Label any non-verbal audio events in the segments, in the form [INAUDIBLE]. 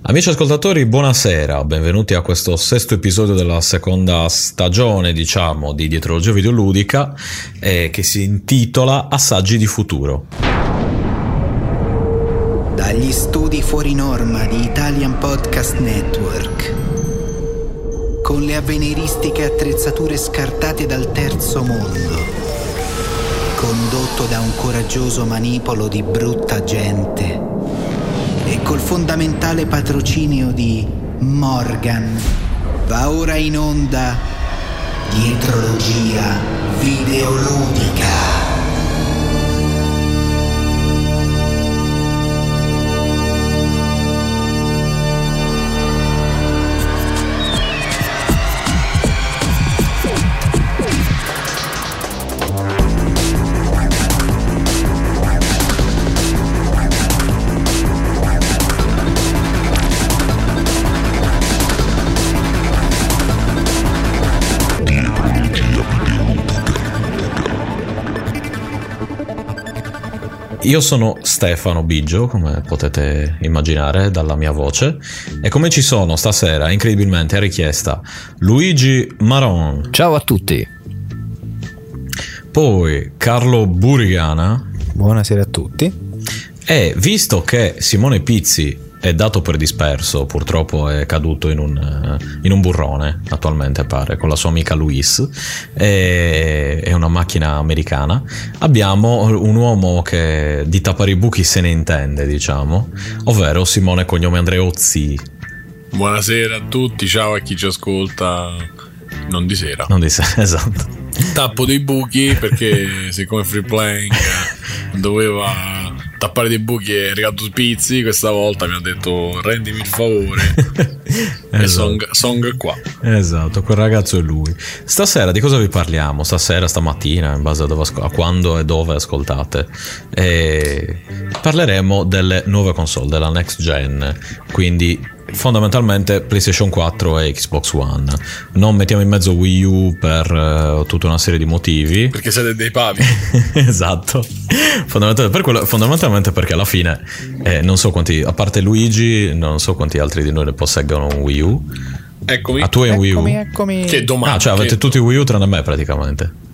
Amici ascoltatori, buonasera, benvenuti a questo sesto episodio della seconda stagione, diciamo, di Dietrologia Videoludica, eh, che si intitola Assaggi di futuro. Dagli studi fuori norma di Italian Podcast Network. Con le avveniristiche attrezzature scartate dal terzo mondo. Condotto da un coraggioso manipolo di brutta gente. E col fondamentale patrocinio di Morgan. Va ora in onda Dietrologia Videoludica. Io sono Stefano Biggio, come potete immaginare dalla mia voce, e come ci sono stasera, incredibilmente a richiesta, Luigi Maron, Ciao a tutti, poi Carlo Burigana, buonasera a tutti. e visto che Simone Pizzi è dato per disperso, purtroppo è caduto in un, eh, in un burrone, attualmente pare, con la sua amica Luis, e- è una macchina americana, abbiamo un uomo che di tappare i buchi se ne intende, diciamo, ovvero Simone Cognome Andreozzi, Buonasera a tutti, ciao a chi ci ascolta. Non di sera. non di sé, [LAUGHS] esatto. Tappo dei buchi perché siccome Free Playing doveva tappare dei buchi e regato Pizzi, questa volta mi ha detto rendimi il favore. e Esatto. Song, Song qua. Esatto, quel ragazzo è lui. Stasera di cosa vi parliamo? Stasera, stamattina, in base a, dove a quando e dove ascoltate. E parleremo delle nuove console, della next gen, quindi fondamentalmente PlayStation 4 e Xbox One. Non mettiamo in mezzo Wii U per eh, tutta una serie di motivi. Perché siete dei pavi. [LAUGHS] esatto. Fondamentalmente, per quello- fondamentalmente perché alla fine eh, non so quanti, a parte Luigi, non so quanti altri di noi ne posseggono un Wii U. Eccomi. Ah, tu hai un Wii U? Eccomi, eccomi. Che domanda. Ah, cioè avete che- tutti Wii U tranne me praticamente.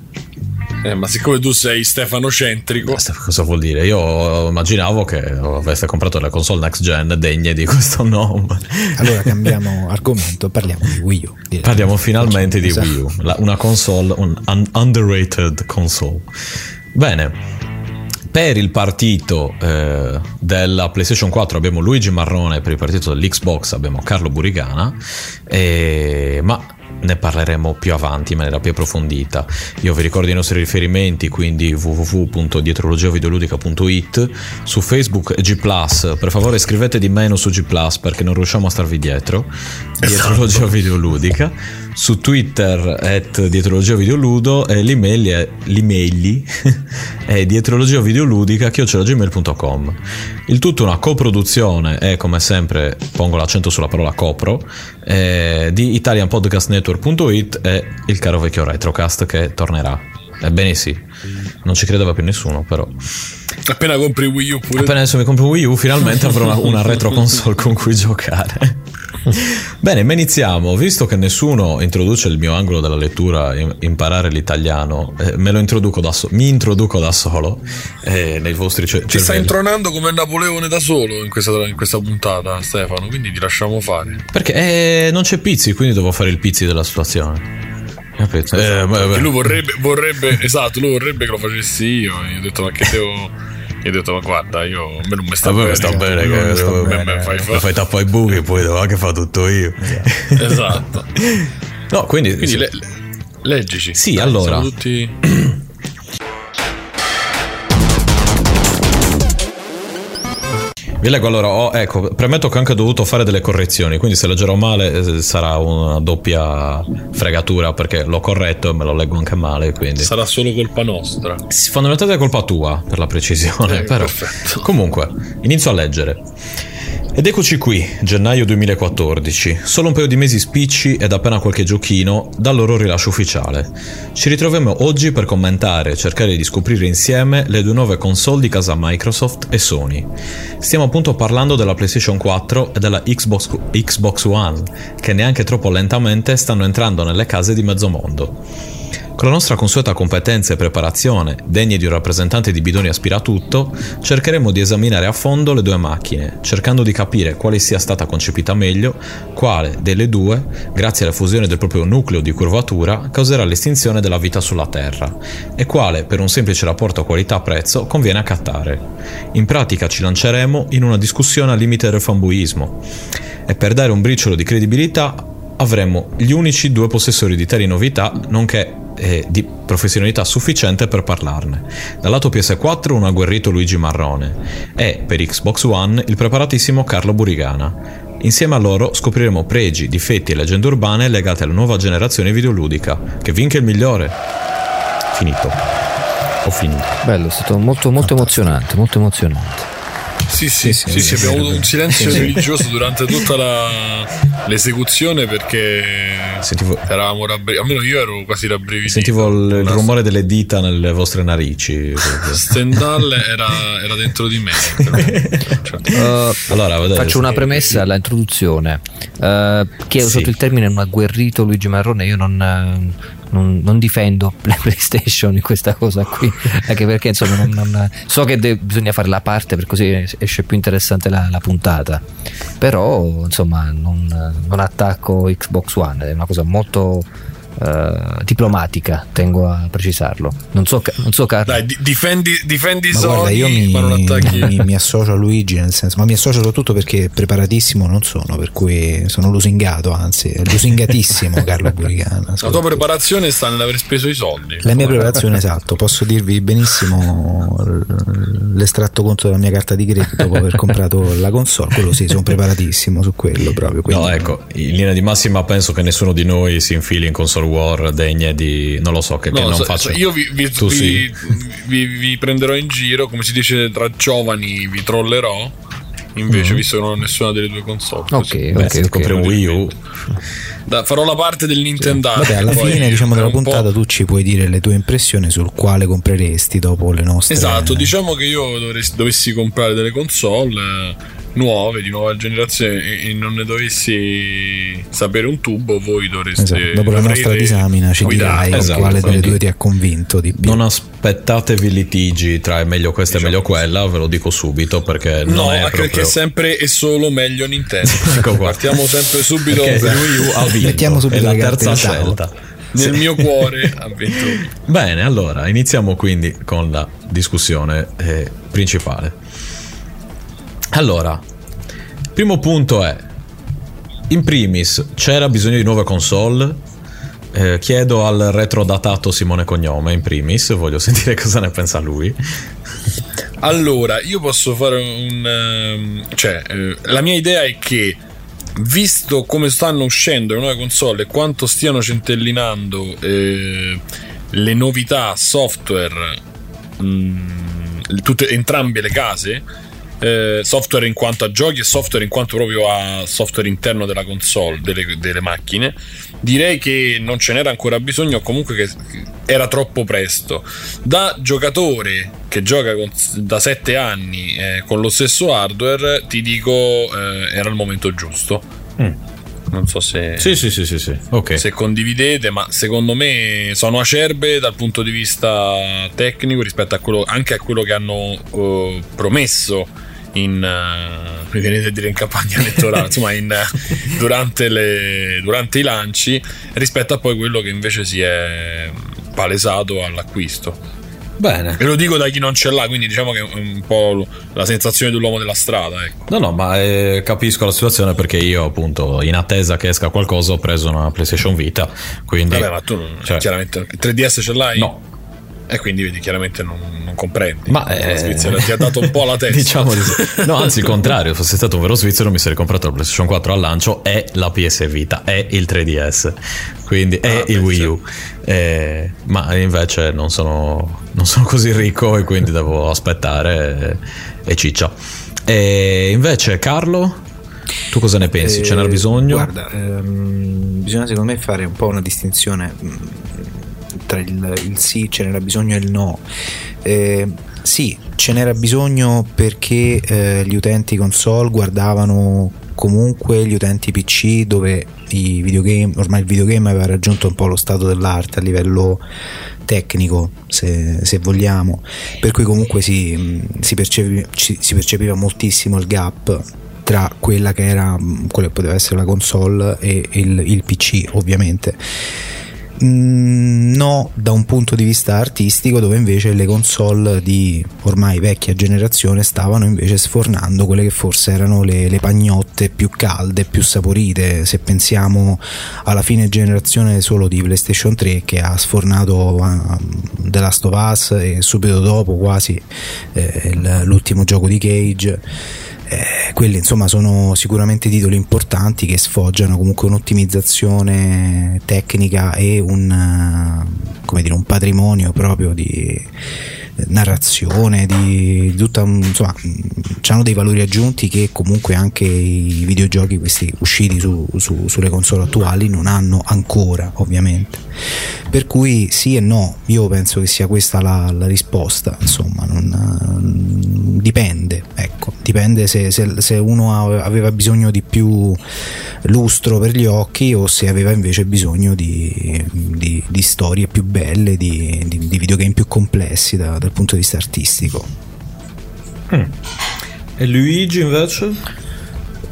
Eh, ma siccome tu sei stefanocentrico, Questo Cosa vuol dire? Io immaginavo che aveste comprato le console next gen degne di questo nome. Allora cambiamo argomento, parliamo di Wii U. direi. Parliamo finalmente di Esatto. Wii U, la- una console, un un underrated console. Bene, per il partito eh, della PlayStation 4 abbiamo Luigi Marrone, per il partito dell'Xbox abbiamo Carlo Burigana, e- ma ne parleremo più avanti in maniera più approfondita. Io vi ricordo i nostri riferimenti, quindi www.dietrologiavideoludica.it, su Facebook G+, per favore scrivete di meno su G+, perché non riusciamo a starvi dietro, Dietrologia Videoludica, su Twitter at Dietrologia Videoludo e l'email è, l'email [LAUGHS] è dietrologiavideoludica chiocciolagmail.com il tutto è una coproduzione e come sempre pongo l'accento sulla parola copro eh, di italianpodcastnetwork.it e il caro vecchio retrocast che tornerà. Ebbene sì non ci credeva più nessuno però. Appena compri Wii U pure. Appena adesso mi compro Wii U, finalmente avrò una, una retro console con cui giocare. [LAUGHS] Bene, ma iniziamo. Visto che nessuno introduce il mio angolo della lettura, im- imparare l'italiano, eh, me lo introduco da solo. Mi introduco da solo eh, nei vostri ce- Ti stai cervelli. intronando come Napoleone da solo in questa, in questa puntata, Stefano. Quindi ti lasciamo fare. Perché eh, non c'è Pizzi, quindi devo fare il Pizzi della situazione. Capito? Eh, beh, beh. E lui vorrebbe, vorrebbe, esatto, lui vorrebbe che lo facessi io. Gli ho detto, ma che devo. Gli ho detto, ma guarda, io a me non mi sta bene. sta bene che mi sta bene, fai, mi fai tappare i buchi, poi devo anche fare tutto io. Esatto. No, quindi, Quindi sì. le- le- leggici. Sì, Dai, allora. tutti. Vi leggo allora, oh, ecco, premetto che ho anche dovuto fare delle correzioni, quindi se leggerò male eh, sarà una doppia fregatura perché l'ho corretto e me lo leggo anche male, quindi... Sarà solo colpa nostra. Fondamentalmente è colpa tua, per la precisione, Eh, però... perfetto. Comunque, inizio a leggere. Ed eccoci qui, gennaio 2014. Solo un paio di mesi spicci ed appena qualche giochino dal loro rilascio ufficiale. Ci ritroviamo oggi per commentare e cercare di scoprire insieme le due nuove console di casa Microsoft e Sony. Stiamo appunto parlando della PlayStation 4 e della Xbox, Xbox One, che neanche troppo lentamente stanno entrando nelle case di mezzo mondo. Con la nostra consueta competenza e preparazione, degne di un rappresentante di Bidoni Aspiratutto, cercheremo di esaminare a fondo le due macchine, cercando di capire quale sia stata concepita meglio, quale delle due, grazie alla fusione del proprio nucleo di curvatura, causerà l'estinzione della vita sulla Terra, e quale, per un semplice rapporto qualità-prezzo, conviene accattare. In pratica ci lanceremo in una discussione al limite del fanboismo, e per dare un briciolo di credibilità avremo gli unici due possessori di tali novità, nonché eh, di professionalità sufficiente per parlarne. Dal lato PS4 un agguerrito Luigi Marrone e per Xbox One il preparatissimo Carlo Burigana. Insieme a loro scopriremo pregi, difetti e leggende urbane legate alla nuova generazione videoludica. Che vinca il migliore! Finito. Ho finito. Bello, è stato molto, molto emozionante, molto emozionante. Sì, sì, sì, sì, sì, abbiamo avuto un silenzio religioso durante tutta la- l'esecuzione perché Sentivo, eravamo rabbri- almeno io ero quasi rabbrividito. sentivo il, il rumore delle dita nelle vostre narici. Stendhal era, era dentro di me. Cioè, Uh, Allora, vedete, faccio una premessa alla introduzione. Uh, chi ha Sì. usato il termine un agguerrito Luigi Marrone, io non, eh, non- non difendo [LAUGHS] la PlayStation in questa cosa qui, anche perché insomma non- non- so che de- bisogna fare la parte per così esce più interessante la, la puntata, però insomma non, non attacco Xbox One, è una cosa molto eh, diplomatica, tengo a precisarlo. Non so, non so Carlo. Dai, di- difendi, difendi Ma guarda, Sony, io mi, ma non attacchi. mi- mi associo a Luigi, nel senso, ma mi associo soprattutto perché preparatissimo non sono, per cui sono lusingato, anzi, lusingatissimo [LAUGHS] Carlo Burigana. La tua preparazione sta nell'aver speso i soldi. La mia preparazione, esatto, posso dirvi benissimo l'estratto conto della mia carta di credito dopo aver comprato la console, quello sì, sono preparatissimo su quello proprio. quindi- No, ecco, in linea di massima penso che nessuno di noi si infili in console war degne di... non lo so, che, che No, non so- faccio... io vi, vi- Tu vi- sì. vi- vi prenderò in giro, come si dice tra giovani, vi trollerò. Invece, Mhm. visto che non ho nessuna delle due console, Ok, così. Beh, ok, se ti ok. compri un Wii U... Da- farò la parte del Nintendo. Vabbè, alla poi fine diciamo, della puntata tu ci puoi dire le tue impressioni sul quale compreresti dopo le nostre. Esatto, diciamo che io dovresti- dovessi comprare delle console eh, nuove, di nuova generazione e, e non ne dovessi sapere un tubo, voi dovreste... Esatto, Dopo la nostra disamina ci guidate. dirai Esatto, quale delle due ti ha convinto di più. Non aspettatevi litigi tra è meglio questa e meglio quella, ve lo dico subito perché non No, è anche proprio... perché è sempre e solo meglio Nintendo. [LAUGHS] Ecco qua. Partiamo sempre subito Perché Wii U [LAUGHS] ha vinto, Mettiamo subito è la terza scelta. nel mio cuore [LAUGHS] ha vinto. Bene, allora iniziamo quindi con la discussione eh, principale. Allora, primo punto è, in primis, c'era bisogno di nuove console? Eh, chiedo al retrodatato Simone Cognome, in primis, voglio sentire [LAUGHS] cosa ne pensa lui. Allora, io posso fare un... ehm, cioè, eh, la mia idea è che, visto come stanno uscendo le nuove console e quanto stiano centellinando eh, le novità software, mh, tutte, entrambe le case, eh, software in quanto a giochi e software in quanto proprio a software interno della console, delle, delle macchine, direi che non ce n'era ancora bisogno comunque che era troppo presto. Da giocatore che gioca con- da 7 anni eh, con lo stesso hardware, ti dico eh, era il momento giusto. Non so se, Sì, sì, sì, sì, sì. Ok. se condividete, ma secondo me sono acerbe dal punto di vista tecnico rispetto a quello, anche a quello che hanno eh, promesso in, eh, mi viene da dire in campagna elettorale, [LAUGHS] insomma in, durante, le- durante i lanci rispetto a poi quello che invece si è palesato all'acquisto. Bene. E lo dico da chi non ce l'ha, quindi diciamo che è un po' la sensazione dell'uomo della strada. Ecco. No, no, ma eh, capisco la situazione perché io, appunto, in attesa che esca qualcosa, ho preso una PlayStation Vita. Quindi. Vabbè, ma tu non- Cioè- chiaramente 3DS ce l'hai? No. E quindi vedi, chiaramente non, non comprendi. Ma la eh, Svizzera ti ha dato un po' la [LAUGHS] testa. Diciamo di sì. No, anzi, il [LAUGHS] contrario. Fossi stato un vero svizzero, mi sarei comprato la PlayStation 4 al lancio e la PS Vita e il 3DS. Quindi Ah, e il beh, Wii sì. U. Eh, ma invece non sono, non sono così ricco e quindi devo aspettare e, e ciccia. E invece, Carlo, tu cosa ne pensi? Ce n'era Eh, bisogno? Guarda, ehm, bisogna secondo me fare un po' una distinzione mh, tra il, il sì, ce n'era bisogno e il no. Eh, sì, ce n'era bisogno perché eh, gli utenti console guardavano comunque gli utenti PC dove i videogame, ormai il videogame aveva raggiunto un po' lo stato dell'arte a livello tecnico se, se vogliamo per cui comunque si, si, percepi- si percepiva moltissimo il gap tra quella che era quella che poteva essere la console e il, il PC ovviamente no da un punto di vista artistico dove invece le console di ormai vecchia generazione stavano invece sfornando quelle che forse erano le, le pagnotte più calde, più saporite. Se pensiamo alla fine generazione solo di PlayStation 3 che ha sfornato uh, The Last of Us e subito dopo quasi eh, l'ultimo gioco di Cage eh, quelli insomma sono sicuramente titoli importanti che sfoggiano comunque un'ottimizzazione tecnica e un, eh, dire, un patrimonio proprio di narrazione, di tutta insomma hanno dei valori aggiunti che comunque anche i videogiochi questi usciti su- su- sulle console attuali non hanno ancora ovviamente. Per cui sì e no io penso che sia questa la, la risposta insomma non, dipende ecco dipende se, se- se uno ave- aveva bisogno di più lustro per gli occhi o se aveva invece bisogno di, di- di storie più belle di- di videogame più complessi da- dal punto di vista artistico E Luigi invece?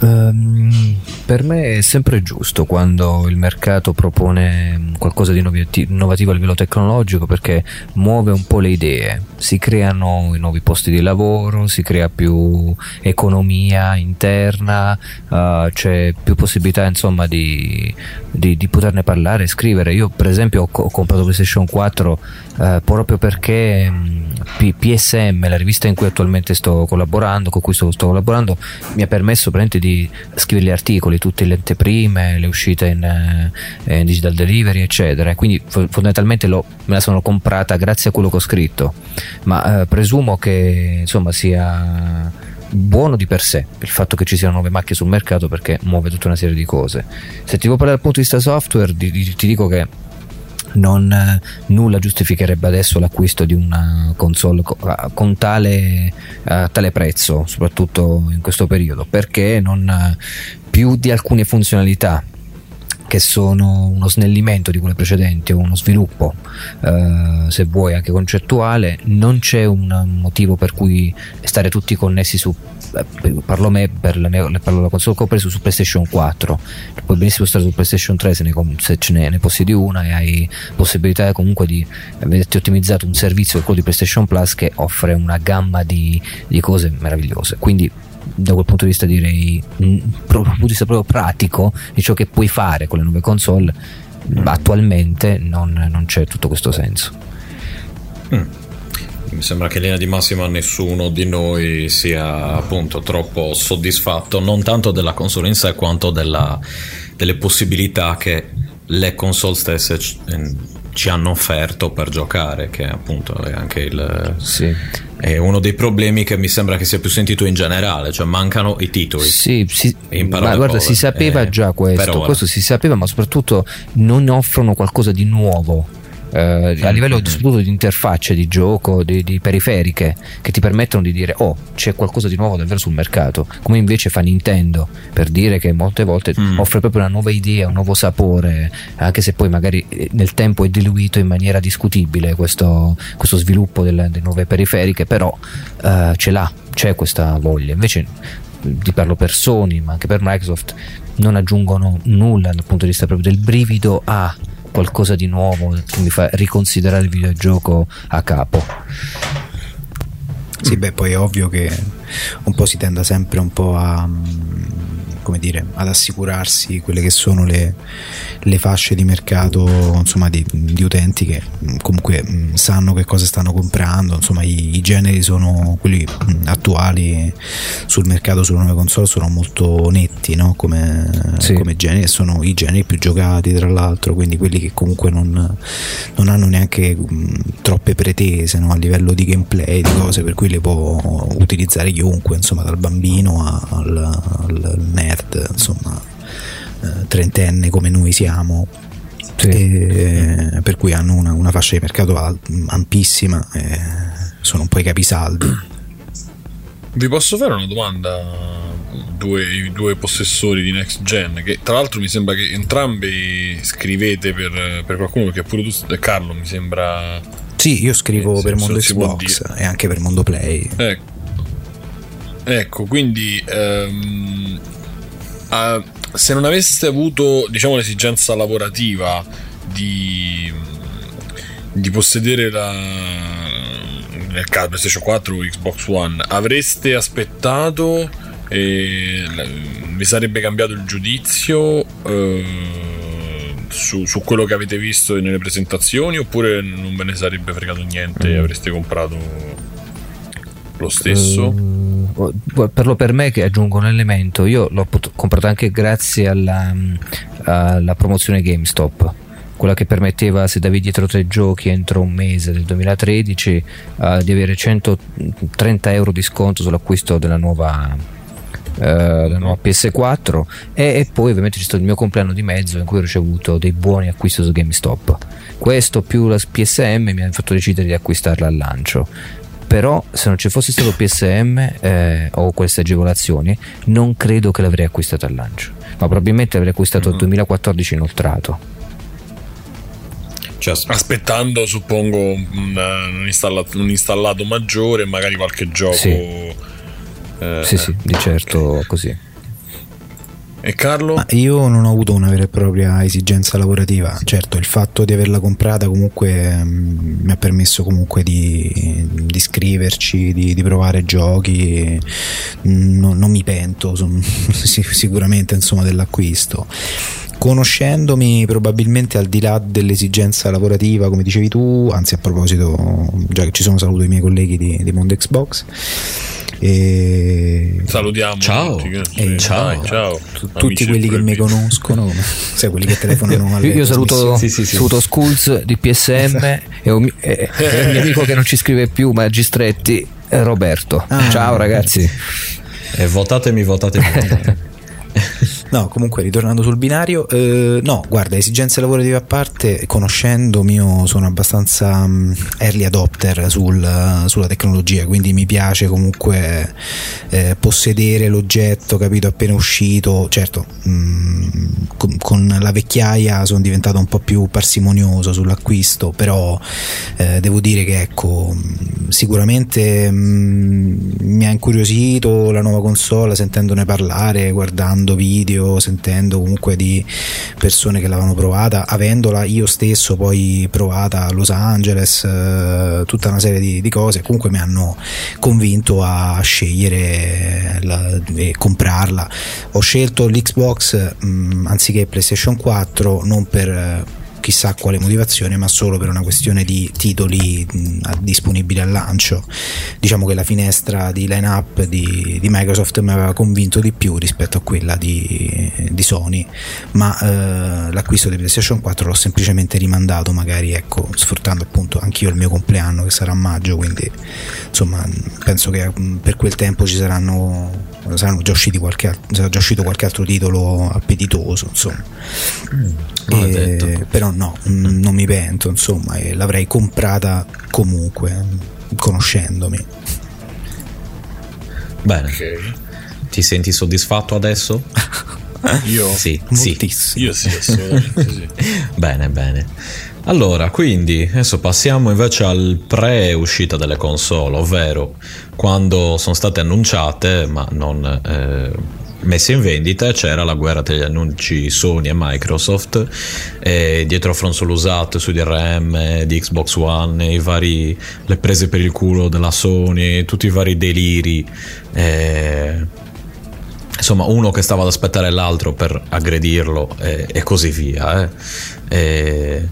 Ehm, per me è sempre giusto quando il mercato propone qualcosa di innovati- innovativo a livello tecnologico perché muove un po' le idee, si creano i nuovi posti di lavoro, si crea più economia interna, eh, c'è più possibilità insomma di, di- di poterne parlare e scrivere. Io per esempio ho, ho comprato PlayStation 4 eh, proprio perché mh, P- PSM, la rivista in cui attualmente sto collaborando, con cui sto, sto collaborando, mi ha permesso di scrivere gli articoli, tutte le anteprime, le uscite in, eh, in digital delivery, eccetera. Quindi fo- fondamentalmente l'ho- me la sono comprata grazie a quello che ho scritto. Ma eh, presumo che insomma sia buono di per sé il fatto che ci siano nuove macchine sul mercato perché muove tutta una serie di cose. Se ti vuoi parlare dal punto di vista software, di- ti dico che non, eh, nulla giustificherebbe adesso l'acquisto di una console con tale, a tale prezzo, soprattutto in questo periodo, perché non eh, più di alcune funzionalità che sono uno snellimento di quelle precedenti o uno sviluppo, eh, se vuoi anche concettuale, non c'è un motivo per cui stare tutti connessi su eh, parlo me per la, mia, parlo della console che ho preso su PlayStation 4 puoi benissimo stare su PlayStation 3 se, ne, se ce ne, ne possiedi una e hai possibilità comunque di averti ottimizzato un servizio quello di PlayStation Plus che offre una gamma di, di cose meravigliose. Quindi da quel punto di vista direi proprio dal punto di vista proprio pratico di ciò che puoi fare con le nuove console attualmente non, non c'è tutto questo senso. Mi sembra che in linea di massima nessuno di noi sia appunto troppo soddisfatto, non tanto della console in sé quanto della- delle possibilità che le console stesse ci hanno offerto per giocare, che appunto è anche il, sì. è uno dei problemi che mi sembra che sia più sentito in generale, cioè mancano i titoli. Sì, sì, ma guarda, povere. si sapeva Eh, già questo, questo si sapeva, ma soprattutto non offrono qualcosa di nuovo. Eh, a livello Mm-hmm. soprattutto di interfacce di gioco, di, di periferiche che ti permettono di dire oh c'è qualcosa di nuovo davvero sul mercato, come invece fa Nintendo per dire che molte volte Mm. offre proprio una nuova idea, un nuovo sapore, anche se poi magari eh, nel tempo è diluito in maniera discutibile questo, questo sviluppo delle, delle nuove periferiche, però eh, ce l'ha, c'è questa voglia. Invece ti parlo per Sony, ma anche per Microsoft, non aggiungono nulla dal punto di vista proprio del brivido a qualcosa di nuovo che mi fa riconsiderare il videogioco a capo. Sì, beh, poi è ovvio che un po' si tenda sempre un po' a, come dire, ad assicurarsi quelle che sono le, le fasce di mercato insomma, di, di, utenti che mm, comunque mh, sanno che cosa stanno comprando, insomma i, i generi sono quelli mh, attuali sul mercato sulle nuove console sono molto netti no? come, Sì. come generi, sono i generi più giocati tra l'altro, quindi quelli che comunque non, non hanno neanche mh, troppe pretese no? a livello di gameplay, di cose per cui le può utilizzare chiunque, insomma dal bambino a- al, al nerd, insomma eh, trentenne come noi siamo. Sì. E, per cui hanno una, una fascia di mercato al- ampissima e sono un po' i capisaldi. Vi posso fare una domanda? Due, i due possessori di Next Gen, che tra l'altro mi sembra che entrambi scrivete per, per qualcuno, perché pure tu, Carlo, mi sembra. Sì, io scrivo Eh, per Mondo Xbox e anche per Mondo Play. Ecco, ecco quindi ehm, ah, se non aveste avuto diciamo l'esigenza lavorativa di, di possedere la nel caso PlayStation 4 o Xbox One avreste aspettato e vi sarebbe cambiato il giudizio eh, su, su quello che avete visto nelle presentazioni oppure non ve ne sarebbe fregato niente e avreste comprato lo stesso? Mm, gu- per me che aggiungo un elemento, io l'ho pot- comprato anche grazie alla, alla promozione GameStop, quella che permetteva se davi dietro tre giochi entro un mese del 2013 eh, di avere 130 euro di sconto sull'acquisto della nuova, eh, della nuova PS4 e, e poi ovviamente c'è stato il mio compleanno di mezzo in cui ho ricevuto dei buoni acquisti su GameStop. Questo più la PSM mi ha fatto decidere di acquistarla al lancio però se non ci fosse stato PSM eh, o queste agevolazioni non credo che l'avrei acquistato al lancio ma probabilmente l'avrei acquistato Mm. nel 2014 inoltrato Cioè, as- Aspettando, suppongo, un, un installato, un installato maggiore, magari qualche gioco. Sì. eh, sì sì di certo così E Carlo? Ma io non ho avuto una vera e propria esigenza lavorativa. Certo, il fatto di averla comprata comunque mm, mi ha permesso comunque di, di scriverci, di, di provare giochi. Mm, Non, non mi pento son- [LAUGHS] sicuramente insomma, dell'acquisto. Conoscendomi probabilmente al di là dell'esigenza lavorativa, come dicevi tu, anzi a proposito, già che ci sono saluto i miei colleghi di, di Mondo Xbox. E Salutiamo Ciao. tutti. Eh, ciao. dai, ciao. tutti quelli che mi conoscono, sai, quelli che telefonano io, io saluto. Sì, sì, sì. saluto Skulls di PSM e, un, mi- e- e il mio amico che non ci scrive più Magistretti eh, Roberto Ah. ciao ragazzi e votatemi, votatemi. votatemi. [LAUGHS] No, comunque ritornando sul binario, eh, no, guarda, esigenze lavorative a parte, conoscendomi io sono abbastanza mm, early adopter sul- sulla tecnologia, quindi mi piace comunque eh, possedere l'oggetto, capito, appena uscito, certo, mm, con, con la vecchiaia sono diventato un po' più parsimonioso sull'acquisto, però eh, devo dire che ecco, mh, sicuramente mh, mi ha incuriosito la nuova console sentendone parlare, guardando video, sentendo comunque di persone che l'avevano provata, avendola io stesso poi provata a Los Angeles, eh, tutta una serie di, di cose, comunque mi hanno convinto a scegliere la- e comprarla. Ho scelto l'Xbox mh, anziché PlayStation 4 non per chissà quale motivazione, ma solo per una questione di titoli mh, disponibili al lancio. Diciamo che la finestra di line-up di, di Microsoft mi aveva convinto di più rispetto a quella di, di Sony, ma eh, l'acquisto di PlayStation 4 l'ho semplicemente rimandato, magari ecco, sfruttando appunto anch'io il mio compleanno che sarà a maggio, quindi insomma penso che per quel tempo ci saranno, saranno già usciti qualche, al- sarà già uscito qualche altro titolo appetitoso, insomma. maledetto. Eh, però no, mh, non mi pento, insomma, e l'avrei comprata comunque, conoscendomi. Bene, Ok. ti senti soddisfatto adesso? [LAUGHS] Io? Sì, sì. Moltissimo. Io sì, assolutamente sì. [LAUGHS] Bene, bene. Allora, quindi adesso passiamo invece al pre-uscita delle console, ovvero quando sono state annunciate ma non eh, messe in vendita c'era la guerra tra gli annunci Sony e Microsoft e dietro front solo usato su DRM di Xbox One, vari, le prese per il culo della Sony, tutti i vari deliri. eh, insomma uno che stava ad aspettare l'altro per aggredirlo e, e così via. Eh.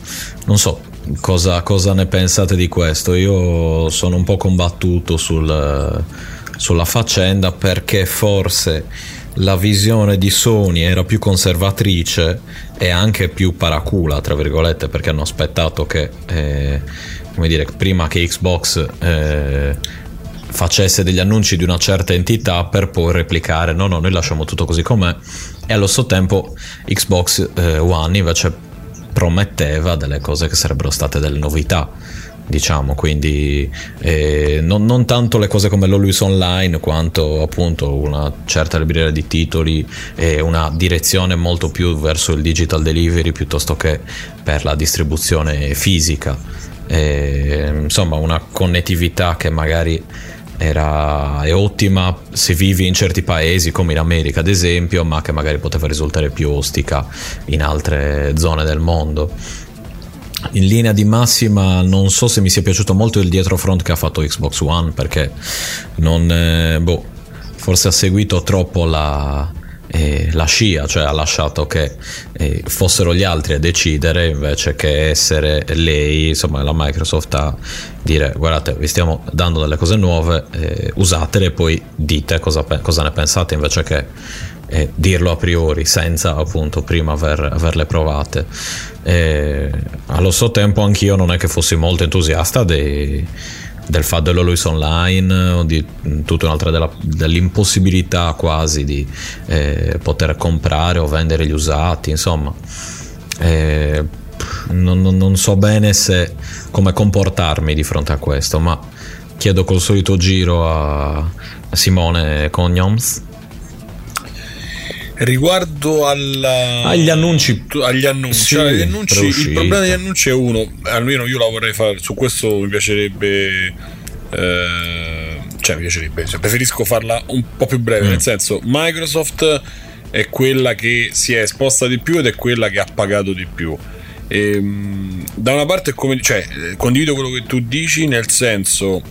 Non so cosa, cosa, ne pensate di questo. Io sono un po' combattuto sul, sulla faccenda perché forse la visione di Sony era più conservatrice e anche più paracula, tra virgolette, perché hanno aspettato che, eh, come dire, prima che Xbox eh, facesse degli annunci di una certa entità per poi replicare no no noi lasciamo tutto così com'è e allo stesso tempo Xbox eh, One invece prometteva delle cose che sarebbero state delle novità diciamo quindi eh, non, non, tanto le cose come l'Always Online quanto appunto una certa libreria di titoli e una direzione molto più verso il digital delivery piuttosto che per la distribuzione fisica. E, insomma una connettività che magari era, è ottima se vivi in certi paesi come in America ad esempio, ma che magari poteva risultare più ostica in altre zone del mondo. In linea di massima non so se mi sia piaciuto molto il dietrofront che ha fatto Xbox One perché non... Eh, boh, forse ha seguito troppo la, eh, la scia, cioè ha lasciato che eh, fossero gli altri a decidere invece che essere lei, insomma la Microsoft a dire guardate vi stiamo dando delle cose nuove, eh, usatele e poi dite cosa, cosa, ne pensate invece che eh, dirlo a priori senza appunto prima aver, averle provate. allo stesso tempo anch'io non è che fossi molto entusiasta dei del fatto dell'Always Online di tutta un'altra della, dell'impossibilità quasi di eh, poter comprare o vendere gli usati, insomma. Eh, non, non, so bene se, come comportarmi di fronte a questo, ma chiedo col solito giro a Simone Cognoms Riguardo alla... agli annunci, agli annunci, sì, agli annunci il problema degli annunci è uno, almeno io la vorrei fare, su questo mi piacerebbe... Eh, cioè mi piacerebbe, cioè, preferisco farla un po' più breve, mm. nel senso Microsoft è quella che si è esposta di più ed è quella che ha pagato di più. E, ehm, da una parte come, cioè, condivido quello che tu dici nel senso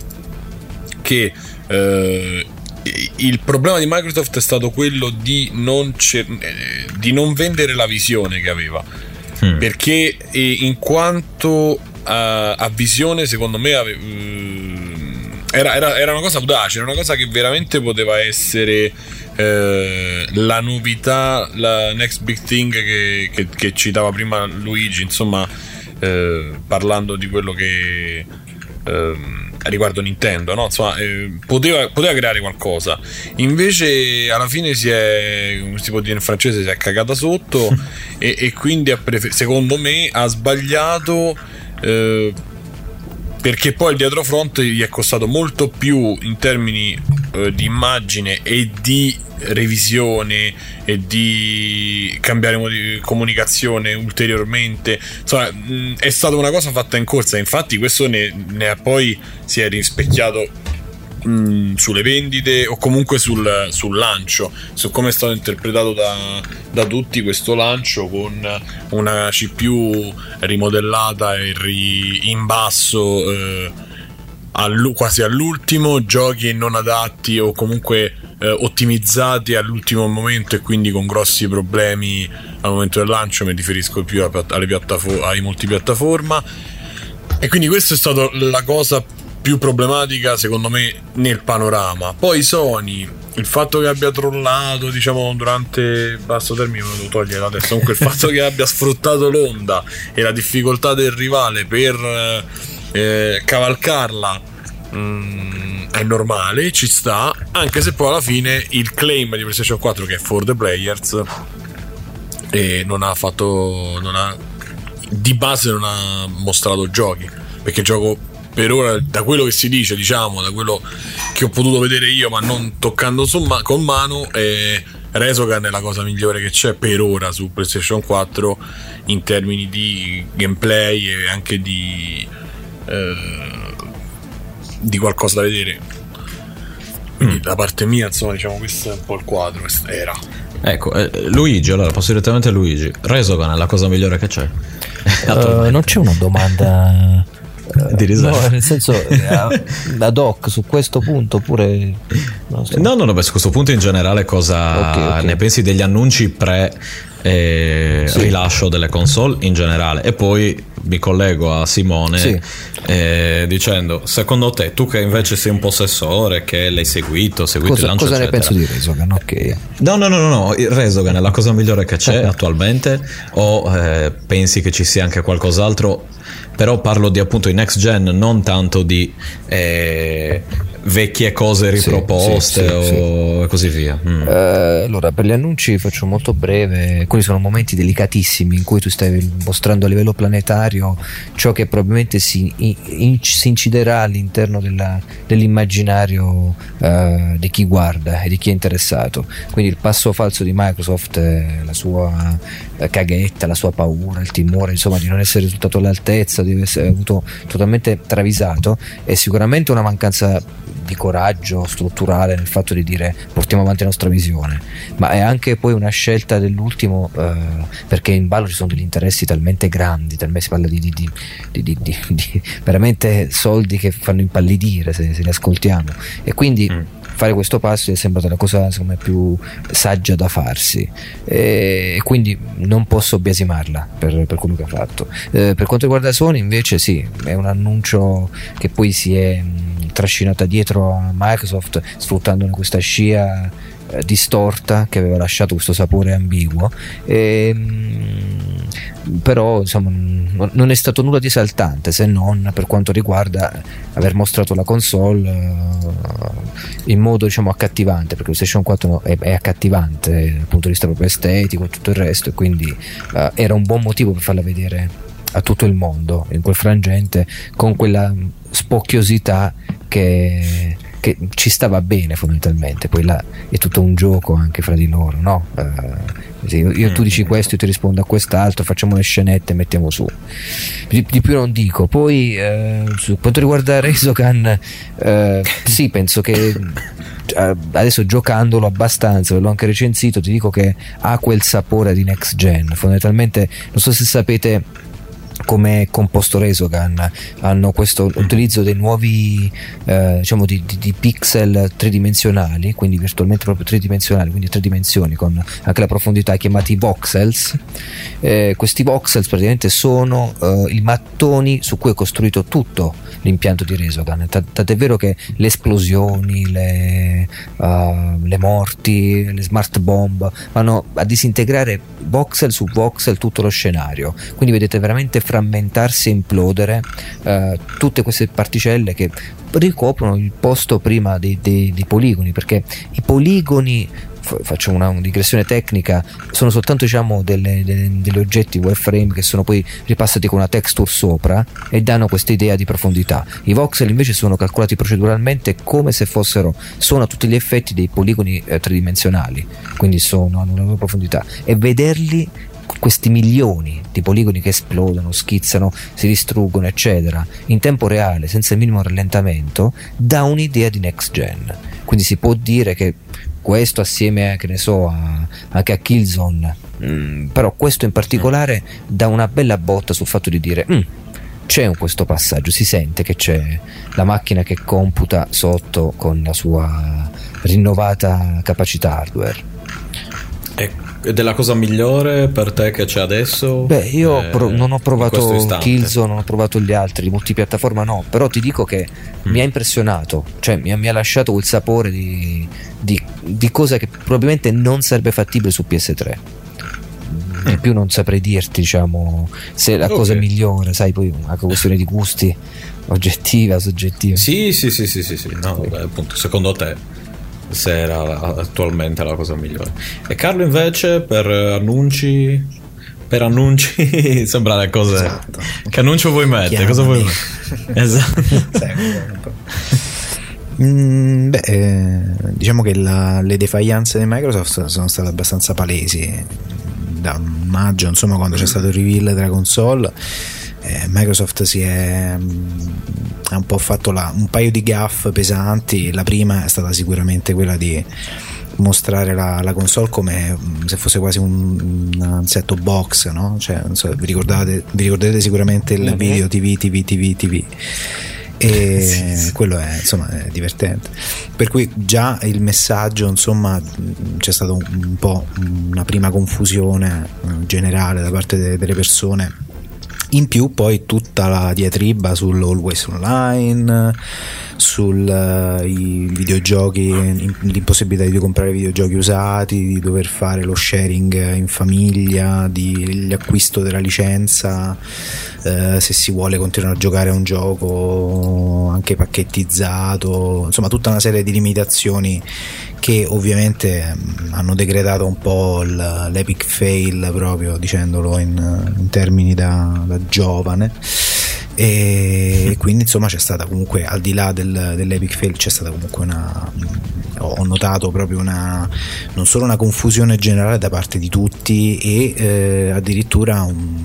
che eh, il problema di Microsoft è stato quello di non, cer- eh, di non vendere la visione che aveva. Hmm. Perché in quanto a, a, visione, secondo me, ave- mm, era, era, era, una cosa audace, era una cosa che veramente poteva essere eh, la novità, la next big thing che, che, che citava prima Luigi, insomma, eh, parlando di quello che. Eh, riguardo Nintendo, no? Insomma, eh, poteva, poteva, creare qualcosa. Invece, alla fine si è, come si può dire in francese, si è cagata sotto [LAUGHS] e, e, quindi, prefer- secondo me, ha sbagliato. Eh, perché poi il dietrofront gli è costato molto più in termini eh, di immagine e di revisione e di cambiare di comunicazione ulteriormente. Insomma mh, è stata una cosa fatta in corsa. Infatti questo ne, ne ha poi si è rispecchiato mh, sulle vendite o comunque sul, sul, lancio. Su come è stato interpretato da, da, tutti questo lancio con una CPU rimodellata e ri, in basso eh, all, quasi all'ultimo giochi non adatti o comunque eh, ottimizzati all'ultimo momento e quindi con grossi problemi al momento del lancio mi riferisco più alle piattafo- ai multipiattaforma. E quindi questa è stata la cosa più problematica secondo me nel panorama. Poi Sony, il fatto che abbia trollato, diciamo, durante basso termine, me lo togliere adesso. Comunque, il fatto che abbia sfruttato l'onda e la difficoltà del rivale per eh, cavalcarla. Mm, è normale, ci sta, anche se poi alla fine il claim di PlayStation 4 che è for the players e non ha fatto non ha, di base non ha mostrato giochi perché il gioco per ora, da quello che si dice, diciamo, da quello che ho potuto vedere io, ma non toccando ma- con mano, eh, Resogan è la cosa migliore che c'è per ora su PlayStation 4 in termini di gameplay e anche di, eh, di qualcosa da vedere. Quindi mm. da parte mia, insomma, diciamo, questo è un po' il quadro. Era. Ecco, eh, Luigi, allora passo direttamente a Luigi. Resogan è la cosa migliore che c'è. Uh, non c'è una domanda. No, nel senso, [LAUGHS] eh, ad hoc su questo punto pure. non so. No, no, no, beh, su questo punto in generale cosa Ok, ok. ne pensi degli annunci pre eh, Sì. rilascio delle console in generale? E poi mi collego a Simone Sì. eh, dicendo, secondo te, tu che invece sei un possessore, che l'hai seguito, seguito il Cosa, lancio, cosa ne eccetera. penso di Resogan? Ok. No, no, no, no, no, il Resogan è la cosa migliore che c'è attualmente o eh, pensi che ci sia anche qualcos'altro? Però parlo di appunto i next gen, non tanto di eh, vecchie cose Sì, riproposte sì, sì, o e così via. Mm. Eh, allora, per gli annunci faccio molto breve. Quelli sono momenti delicatissimi in cui tu stai mostrando a livello planetario ciò che probabilmente si, in- si inciderà all'interno della- dell'immaginario eh, di chi guarda e di chi è interessato. Quindi il passo falso di Microsoft, la sua caghetta, la sua paura, il timore insomma di non essere risultato all'altezza, di essere avuto totalmente travisato, è sicuramente una mancanza di coraggio strutturale nel fatto di dire portiamo avanti la nostra visione, ma è anche poi una scelta dell'ultimo eh, perché in ballo ci sono degli interessi talmente grandi, talmente si parla di, di- di- di- veramente soldi che fanno impallidire se, se li ascoltiamo. E quindi fare questo passo è sembrata la cosa secondo me più saggia da farsi. E quindi non posso biasimarla per, per quello che ha fatto. Eh, per quanto riguarda Sony invece sì è un annuncio che poi si è trascinata dietro a Microsoft sfruttandone questa scia eh, distorta che aveva lasciato questo sapore ambiguo. E, mh, però insomma non- è stato nulla di esaltante se non per quanto riguarda aver mostrato la console eh, in modo diciamo accattivante perché PlayStation 4 è, è accattivante dal punto di vista proprio estetico e tutto il resto e quindi eh, era un buon motivo per farla vedere a tutto il mondo in quel frangente con quella spocchiosità che, che ci stava bene fondamentalmente poi là è tutto un gioco anche fra di loro no? Eh, io, tu dici questo io ti rispondo a quest'altro facciamo le scenette e mettiamo su. Di, di più non dico poi eh, su quanto riguarda Resogan eh, sì penso che eh, adesso giocandolo abbastanza l'ho anche recensito ti dico che ha quel sapore di next gen. Fondamentalmente non so se sapete come composto Resogan hanno questo utilizzo dei nuovi eh, diciamo di, di- di pixel tridimensionali quindi virtualmente proprio tridimensionali quindi tre dimensioni con anche la profondità chiamati voxels. Eh, questi voxels praticamente sono eh, i mattoni su cui è costruito tutto l'impianto di Resogan tant'è vero che le esplosioni le, eh, le morti le smart bomb vanno a disintegrare voxel su voxel tutto lo scenario. Quindi vedete veramente frammentarsi e implodere eh, tutte queste particelle che ricoprono il posto prima dei, dei- dei poligoni perché i poligoni fa- faccio una digressione tecnica sono soltanto diciamo delle, delle- degli oggetti wireframe che sono poi ripassati con una texture sopra e danno questa idea di profondità. I voxel invece sono calcolati proceduralmente come se fossero sono a tutti gli effetti dei poligoni eh, tridimensionali quindi sono hanno una loro profondità. E vederli questi milioni di poligoni che esplodono, schizzano, si distruggono, eccetera, in tempo reale, senza il minimo rallentamento, dà un'idea di next gen. Quindi si può dire che questo assieme ne so, a- anche a Killzone, mm, però questo in particolare dà una bella botta sul fatto di dire "Mm, c'è questo passaggio, si sente che c'è la macchina che computa sotto con la sua rinnovata capacità hardware. Ed è la cosa migliore per te che c'è adesso? Beh, io Eh, pro- non ho provato? Killzone, non ho provato gli altri, multipiattaforma no, però ti dico che Mm. mi ha impressionato, cioè mi ha, mi ha lasciato quel sapore di, di- di cosa che probabilmente non sarebbe fattibile su PS3. Di più non saprei dirti, diciamo, se è la Mm. Ok. cosa migliore, sai, poi anche questione di gusti, [LAUGHS] oggettiva, soggettiva. Sì, sì, sì, sì, sì, sì. No, vabbè, appunto, secondo te se era attualmente la cosa migliore. E Carlo invece per annunci per annunci [LAUGHS] sembra le cose Esatto. che annuncio vuoi mettere? Cosa vuoi Chiamami. mettere? Esatto. Mm, beh, eh, diciamo che la- le defianze di Microsoft sono state abbastanza palesi. Da maggio, insomma, quando c'è stato il reveal della console, eh, Microsoft si è mm, ha un po' fatto la- un paio di gaff pesanti. La prima è stata sicuramente quella di mostrare la, la console come mm, se fosse quasi un, un set box, no? Cioè, so, vi, ricordate, vi ricorderete sicuramente il Mhm. video TV, TV, TV, TV. E quello è insomma è divertente. Per cui già il messaggio, insomma, mh, c'è stata un, un po' una prima confusione generale da parte de- delle persone. In più poi tutta la diatriba sull'Always Online, sui videogiochi, in- l'impossibilità di comprare videogiochi usati, di dover fare lo sharing in famiglia, di l'acquisto della licenza, eh, se si vuole continuare a giocare a un gioco anche pacchettizzato, insomma tutta una serie di limitazioni che ovviamente mh, hanno decretato un po' l'epic fail proprio dicendolo in, in termini da, da giovane. E [LAUGHS] quindi insomma c'è stata comunque al di là del, dell'epic fail c'è stata comunque una ho notato proprio una non solo una confusione generale da parte di tutti e eh, addirittura un,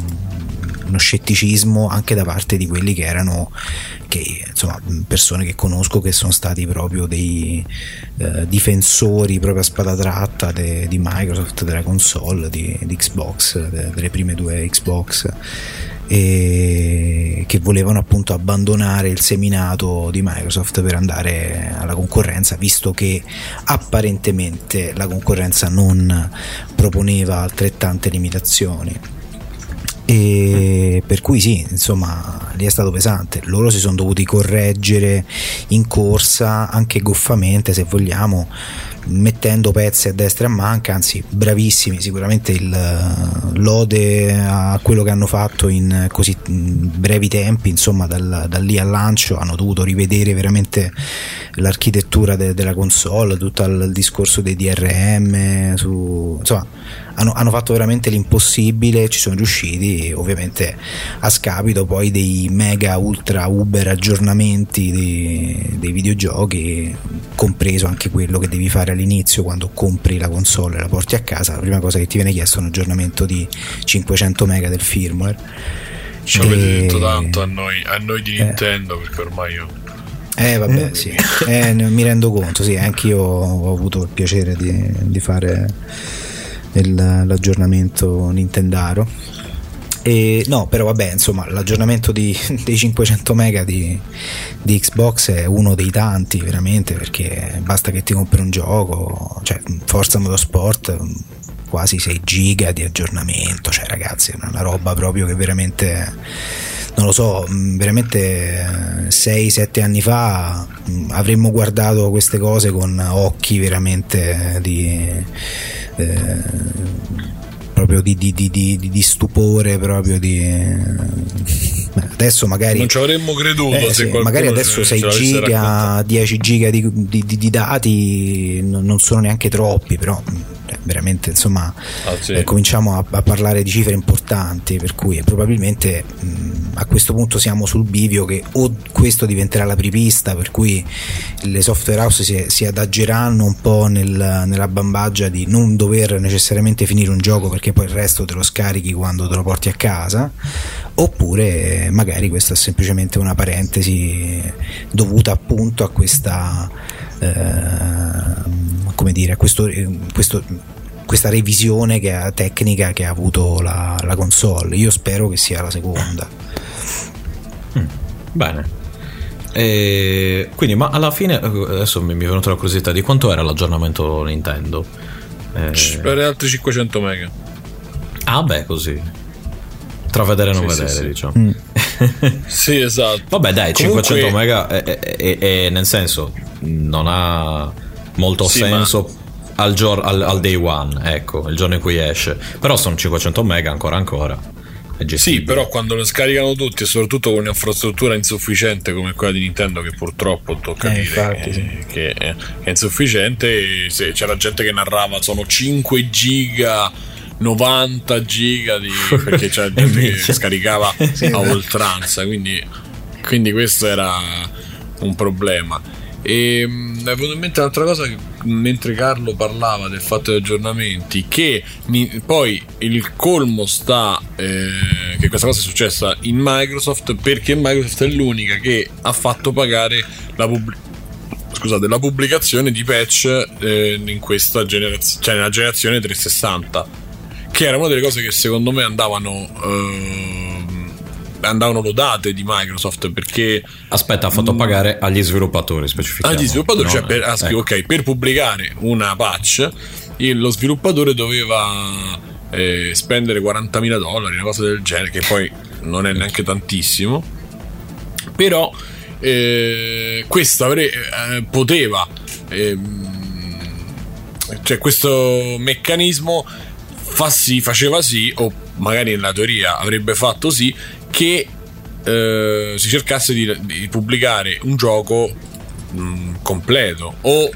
uno scetticismo anche da parte di quelli che erano che, insomma, persone che conosco che sono stati proprio dei eh, difensori proprio a spada tratta de- di Microsoft, della console, di, di Xbox, de- delle prime due Xbox e che volevano appunto abbandonare il seminato di Microsoft per andare alla concorrenza visto che apparentemente la concorrenza non proponeva altrettante limitazioni e per cui sì, insomma, lì è stato pesante. Loro si sono dovuti correggere in corsa, anche goffamente se vogliamo, mettendo pezzi a destra e a manca, anzi bravissimi, sicuramente il eh, lode a quello che hanno fatto in così brevi tempi, insomma dal, da lì al lancio hanno dovuto rivedere veramente l'architettura de- della console, tutto il discorso dei DRM, su, insomma hanno, hanno fatto veramente l'impossibile, ci sono riusciti, ovviamente a scapito poi dei mega ultra uber aggiornamenti dei, dei videogiochi, compreso anche quello che devi fare all'inizio quando compri la console e la porti a casa, la prima cosa che ti viene chiesto è un aggiornamento di 500 mega del firmware. Ci avete E- detto tanto a noi, a noi di Eh. Nintendo perché ormai io Eh vabbè sì, Eh, mi rendo conto, sì, anch'io ho avuto il piacere di, di fare l'aggiornamento Nintendaro. E, no, però vabbè, insomma, l'aggiornamento di- [LAUGHS] dei 500 mega di, di Xbox è uno dei tanti, veramente, perché basta che ti compri un gioco, cioè Forza Motorsport, quasi 6 giga di aggiornamento, cioè ragazzi, è una roba proprio che veramente non lo so, mh, veramente 6-7 anni fa mh, avremmo guardato queste cose con occhi veramente di eh, proprio di, di- di- di- stupore proprio di beh, adesso magari non ci avremmo creduto eh, se magari adesso ce 6 l'avesse raccontato. giga 10 giga di, di- di- dati non non sono neanche troppi però mh, eh, veramente insomma Ah, sì. eh, cominciamo a, a parlare di cifre importanti per cui probabilmente mh, a questo punto siamo sul bivio che o questo diventerà la pripista per cui le software house si, si adaggeranno un po' nel- nella bambagia di non dover necessariamente finire un gioco perché poi il resto te lo scarichi quando te lo porti a casa oppure magari questa è semplicemente una parentesi dovuta appunto a questa eh, come dire a questo, questo- questa revisione che ha- tecnica che ha avuto la, la console io spero che sia la seconda Bene. E quindi, ma alla fine, eh, adesso mi mi è venuta la curiosità di quanto era l'aggiornamento Nintendo? Eh, per altri 500 mega ah, beh, così. Tra vedere e non Sì, sì, vedere, sì. diciamo. Mm. [LAUGHS] sì esatto Vabbè, dai, Comunque- 500 mega, è, è- è- è- nel senso, non ha molto Sì, senso al, gior- al- al day one, ecco, il giorno in cui esce. Però sono 500 mega ancora ancora. Sì, però quando lo scaricano tutti e soprattutto con un'infrastruttura insufficiente come quella di Nintendo che purtroppo tocca Eh, dire infatti, che, sì. che è, è insufficiente, se c'era gente che narrava sono 5 giga 90 giga di, [LAUGHS] perché c'era gente che scaricava [LAUGHS] a oltranza quindi, quindi questo era un problema. E mh, è venuta in mente un'altra cosa che, mentre Carlo parlava del fatto degli aggiornamenti che mi- poi il colmo sta eh, che questa cosa è successa in Microsoft perché Microsoft è l'unica che ha fatto pagare la pubblicità scusate, la pubblicazione di patch eh, in questa generazione, cioè nella generazione 360, che era una delle cose che secondo me andavano. ehm, andavano lodate di Microsoft perché Aspetta, ha fatto pagare agli sviluppatori specificamente. agli sviluppatori, cioè per, ah, ecco. ok, per pubblicare una patch, lo sviluppatore doveva eh, spendere 40.000 dollari, una cosa del genere, che poi non è neanche tantissimo. Però eh, questo avre- eh, poteva, ehm, cioè questo meccanismo fa sì, faceva sì, o magari nella teoria avrebbe fatto sì, che eh, si cercasse di, di pubblicare un gioco mh, completo o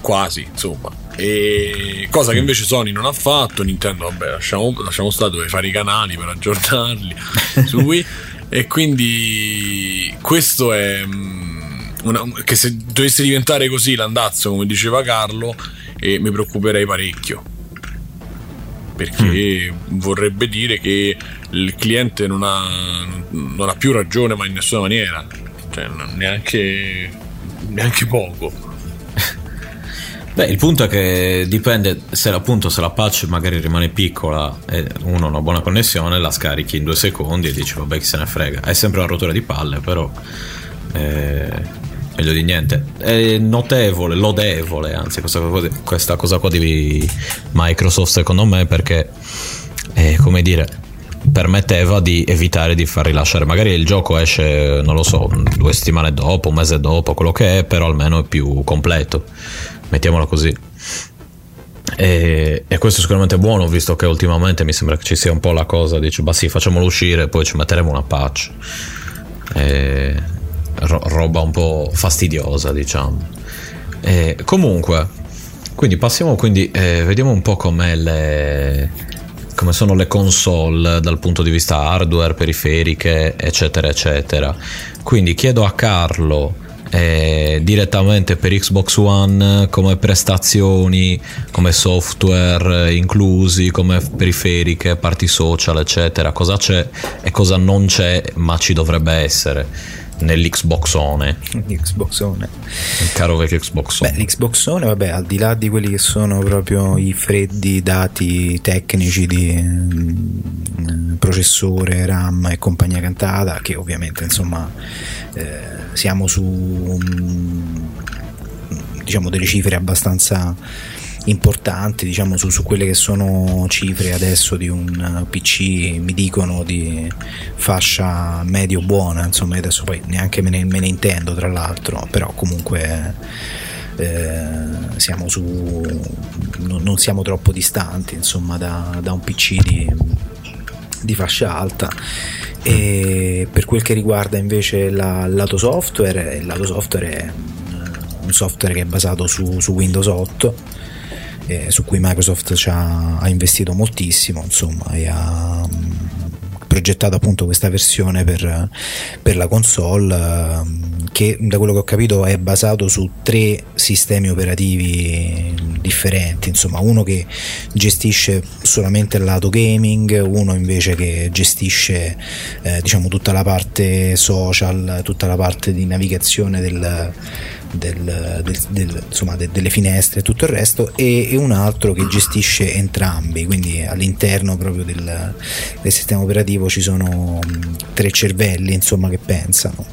quasi, insomma. E cosa che invece Sony non ha fatto, Nintendo, vabbè, lasciamo, lasciamo stare dove fare i canali per aggiornarli [LAUGHS] su Wii. E quindi questo è mh, una- che se dovesse diventare così l'andazzo, come diceva Carlo, eh, mi preoccuperei parecchio. Perché vorrebbe dire che il cliente non ha, non ha più ragione, ma in nessuna maniera, cioè neanche, neanche poco. [LAUGHS] Beh, il punto è che dipende se appunto se la patch magari rimane piccola e uno ha una buona connessione, la scarichi in due secondi e dici vabbè chi se ne frega. È sempre una rottura di palle, però eh, meglio di niente. È notevole, lodevole, anzi questa questa cosa qua di Microsoft secondo me perché eh, come dire permetteva di evitare di far rilasciare. Magari il gioco esce non lo so due settimane dopo un mese dopo quello che è però almeno è più completo. Mettiamola così. E, e questo è sicuramente buono visto che ultimamente mi sembra che ci sia un po' la cosa dice bah sì facciamolo uscire poi ci metteremo una patch. E- ro- roba un po' fastidiosa diciamo E comunque quindi passiamo quindi eh, vediamo un po' le come sono le console dal punto di vista hardware, periferiche, eccetera, eccetera. Quindi chiedo a Carlo eh, direttamente per Xbox One come prestazioni, come software eh, inclusi, come periferiche, parti social, eccetera, cosa c'è e cosa non c'è, ma ci dovrebbe essere nell'Xboxone, Xboxone. il caro vecchio Xboxone. Beh, l'Xboxone, vabbè, al di là di quelli che sono proprio i freddi dati tecnici di mm, processore, RAM e compagnia cantata, che ovviamente insomma eh, siamo su diciamo delle cifre abbastanza importanti diciamo su, su quelle che sono cifre adesso di un PC mi dicono di fascia medio buona insomma adesso poi neanche me ne, me ne intendo tra l'altro però comunque eh, siamo su non, non siamo troppo distanti insomma da, da un PC di, di fascia alta. E per quel che riguarda invece la- il lato software il lato software è un software che è basato su, su Windows 8 eh, su cui Microsoft ha, ha investito moltissimo insomma e ha mm, progettato appunto questa versione per, per la console ehm, che da quello che ho capito è basato su tre sistemi operativi differenti insomma uno che gestisce solamente il lato gaming uno invece che gestisce eh, diciamo tutta la parte social tutta la parte di navigazione del del- del- del- insomma, de- delle finestre e tutto il resto e, e un altro che gestisce entrambi. Quindi all'interno proprio del, sistema operativo ci sono tre cervelli insomma che pensano.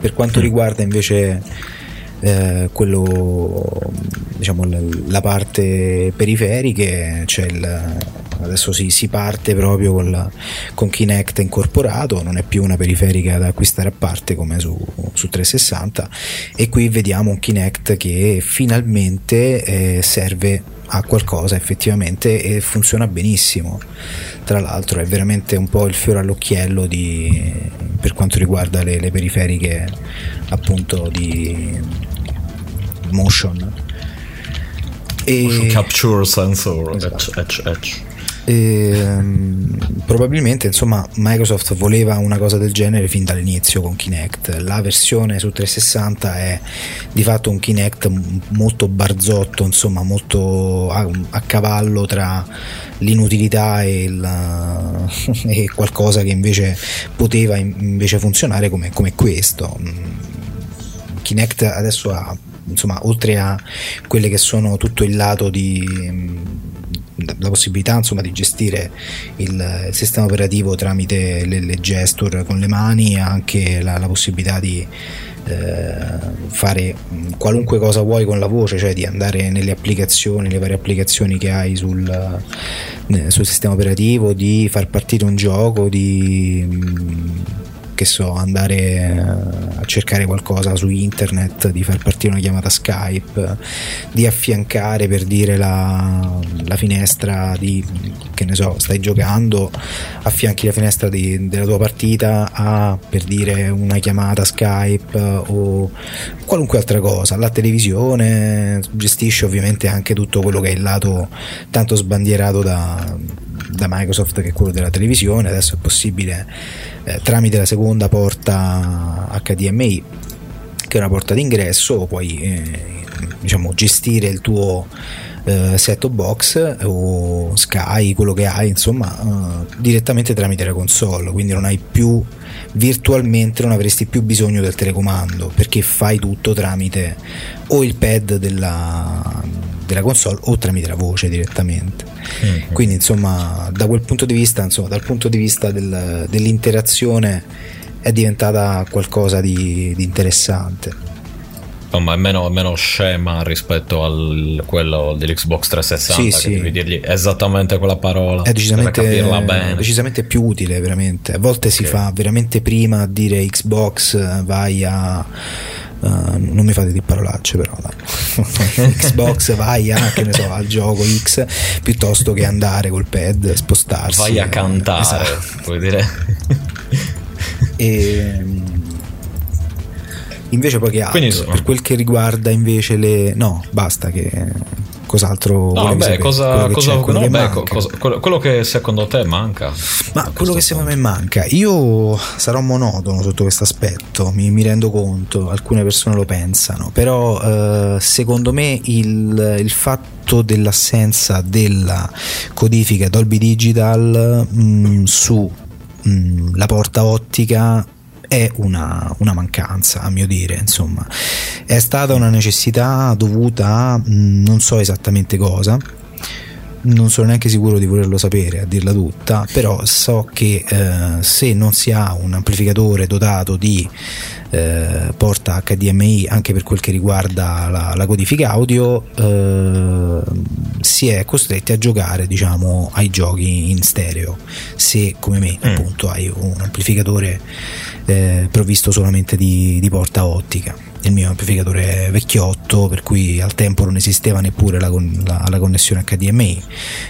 Per quanto riguarda invece eh, quello diciamo la, la parte periferiche c'è il adesso si, si parte proprio con, la- con Kinect incorporato non è più una periferica da acquistare a parte come su, su 360 e qui vediamo un Kinect che finalmente eh, serve a qualcosa effettivamente e funziona benissimo tra l'altro è veramente un po' il fiore all'occhiello di, per quanto riguarda le, le periferiche appunto di motion e Capture sensor, Esatto. etch, etch, etch. Ehm, probabilmente insomma Microsoft voleva una cosa del genere fin dall'inizio con Kinect. La versione su 360 è di fatto un Kinect molto barzotto insomma molto a, a cavallo tra l'inutilità e, il- [LAUGHS] e qualcosa che invece poteva in- invece funzionare come, come questo. Mm, Kinect adesso ha insomma oltre a quelle che sono tutto il lato di mm, la possibilità insomma di gestire il, sistema operativo tramite le, le, gesture con le mani anche la, la possibilità di eh, fare qualunque cosa vuoi con la voce, cioè di andare nelle applicazioni, le varie applicazioni che hai sul, eh, sul sistema operativo, di far partire un gioco, di che so, andare eh, a cercare qualcosa su internet, di far partire una chiamata Skype, di affiancare per dire la, la finestra di, che ne so, stai giocando, affianchi la finestra di, della tua partita a per dire una chiamata Skype o qualunque altra cosa. La televisione gestisce ovviamente anche tutto quello che è il lato tanto sbandierato da, da Microsoft che è quello della televisione, adesso è possibile eh, tramite la seconda porta HDMI che è una porta d'ingresso puoi eh, diciamo, gestire il tuo eh, set box o Sky, quello che hai, insomma, eh, direttamente tramite la console, quindi non hai più virtualmente non avresti più bisogno del telecomando perché fai tutto tramite o il pad della, della console o tramite la voce direttamente. Mm-hmm. Quindi, insomma, da quel punto di vista, insomma, dal punto di vista del, dell'interazione, è diventata qualcosa di, di interessante. Insomma, è meno, meno, scema rispetto a quello dell'Xbox 360 sì, che sì. devi dirgli esattamente quella parola è decisamente, decisamente più utile veramente a volte okay. si fa veramente prima a dire Xbox vai a Uh, non mi fate di parolacce però dai. [LAUGHS] Xbox vai a che ne so al gioco X piuttosto che andare col pad spostarsi vai a cantare esatto. vuoi dire e invece poi che altro Quindi, per quel che riguarda invece le no basta che cos'altro no, beh, cosa, quello, cosa, quello, no, beh, cosa, quello, che secondo te manca? Ma quello che secondo me manca io sarò monotono sotto questo aspetto mi, mi rendo conto alcune persone lo pensano però eh, secondo me il, il fatto dell'assenza della codifica Dolby Digital mh, mm, su mh, la porta ottica è una, una, mancanza, a mio dire, insomma. È stata una necessità dovuta a non so esattamente cosa. Non sono neanche sicuro di volerlo sapere, a dirla tutta, però so che eh, se non si ha un amplificatore dotato di eh, porta HDMI anche per quel che riguarda la, la codifica audio eh, si è costretti a giocare diciamo ai giochi in stereo se come me mm. appunto hai un amplificatore eh, provvisto solamente di, di porta ottica il mio amplificatore è vecchiotto per cui al tempo non esisteva neppure la, la, la connessione HDMI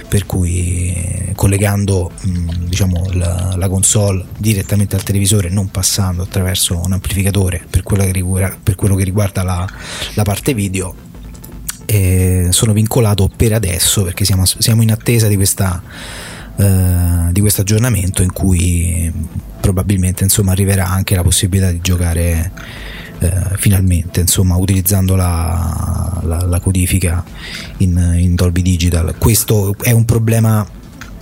per cui eh, collegando mh, diciamo, la, la, console direttamente al televisore non passando attraverso un amplificatore per quello che riguarda, quello che riguarda la, parte video eh, sono vincolato per adesso perché siamo, siamo in attesa di questa eh, di questo aggiornamento in cui probabilmente insomma, arriverà anche la possibilità di giocare eh, finalmente insomma, utilizzando la, la, la codifica in, in, Dolby Digital. Questo è un problema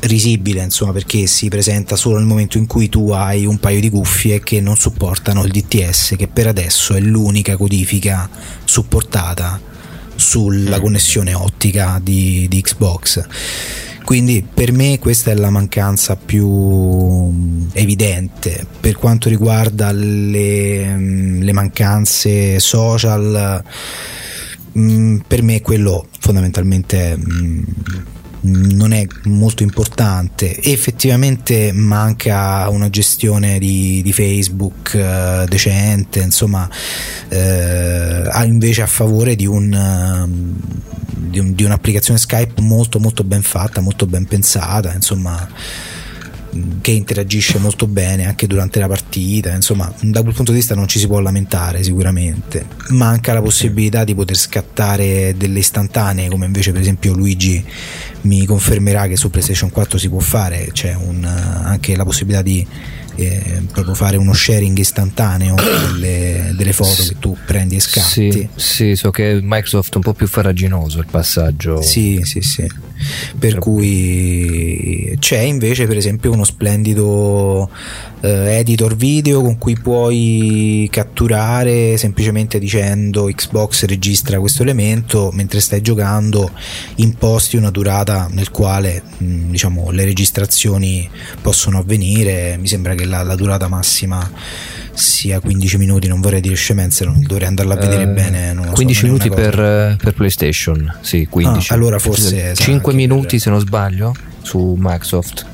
risibile insomma perché si presenta solo nel momento in cui tu hai un paio di cuffie che non supportano il DTS che per adesso è l'unica codifica supportata sulla mm. connessione ottica di, di Xbox quindi per me questa è la mancanza più mm, evidente. Per quanto riguarda le, mm, le mancanze social, per me quello fondamentalmente non è molto importante. Effettivamente manca una gestione di, di Facebook eh, decente insomma eh, invece a favore di, un, uh, di, di un'applicazione Skype molto molto ben fatta molto ben pensata insomma che interagisce molto bene anche durante la partita, insomma, da quel punto di vista non ci si può lamentare sicuramente. Manca la possibilità di poter scattare delle istantanee, come invece per esempio Luigi mi confermerà che su PlayStation 4 si può fare, c'è un, anche la possibilità di eh, proprio fare uno sharing istantaneo [COUGHS] delle, delle foto che tu prendi e scatti. Sì, sì, so che Microsoft è un po' più farraginoso il passaggio. Sì, sì, sì. Per cui c'è invece per esempio uno splendido editor video con cui puoi catturare semplicemente dicendo Xbox registra questo elemento mentre stai giocando imposti una durata nel quale diciamo le registrazioni possono avvenire mi sembra che la, la durata massima sia 15 minuti, non vorrei dire scemenze, non dovrei andarla a vedere Eh, bene. non lo so, 15 non è minuti per, per PlayStation, sì, 15. Ah, allora forse sarà 5 anche minuti se non sbaglio su Microsoft.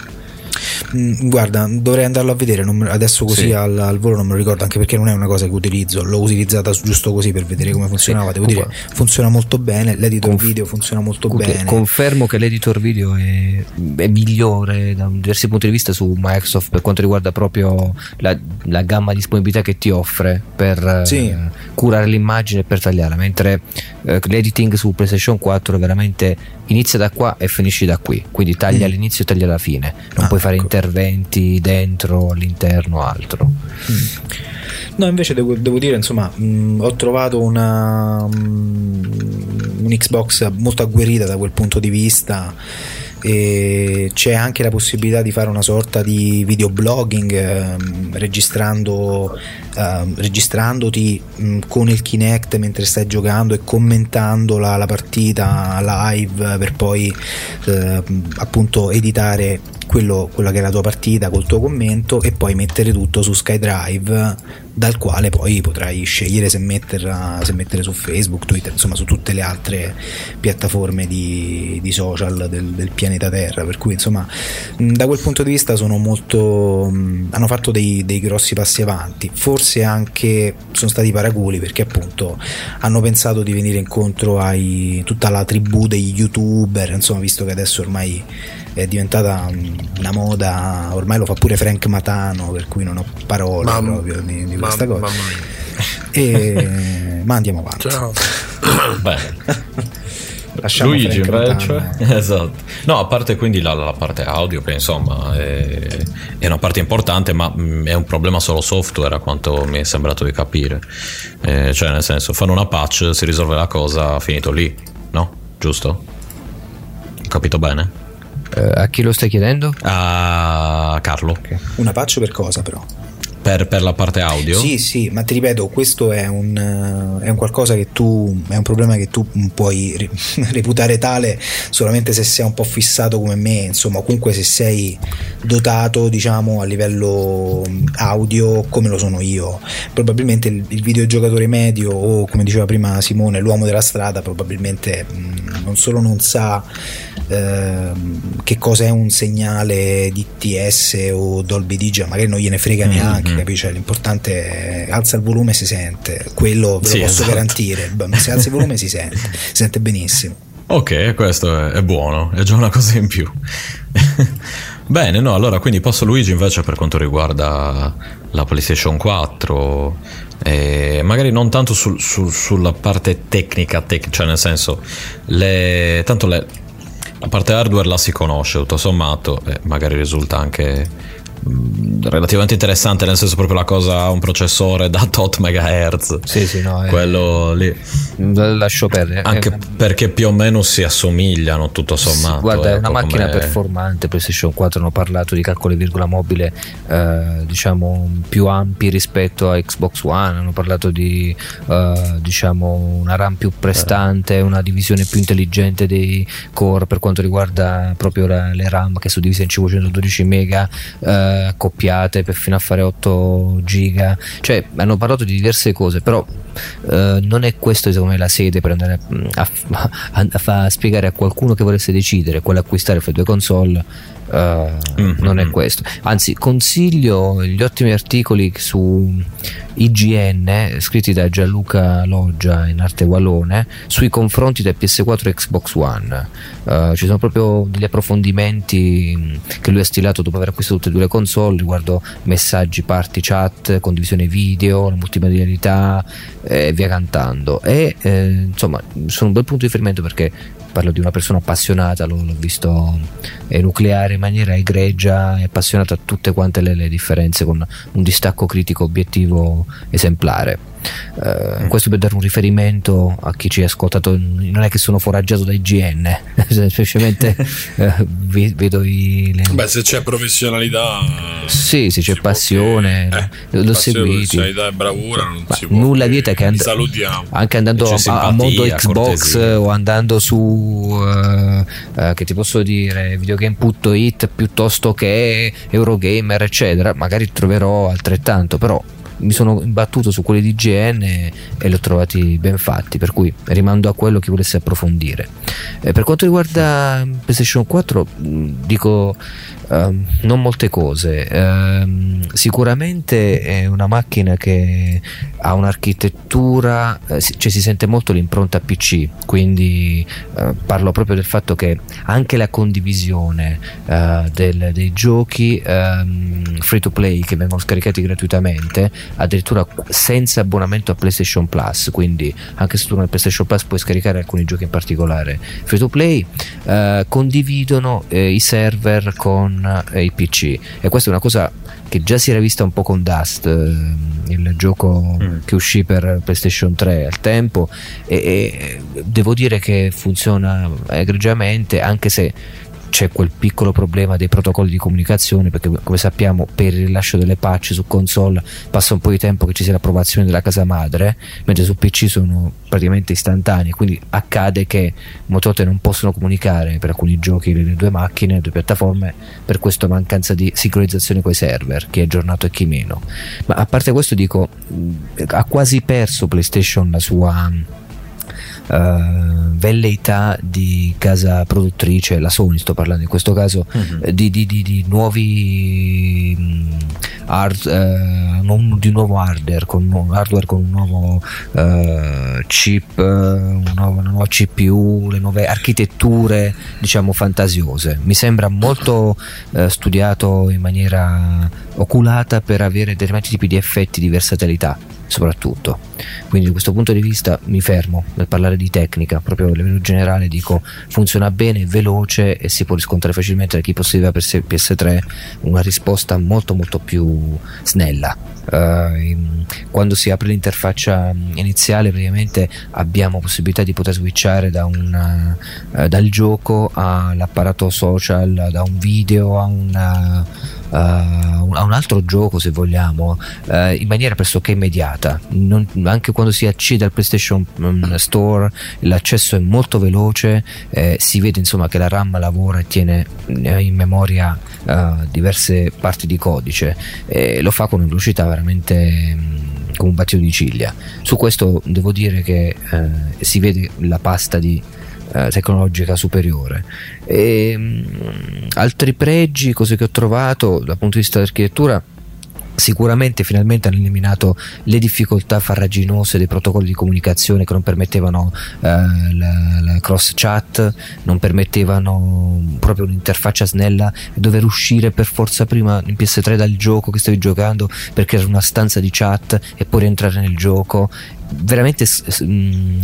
Mm, Guarda, dovrei andarlo a vedere. non adesso così Sì. al, al volo non me lo ricordo, anche perché non è una cosa che utilizzo. L'ho utilizzata giusto così per vedere come funzionava. Devo comunque- dire, funziona molto bene. L'editor Conf- video funziona molto Comunque, bene. Confermo che l'editor video è, è migliore da diversi punti di vista su Microsoft per quanto riguarda proprio la, la gamma di disponibilità che ti offre per eh, Sì. curare l'immagine e per tagliarla, mentre eh, l'editing su PlayStation 4 veramente inizia da qua e finisci da qui, quindi taglia Mm. all'inizio e taglia alla fine, non Ah, puoi fare ecco. Interventi dentro, all'interno, altro. No, invece devo, devo dire, insomma, mh, ho trovato una, mh, un Xbox molto agguerrita da quel punto di vista. E c'è anche la possibilità di fare una sorta di videoblogging ehm, registrando, ehm, registrandoti mh, con il Kinect mentre stai giocando e commentando la, la partita live per poi eh, appunto editare quello, quella che è la tua partita col tuo commento e poi mettere tutto su SkyDrive dal quale poi potrai scegliere se metterla se mettere su Facebook, Twitter, insomma su tutte le altre piattaforme di, di social del, del pianeta Terra. Per cui insomma da quel punto di vista sono molto hanno fatto dei, dei grossi passi avanti. Forse anche sono stati paraculi perché appunto hanno pensato di venire incontro a tutta la tribù degli youtuber, insomma, visto che adesso ormai è diventata mm, una moda, ormai lo fa pure Frank Matano, per cui non ho parole Mam- proprio di, di mam- questa cosa. mamma mia. E, ma andiamo avanti. Ciao. [LAUGHS] Lasciamo Luigi invece? Matano. [LAUGHS] esatto. No a parte quindi la, la parte audio che insomma è, è una parte importante ma mm, è un problema solo software a quanto mi è sembrato di capire. Eh, cioè nel senso fanno una patch si risolve la cosa finito lì no? Giusto? Ho capito bene? Eh, a chi lo stai chiedendo? a Carlo. Una patch per cosa però? Per, per la parte audio? Sì, sì, ma ti ripeto, questo è un, eh, è un qualcosa che tu, è un problema che tu puoi [LAUGHS] reputare tale solamente se sei un po' fissato come me, insomma, comunque se sei dotato, diciamo, a livello mm, audio come lo sono io. Probabilmente il, il videogiocatore medio o come diceva prima Simone, l'uomo della strada, probabilmente mh, non solo non sa ehm, che cosa è un segnale DTS o Dolby Digital, magari non gliene frega neanche, capisci? L'importante è alza il volume e si sente, quello ve lo Sì, posso esatto. garantire, se alza il volume si sente, si sente benissimo. Ok, questo è, buono, è già una cosa in più. [LAUGHS] Bene, no, allora quindi passo Luigi invece per quanto riguarda la PlayStation 4, eh, magari non tanto sul- sul- sulla parte tecnica, tec- cioè nel senso, le, tanto le- la parte hardware la si conosce, tutto sommato, e magari risulta anche relativamente interessante, nel senso proprio la cosa ha un processore da [LAUGHS] tot megahertz. Sì, sì, no, Quello lì. Lascio perdere. Anche Eh, perché più o meno si assomigliano tutto sommato. Guarda, è una ecco, macchina come- performante. PlayStation 4 hanno parlato di calcolo e virgola mobile, eh, diciamo più ampi rispetto a Xbox One. Hanno parlato di eh, diciamo una RAM più prestante, una divisione più intelligente dei core per quanto riguarda proprio la- le RAM che sono divise in 512 mega eh, accoppiate per fino a fare 8 giga. Cioè, hanno parlato di diverse cose, però eh, non è questo secondo me la sede per andare a, [LAUGHS] a- a fa- spiegare a qualcuno che volesse decidere quale acquistare fra due console eh, Mhm. non è questo anzi consiglio gli ottimi articoli su IGN scritti da Gianluca Loggia in arte Wallone sui confronti del PS4 e Xbox One Eh, ci sono proprio degli approfondimenti che lui ha stilato dopo aver acquistato tutte e due le console riguardo messaggi party chat condivisione video la multimedialità e via cantando. E eh, insomma, sono un bel punto di riferimento perché parlo di una persona appassionata, l'ho, l'ho visto enucleare in maniera egregia e appassionata a tutte quante le, le differenze con un distacco critico obiettivo esemplare. Uh, questo per dare un riferimento a chi ci ha ascoltato non è che sono foraggiato da IGN [LAUGHS] semplicemente [LAUGHS] uh, vedo i, le... beh se c'è professionalità sì se c'è passione che, eh, l'ho passione, seguito e bravura non Ma si può nulla vieta che and- salutiamo. anche andando a, simpatia, a mondo Xbox cortesia. o andando su uh, che ti posso dire videogame.it piuttosto che Eurogamer eccetera magari troverò altrettanto però mi sono imbattuto su quelli di GN e, e li ho trovati ben fatti, per cui rimando a quello che volesse approfondire. Eh, per quanto riguarda PlayStation 4, mh, dico um, non molte cose. Um, sicuramente è una macchina che ha un'architettura, eh, cioè si sente molto l'impronta PC, quindi eh, parlo proprio del fatto che anche la condivisione eh, del- dei giochi ehm, free to play che vengono scaricati gratuitamente, addirittura senza abbonamento a PlayStation Plus, quindi anche se tu nel PlayStation Plus puoi scaricare alcuni giochi in particolare free to play, eh, condividono eh, i server con eh, i PC e questa è una cosa che già si era vista un po' con Dust, eh, il gioco che uscì per PlayStation 3 al tempo e, e devo dire che funziona egregiamente anche se c'è quel piccolo problema dei protocolli di comunicazione perché come sappiamo per il rilascio delle patch su console passa un po' di tempo che ci sia l'approvazione della casa madre mentre su PC sono praticamente istantanei. Quindi accade che motote non possono comunicare per alcuni giochi le due macchine, le due piattaforme per questa mancanza di sincronizzazione con i server chi è aggiornato e chi meno. Ma a parte questo dico ha quasi perso PlayStation la sua velleità di casa produttrice, la Sony sto parlando in questo caso, eh, di, di- di- di nuovi mh, hard, eh, non di nuovo hardware con, un hardware con un nuovo eh, chip, eh, un nuovo- una nuova CPU, le nuove architetture diciamo fantasiose. Mi sembra molto eh, studiato in maniera oculata per avere determinati tipi di effetti di versatilità soprattutto. Quindi da questo punto di vista mi fermo nel parlare di tecnica, proprio a livello generale dico funziona bene, veloce e si può riscontrare facilmente da chi possedeva PS- PS3 una risposta molto molto più snella. Eh, in- quando si apre l'interfaccia mm, iniziale praticamente abbiamo possibilità di poter switchare da un, eh, dal gioco all'apparato social, da un video a una uh, a un altro gioco se vogliamo eh, in maniera pressoché immediata. Non- anche quando si accede al PlayStation mm, Store l'accesso è molto veloce eh, si vede insomma che la RAM lavora e tiene eh, in memoria diverse parti di codice e lo fa con velocità veramente mm, come un battito di ciglia. Su questo devo dire che eh, si vede la pasta di eh, tecnologica superiore. E, mh, altri pregi, cose che ho trovato dal punto di vista dell'architettura. Sicuramente finalmente hanno eliminato le difficoltà farraginose dei protocolli di comunicazione che non permettevano eh, la, la cross chat, non permettevano proprio un'interfaccia snella dover uscire per forza prima in PS3 dal gioco che stavi giocando per creare una stanza di chat e poi rientrare nel gioco veramente mm,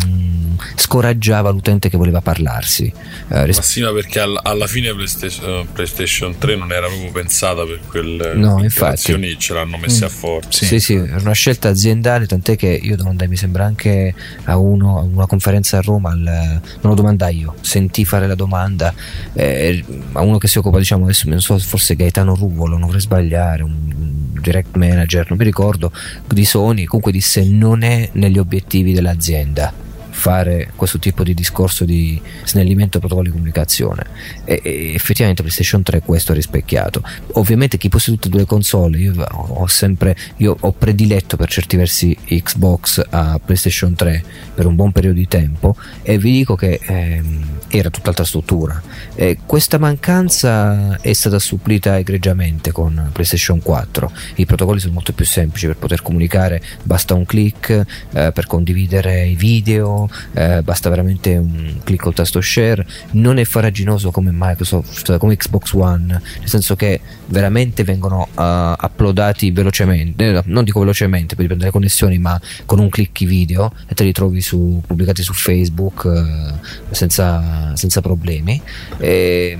scoraggiava l'utente che voleva parlarsi Eh, sì, ma perché alla, alla fine PlayStation, PlayStation 3 non era proprio pensata per quelle No, infatti. ce l'hanno messe Mm. a forza. Sì, sì, era una scelta aziendale, tant'è che io domandai, mi sembra anche a uno a una conferenza a Roma, al- non lo domandai io, sentì fare la domanda eh, a uno che si occupa, diciamo, adesso non so, forse Gaetano Ruvolo, non vorrei sbagliare, un direct manager, non mi ricordo, di Sony, comunque disse non è negli obiettivi dell'azienda fare questo tipo di discorso di snellimento dei protocolli di comunicazione. E, e effettivamente PlayStation 3 questo ha rispecchiato. Ovviamente chi possiede due le console io ho sempre io ho prediletto per certi versi Xbox a PlayStation 3 per un buon periodo di tempo e vi dico che ehm, era tutt'altra struttura. E questa mancanza è stata supplita egregiamente con PlayStation 4 i protocolli sono molto più semplici per poter comunicare basta un click eh, per condividere i video eh, basta veramente un clic col tasto share, non è faraginoso come Microsoft, come Xbox One, nel senso che veramente vengono uh, uploadati velocemente, eh, non dico velocemente per dipendere dalle connessioni, ma con un clic video e te li trovi su, pubblicati su Facebook uh, senza, senza, problemi. E,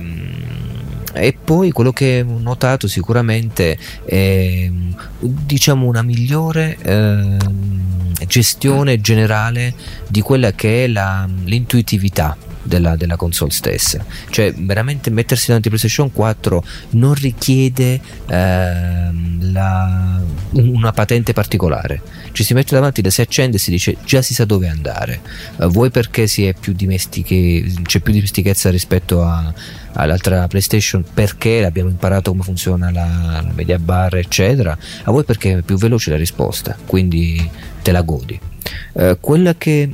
e poi quello che ho notato sicuramente è diciamo una migliore eh, gestione generale di quella che è la, l'intuitività della, della, console stessa. Cioè, veramente mettersi davanti a PlayStation 4 non richiede ehm, la, una patente particolare. Ci si mette davanti, la si accende e si dice già si sa dove andare. Uh, vuoi perché più c'è più dimestichezza rispetto a, all'altra PlayStation perché abbiamo imparato come funziona la, la media bar, eccetera. A voi perché è più veloce la risposta, quindi te la godi. Uh, quella che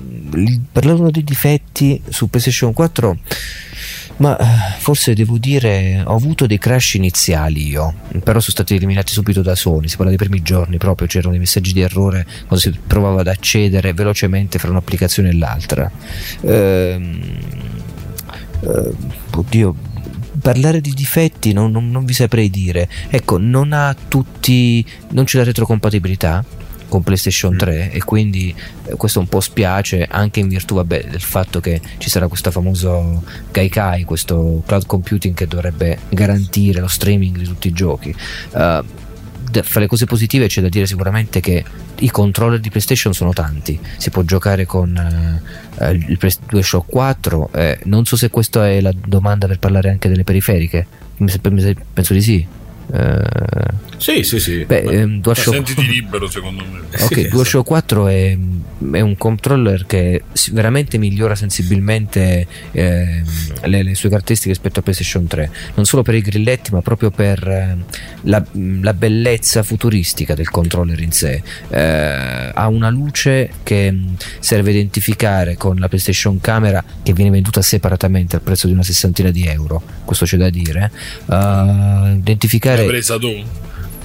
parlando dei difetti su PlayStation 4 ma eh, forse devo dire ho avuto dei crash iniziali io però sono stati eliminati subito da Sony. Si parla dei primi giorni proprio c'erano dei messaggi di errore quando si provava ad accedere velocemente fra un'applicazione e l'altra. Ehm, eh, oddio parlare di difetti non, non, non vi saprei dire. Ecco non ha tutti non c'è la retrocompatibilità con PlayStation 3 mm. e quindi eh, questo un po' spiace anche in virtù vabbè, del fatto che ci sarà questo famoso Gaikai, questo cloud computing che dovrebbe garantire lo streaming di tutti i giochi. Uh, fra le cose positive c'è da dire sicuramente che i controller di PlayStation sono tanti, si può giocare con uh, il DualShock 4, eh, non so se questa è la domanda per parlare anche delle periferiche, penso di sì. Uh, sì, sì, sì. Beh, ehm, DualShock... Sentiti libero, secondo me. Ok, sì, DualShock 4 è, è, un controller che veramente migliora sensibilmente eh, le, le, sue caratteristiche rispetto a PlayStation 3, non solo per i grilletti, ma proprio per eh, la, la, bellezza futuristica del controller in sé. Eh, ha una luce che serve a identificare con la PlayStation Camera che viene venduta separatamente al prezzo di una sessantina di euro, questo c'è da dire. Uh, identificare... L'hai presa tu?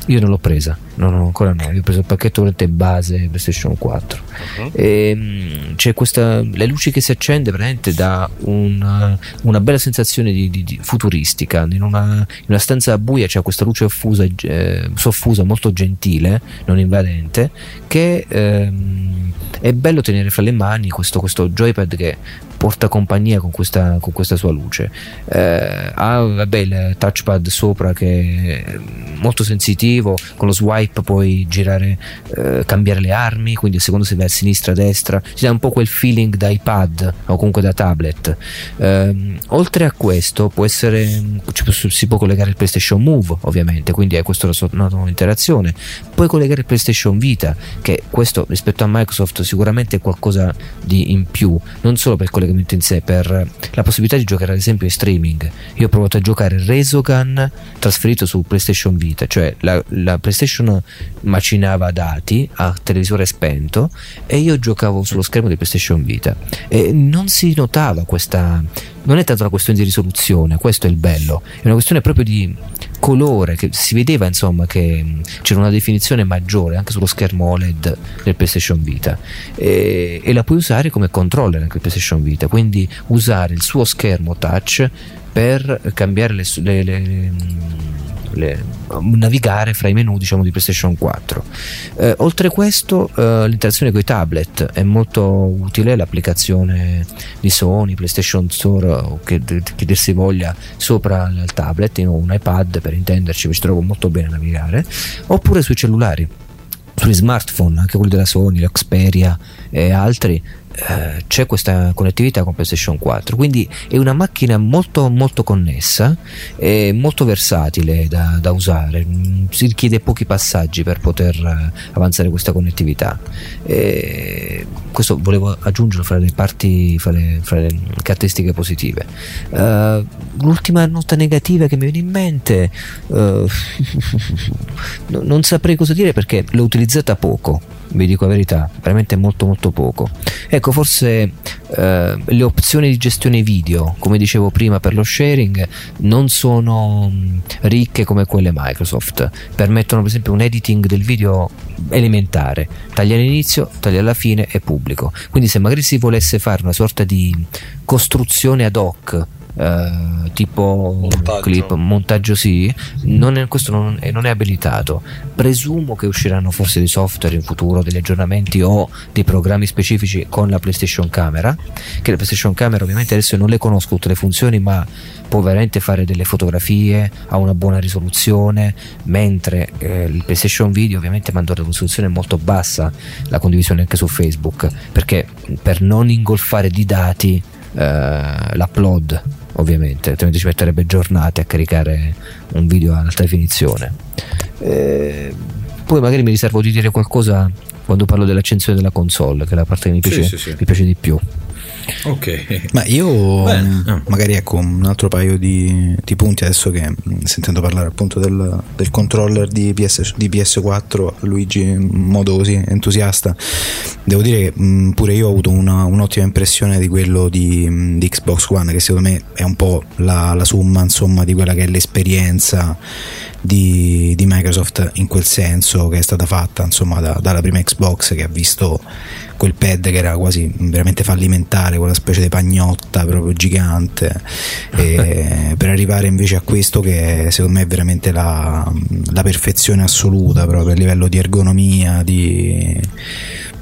Io non l'ho presa, no, no, ancora no. Io ho preso il pacchetto base PlayStation 4. Uh-huh. E, c'è questa. Le luci che si accende veramente dà una, una bella sensazione di, di, di futuristica. In una, in una, stanza buia c'è questa luce offusa, eh, soffusa, molto gentile, non invadente, che ehm, è bello tenere fra le mani questo, questo joypad che porta compagnia con questa, con questa sua luce. Eh, ha vabbè, il touchpad sopra che è molto sensitivo, con lo swipe puoi girare, eh, cambiare le armi, quindi secondo se vai a sinistra, a destra, si dà un po' quel feeling da iPad o comunque da tablet. Eh, oltre a questo può essere, si può collegare il PlayStation Move ovviamente, quindi è questa una nuova interazione. Puoi collegare il PlayStation Vita, che questo rispetto a Microsoft sicuramente è qualcosa di in più, non solo per collegare collegamento in sé per la possibilità di giocare ad esempio in streaming. Io ho provato a giocare Resogun trasferito su PlayStation Vita, cioè la, la PlayStation macinava dati a televisore spento e io giocavo sullo schermo di PlayStation Vita. E non si notava questa non è tanto una questione di risoluzione, questo è il bello, è una questione proprio di colore, che si vedeva insomma che c'era una definizione maggiore anche sullo schermo OLED del PlayStation Vita. E, e la puoi usare come controller anche il PlayStation Vita, quindi usare il suo schermo touch per cambiare le, le, le le, navigare fra i menu diciamo, di PlayStation 4. Eh, oltre questo, eh, l'interazione con i tablet è molto utile, l'applicazione di Sony, PlayStation Store o che, che dir si voglia sopra il tablet, ho un iPad per intenderci, mi ci trovo molto bene a navigare, oppure sui cellulari sugli smartphone, anche quelli della Sony, l'Xperia e altri, eh, c'è questa connettività con PlayStation 4 quindi è una macchina molto molto connessa e molto versatile da, da usare. Mm, si richiede pochi passaggi per poter eh, avanzare questa connettività. E questo volevo aggiungerlo fra le parti fra le, fra le caratteristiche positive. Uh, l'ultima nota negativa che mi viene in mente [LAUGHS] uh, non saprei cosa dire perché l'ho utilizzata poco vi dico la verità, veramente molto molto poco. Ecco, forse eh, le opzioni di gestione video, come dicevo prima per lo sharing, non sono mh, ricche come quelle Microsoft. Permettono per esempio un editing del video elementare, taglia all'inizio, taglia alla fine e pubblico. Quindi se magari si volesse fare una sorta di costruzione ad hoc Uh, tipo montaggio. clip, montaggio sì, non è, questo non è, non è, abilitato. Presumo che usciranno forse dei software in futuro, degli aggiornamenti o dei programmi specifici con la PlayStation Camera, che la PlayStation Camera ovviamente adesso non le conosco tutte le funzioni, ma può veramente fare delle fotografie a una buona risoluzione, mentre eh, il PlayStation Video ovviamente manda una risoluzione molto bassa, la condivisione anche su Facebook, perché per non ingolfare di dati Uh, l'upload ovviamente, altrimenti ci metterebbe giornate a caricare un video ad alta definizione. E poi magari mi riservo di dire qualcosa quando parlo dell'accensione della console, che è la parte che mi piace, sì, sì, sì. Mi piace di più. Ok. Ma io Bene. magari ecco un altro paio di, di, punti adesso che mm, sentendo parlare appunto del, del controller di, PS, di, PS4 Luigi modo così entusiasta devo dire che mh, mm, pure io ho avuto una, un'ottima impressione di quello di, mm, di, Xbox One che secondo me è un po' la, la summa insomma di quella che è l'esperienza di, di, Microsoft in quel senso che è stata fatta insomma da, dalla prima Xbox che ha visto quel pad che era quasi veramente fallimentare, quella specie di pagnotta proprio gigante, [LAUGHS] per arrivare invece a questo che secondo me è veramente la, la perfezione assoluta proprio a livello di ergonomia, di,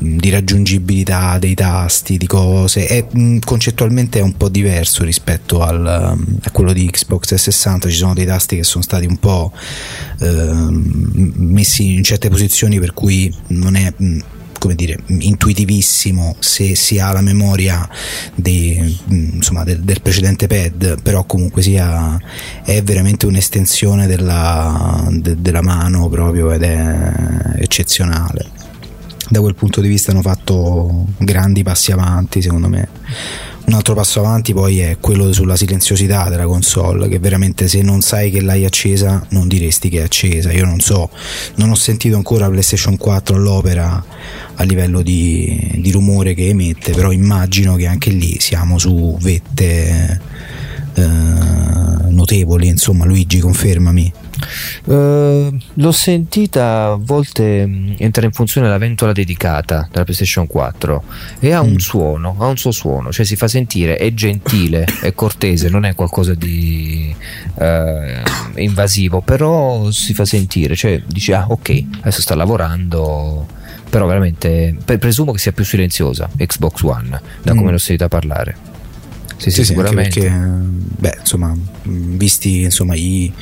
di raggiungibilità dei tasti, di cose, è concettualmente è un po' diverso rispetto al, a quello di Xbox 360, ci sono dei tasti che sono stati un po' eh, messi in certe posizioni per cui non è come dire, intuitivissimo se si ha la memoria di, insomma, del, del, precedente pad, però comunque sia è veramente un'estensione della, de, della mano proprio ed è eccezionale. Da quel punto di vista hanno fatto grandi passi avanti, secondo me. Un altro passo avanti poi è quello sulla silenziosità della console, che veramente se non sai che l'hai accesa non diresti che è accesa. Io non so, non ho sentito ancora PlayStation 4 all'opera a livello di, di rumore che emette, però immagino che anche lì siamo su vette eh, notevoli, insomma Luigi confermami. Uh, l'ho sentita a volte mm, entra in funzione la ventola dedicata della PlayStation 4 e ha un mm. suono, ha un suo suono, cioè si fa sentire, è gentile, è cortese, non è qualcosa di uh, invasivo, però si fa sentire, cioè dici ah ok, adesso sta lavorando, però veramente presumo che sia più silenziosa Xbox One da come mm. l'ho sentita parlare. Sì, sì, sicuramente. Perché, beh, insomma, visti insomma, i,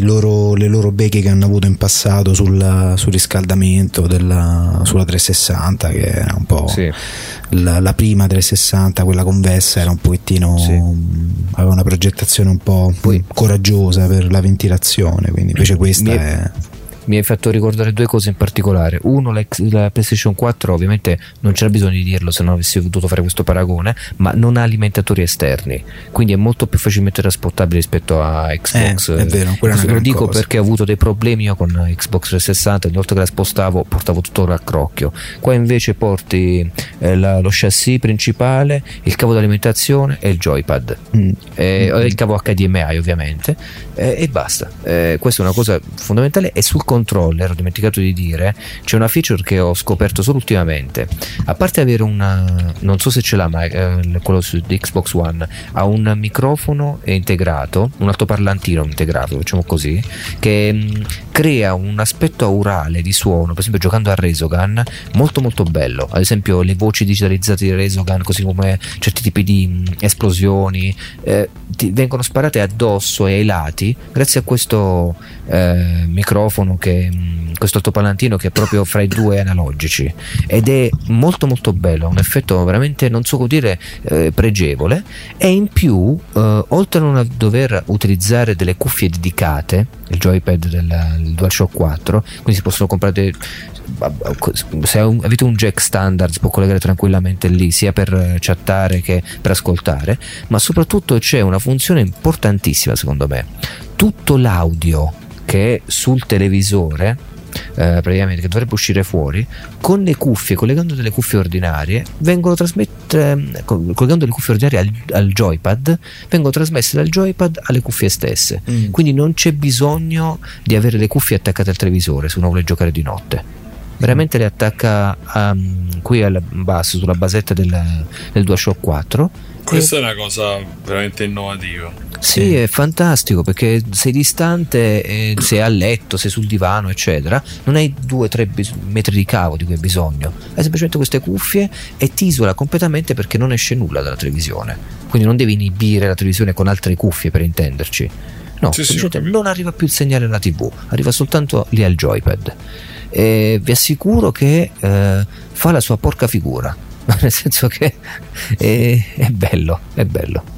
loro, le loro beghe che hanno avuto in passato sul, sul riscaldamento della, sulla 360 che era un po' sì. la, la, prima 360 quella convessa era un pochettino sì. aveva una progettazione un po' Poi, coraggiosa per la ventilazione quindi invece questa è, è mi hai fatto ricordare due cose in particolare. Uno, la, la PlayStation 4, ovviamente non c'era bisogno di dirlo se non avessi dovuto fare questo paragone, ma non ha alimentatori esterni, quindi è molto più facilmente trasportabile rispetto a Xbox. Eh, è vero, quella lo dico cosa. perché ho avuto dei problemi io con Xbox 360, ogni volta che la spostavo portavo tutto a crocchio. Qua invece porti eh, la, lo chassis principale, il cavo di alimentazione e il joypad, mm. e, mm. il cavo HDMI ovviamente, eh, e basta. Eh, questa è una cosa fondamentale e sul controller, ho dimenticato di dire, c'è una feature che ho scoperto solo ultimamente. A parte avere una, non so se ce l'ha, ma eh, quello su Xbox One, ha un microfono integrato, un altoparlantino integrato, diciamo così, che mh, mm, crea un aspetto aurale di suono, per esempio giocando a Resogun, molto molto bello. Ad esempio le voci digitalizzate di Resogun, così come certi tipi di mh, mm, esplosioni, eh, vengono sparate addosso e ai lati grazie a questo eh, microfono che mm, questo altoparlantino che è proprio fra i due analogici. Ed è molto molto bello un effetto veramente non so come dire eh, pregevole. E in più eh, oltre a non dover utilizzare delle cuffie dedicate il joypad del DualShock 4 quindi si possono comprare se avete un jack standard si può collegare tranquillamente lì sia per chattare che per ascoltare ma soprattutto c'è una funzione importantissima secondo me. Tutto l'audio che è sul televisore eh, praticamente che dovrebbe uscire fuori, con le cuffie, collegando delle cuffie ordinarie, vengono trasmesse, ehm, collegando le cuffie ordinarie al, al, joypad, vengono trasmesse dal joypad alle cuffie stesse. Mm. Quindi non c'è bisogno di avere le cuffie attaccate al televisore se uno vuole giocare di notte veramente le attacca um, qui al basso sulla basetta del, del DualShock 4 questa è una cosa veramente innovativa sì, è fantastico perché sei distante, eh, sei a letto, sei sul divano, eccetera. Non hai 2-3 bis- metri di cavo di cui hai bisogno. Hai semplicemente queste cuffie e ti isola completamente perché non esce nulla dalla televisione. Quindi non devi inibire la televisione con altre cuffie per intenderci. No, sì, semplicemente sì, non arriva più il segnale alla TV, arriva soltanto lì al joypad. E vi assicuro che eh, fa la sua porca figura, [LAUGHS] nel senso che è, è bello, è bello.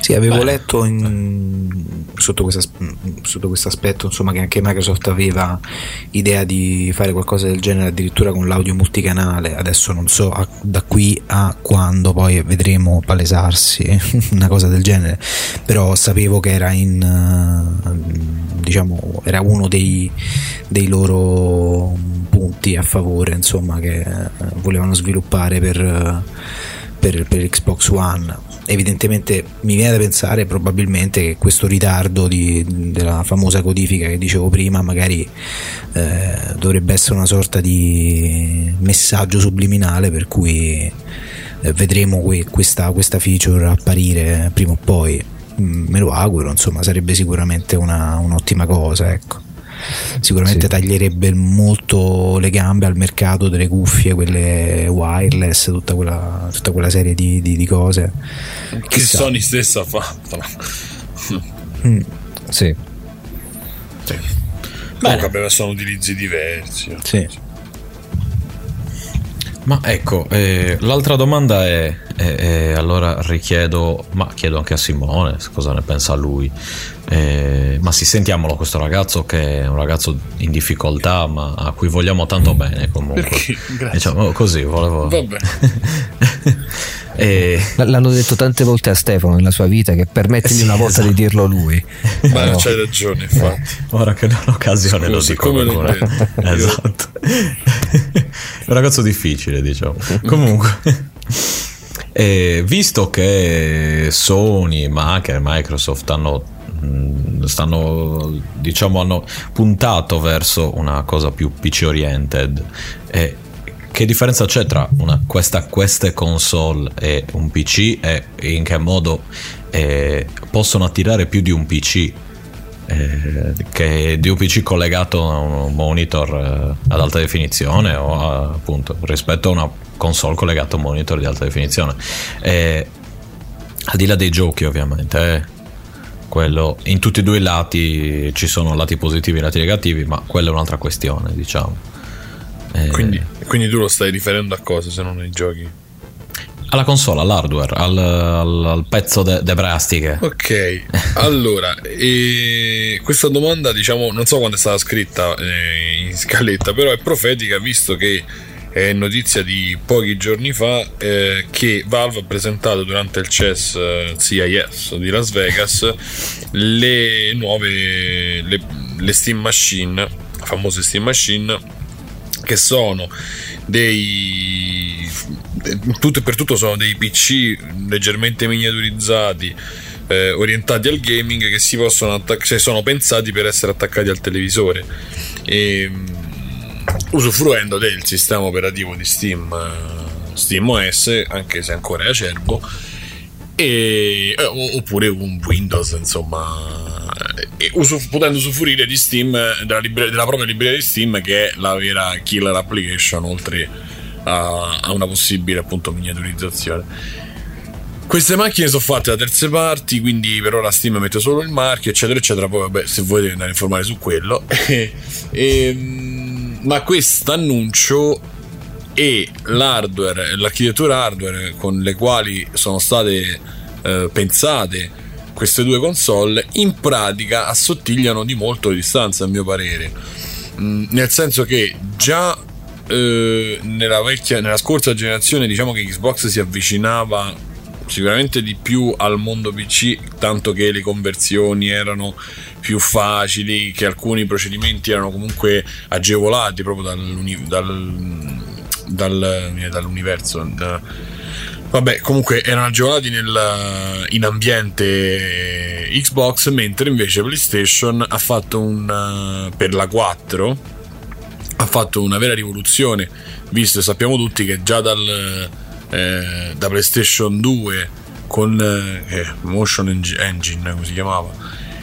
Sì, avevo Beh. letto in, sotto, questo, sotto questo aspetto insomma, che anche Microsoft aveva idea di fare qualcosa del genere addirittura con l'audio multicanale. Adesso non so a, da qui a quando poi vedremo palesarsi [LAUGHS] una cosa del genere, però sapevo che era in diciamo era uno dei, dei loro punti a favore insomma che volevano sviluppare per, per, per Xbox One evidentemente mi viene da pensare probabilmente che questo ritardo di, della famosa codifica che dicevo prima magari eh, dovrebbe essere una sorta di messaggio subliminale per cui eh, vedremo que- questa, questa feature apparire prima o poi. Mm, me lo auguro insomma sarebbe sicuramente una, un'ottima cosa ecco sicuramente sì. taglierebbe molto le gambe al mercato delle cuffie, quelle wireless, tutta quella, tutta quella serie di, di, di cose. Che Chissà. Sony stessa ha fatto. mm. Sì. sì. Comunque sono utilizzi diversi. Sì. Ma ecco, eh, l'altra domanda è, è, è, allora richiedo, ma chiedo anche a Simone cosa ne pensa lui, eh, ma sì, sentiamolo questo ragazzo che è un ragazzo in difficoltà ma a cui vogliamo tanto bene comunque. Perché? Grazie. Diciamo così, volevo... Vabbè. [LAUGHS] E... L'hanno detto tante volte a Stefano nella sua vita che permettetemi sì, una volta esatto. di dirlo lui. [LAUGHS] Ma no. c'hai ragione, infatti. [LAUGHS] Ora che non ho l'occasione lo dico come lo Esatto. Un ragazzo difficile, diciamo. Comunque. E visto che Sony, ma anche Microsoft hanno stanno diciamo hanno puntato verso una cosa più PC oriented e che differenza c'è tra una, questa, queste console e un PC e in che modo eh, possono attirare più di un PC eh, che di un PC collegato a un monitor eh, ad alta definizione o a, appunto rispetto a una console collegata a un monitor di alta definizione. Al di là dei giochi ovviamente eh, quello, in tutti e due i lati ci sono lati positivi e lati negativi ma quella è un'altra questione diciamo eh, quindi, quindi, tu lo stai riferendo a cosa se non ai giochi? Alla console, all'hardware, al, al, al pezzo de, de brastiche. Ok, allora, [LAUGHS] questa domanda diciamo, non so quando è stata scritta eh, in scaletta, però è profetica visto che è notizia di pochi giorni fa eh, che Valve ha presentato durante il CES eh, CIS di Las Vegas le nuove le, le Steam Machine, famose Steam Machine che sono dei tutto e per tutto sono dei PC leggermente miniaturizzati eh, orientati al gaming che si possono attaccare cioè sono pensati per essere attaccati al televisore. E um, usufruendo del sistema operativo di Steam uh, Steam OS anche se ancora è acerbo e, eh, oppure un Windows insomma usuf- potendo usufruire di Steam della, libre- della, propria libreria di Steam che è la vera killer application oltre a, a una possibile appunto miniaturizzazione queste macchine sono fatte da terze parti, quindi per ora Steam mette solo il marchio, eccetera, eccetera. Poi, vabbè, se volete andare a informare su quello. [LAUGHS] e, ehm, ma questo annuncio e l'hardware, l'architettura hardware con le quali sono state eh, pensate queste due console in pratica assottigliano di molto le distanze a mio parere. Mm, nel senso che già eh, nella, vecchia, nella scorsa generazione diciamo che Xbox si avvicinava sicuramente di più al mondo PC, tanto che le conversioni erano più facili, che alcuni procedimenti erano comunque agevolati proprio dal, dal- eh, dall'universo. da- Vabbè, comunque erano agevolati nel, in ambiente Xbox, mentre invece PlayStation ha fatto un eh, per la 4 ha fatto una vera rivoluzione, visto sappiamo tutti che già dal, eh, da PlayStation 2 con eh, Motion Eng- Engine, come si chiamava,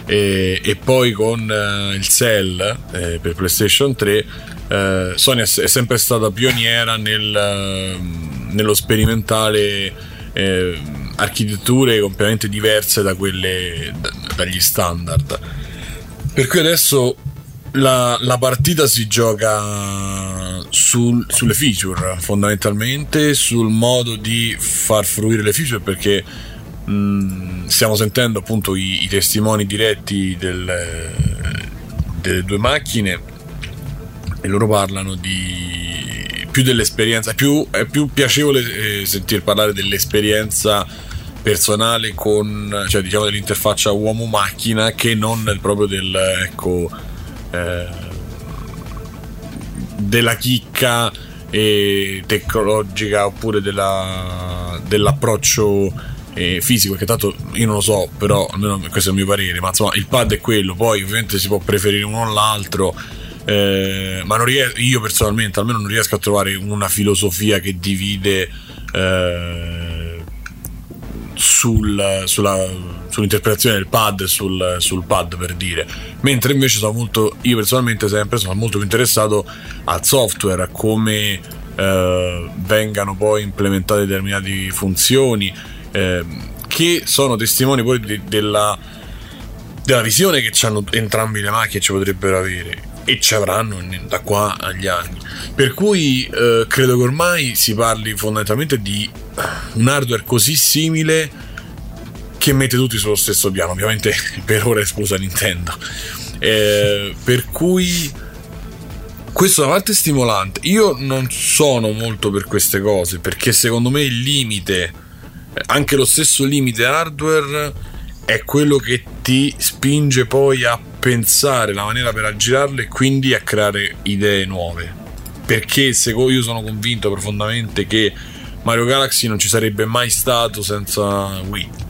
e, e poi con eh, il Cell eh, per PlayStation 3, eh, Sony è, sempre stata pioniera nel, ehm, nello sperimentare eh, architetture completamente diverse da quelle da- dagli standard. Per cui adesso la, la partita si gioca sul- sulle feature fondamentalmente, sul modo di far fruire le feature perché mh, stiamo sentendo appunto i, i testimoni diretti del- delle due macchine e loro parlano di più dell'esperienza, più, è più piacevole eh, sentir parlare dell'esperienza personale con, cioè diciamo dell'interfaccia uomo-macchina che non proprio del, ecco, eh, della chicca eh, tecnologica oppure della- dell'approccio eh, fisico che tanto io non lo so però almeno questo è il mio parere ma insomma il pad è quello. Poi ovviamente si può preferire uno o l'altro eh, ma ries- io personalmente almeno non riesco a trovare una filosofia che divide eh, sul- sulla- sull'interpretazione del pad sul, sul pad per dire. Mentre invece sono molto io personalmente sempre sono molto più interessato al software a come eh, vengano poi implementate determinate funzioni eh, che sono testimoni poi di- della, della visione che hanno entrambi le macchine ci potrebbero avere e ci avranno da qua agli anni. Per cui eh, credo che ormai si parli fondamentalmente di un hardware così simile che mette tutti sullo stesso piano. Ovviamente [LAUGHS] per ora esclusa Nintendo. Eh, per cui questo è una parte stimolante. Io non sono molto per queste cose perché secondo me il limite anche lo stesso limite hardware è quello che ti spinge poi a pensare la maniera per aggirarle e quindi a creare idee nuove. Perché secondo io sono convinto profondamente che Mario Galaxy non ci sarebbe mai stato senza Wii.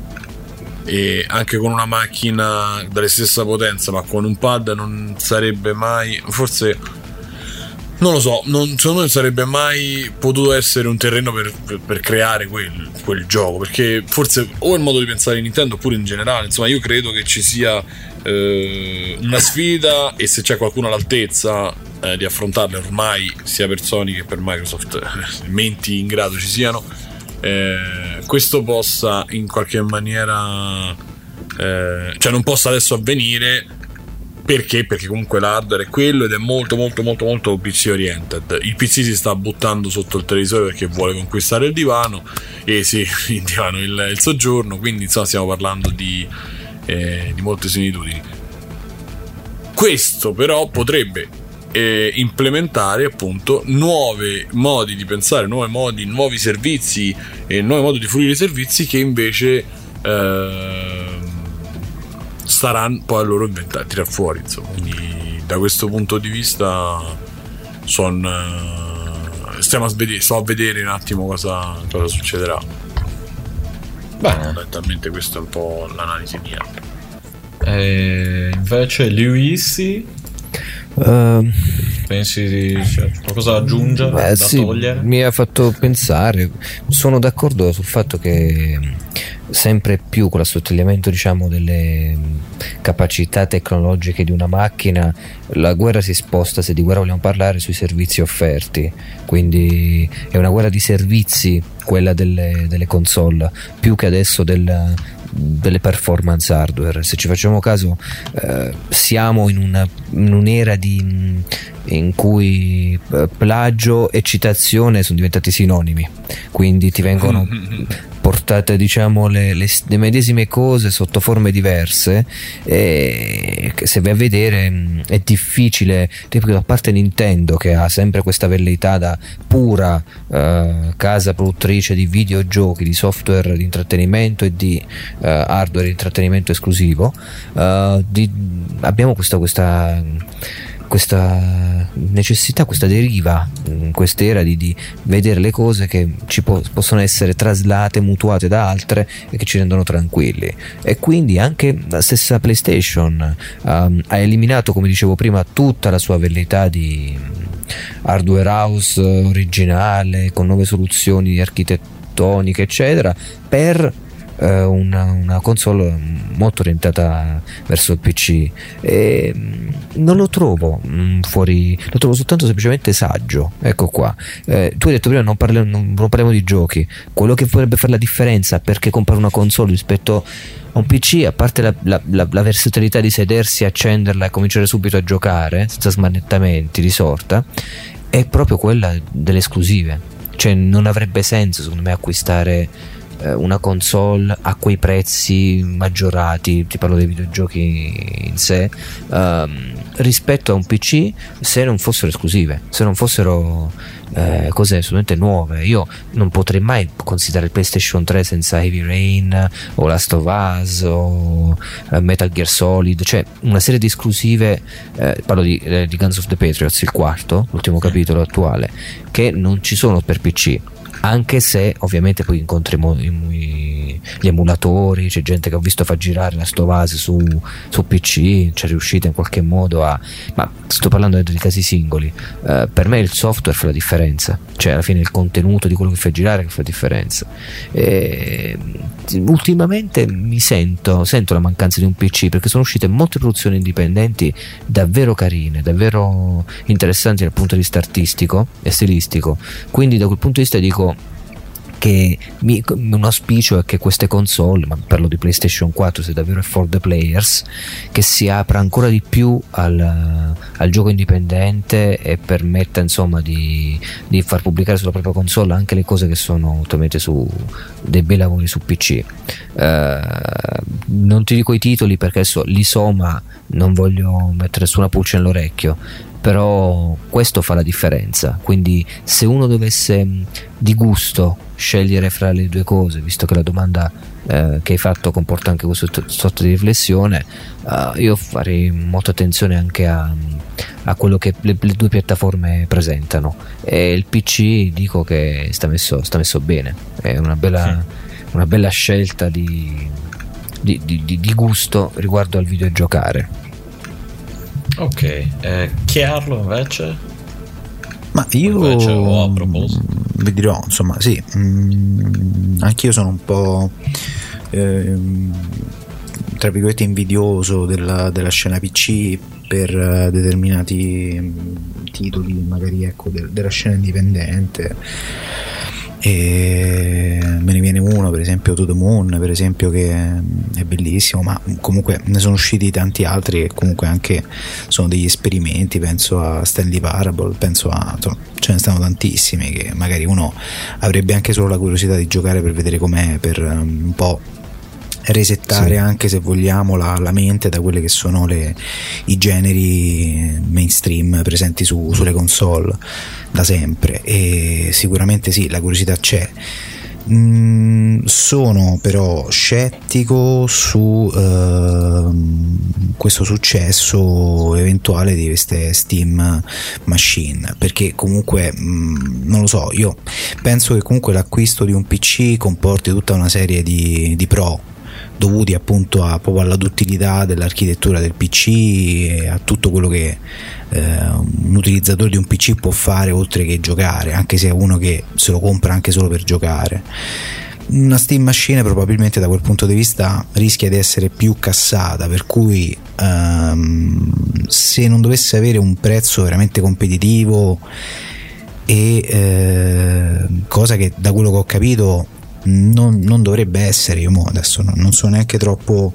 E anche con una macchina della stessa potenza ma con un pad non sarebbe mai forse non lo so non, secondo me non sarebbe mai potuto essere un terreno per, per- per creare quel, quel gioco perché forse o il modo di pensare di Nintendo oppure in generale insomma io credo che ci sia eh, una sfida e se c'è qualcuno all'altezza eh, di affrontarla ormai sia per Sony che per Microsoft eh, menti in grado ci siano eh, questo possa in qualche maniera eh, cioè non possa adesso avvenire perché? Perché comunque l'hardware è quello ed è molto molto molto molto PC oriented. Il PC si sta buttando sotto il televisore perché vuole conquistare il divano e sì, [LAUGHS] il divano, il, il soggiorno, quindi insomma stiamo parlando di, eh, di molte similitudini. Questo però potrebbe eh, implementare appunto nuovi modi di pensare, nuovi modi, nuovi servizi e nuovi modi di fruire i servizi che invece ehm, staranno poi a loro inventare, tirare fuori. Insomma. Quindi da questo punto di vista son, eh, stiamo a vedere, sto a vedere un attimo cosa, cosa succederà. Bene. Fondamentalmente questa è un po' l'analisi mia. E invece Luisi, Ehm, pensi di c'è qualcosa da aggiungere, Beh, da sì, togliere? mi ha fatto pensare. Sono d'accordo sul fatto che mh, sempre più con l'assottigliamento diciamo, delle mh, capacità tecnologiche di una macchina, la guerra si sposta, se di guerra vogliamo parlare, sui servizi offerti. Quindi è una guerra di servizi quella delle, delle console, più che adesso del- delle performance hardware. Se ci facciamo caso, eh, siamo in, una- in un'era di, in cui eh, plagio e citazione sono diventati sinonimi, quindi ti vengono [LAUGHS] portate diciamo le, le- le medesime cose sotto forme diverse e se vai a vedere è difficile, tipo a parte Nintendo che ha sempre questa velleità da pura eh, casa produttrice di videogiochi, di software di intrattenimento e di eh, hardware di intrattenimento esclusivo, eh, di, abbiamo questa, questa questa necessità, questa deriva in quest'era di, di vedere le cose che ci po- possono essere traslate, mutuate da altre e che ci rendono tranquilli. E quindi anche la stessa PlayStation um, ha eliminato, come dicevo prima, tutta la sua velleità di hardware house originale con nuove soluzioni architettoniche, eccetera, per eh, una, una, console molto orientata verso il PC e mm, non lo trovo mh, mm, fuori lo trovo soltanto semplicemente saggio. Ecco qua. Eh, tu hai detto prima non parliamo, non, non parliamo di giochi. Quello che potrebbe fare la differenza perché comprare una console rispetto a un PC a parte la, la, la, la versatilità di sedersi accenderla e cominciare subito a giocare senza smanettamenti di sorta è proprio quella delle esclusive. Cioè non avrebbe senso secondo me acquistare eh, una console a quei prezzi maggiorati, ti parlo dei videogiochi in sé, ehm, rispetto a un PC se non fossero esclusive, se non fossero eh, cose assolutamente nuove. Io non potrei mai considerare il PlayStation 3 senza Heavy Rain o Last of Us o eh, Metal Gear Solid, cioè una serie di esclusive, eh, parlo di, eh, di Guns of the Patriots, il quarto, l'ultimo capitolo attuale, che non ci sono per PC anche se ovviamente poi incontri gli emulatori, c'è gente che ho visto fa girare la Stovase su, su PC, c'è riuscita in qualche modo a... ma sto parlando di casi singoli, uh, per me il software fa la differenza, cioè alla fine il contenuto di quello che fa girare che fa la differenza. E, ultimamente mi sento, sento la mancanza di un PC perché sono uscite molte produzioni indipendenti davvero carine, davvero interessanti dal punto di vista artistico e stilistico, quindi da quel punto di vista dico che mi, un auspicio è che queste console, ma parlo di PlayStation 4 se davvero è for the players, che si apra ancora di più al, al gioco indipendente e permetta insomma di, di, far pubblicare sulla propria console anche le cose che sono ottenute su dei bei lavori su PC. Eh, non ti dico i titoli perché adesso l'Isoma non voglio mettere nessuna pulce nell'orecchio però questo fa la differenza. Quindi se uno dovesse di gusto scegliere fra le due cose visto che la domanda eh, che hai fatto comporta anche questo sotto di riflessione uh, io farei molta attenzione anche a, a quello che le, le, due piattaforme presentano. E il PC dico che sta messo, sta messo bene. È una bella, sì. una bella scelta di, di, di, di gusto riguardo al videogiocare Ok, eh, Chiarlo invece? Ma io invece, proposito? vi dirò, insomma, sì, mh, mm, anch'io sono un po' eh, tra virgolette invidioso della, della scena PC per uh, determinati mh, titoli, magari ecco, de- della scena indipendente e me ne viene uno per esempio To The Moon per esempio che è bellissimo ma comunque ne sono usciti tanti altri che comunque anche sono degli esperimenti penso a Stanley Parable penso a insomma, ce ne stanno tantissimi che magari uno avrebbe anche solo la curiosità di giocare per vedere com'è per um, un po' resettare sì. anche se vogliamo la, la, mente da quelli che sono le, i generi mainstream presenti su, sulle console da sempre e sicuramente sì la curiosità c'è Mm, sono però scettico su uh, questo successo eventuale di queste Steam Machine perché comunque mm, non lo so io penso che comunque l'acquisto di un PC comporti tutta una serie di, di pro dovuti appunto a, proprio alla duttilità dell'architettura del PC e a tutto quello che eh, un utilizzatore di un PC può fare oltre che giocare, anche se è uno che se lo compra anche solo per giocare. Una Steam Machine probabilmente da quel punto di vista rischia di essere più cassata, per cui ehm, se non dovesse avere un prezzo veramente competitivo e eh, cosa che da quello che ho capito non, non dovrebbe essere, io adesso non, non sono neanche troppo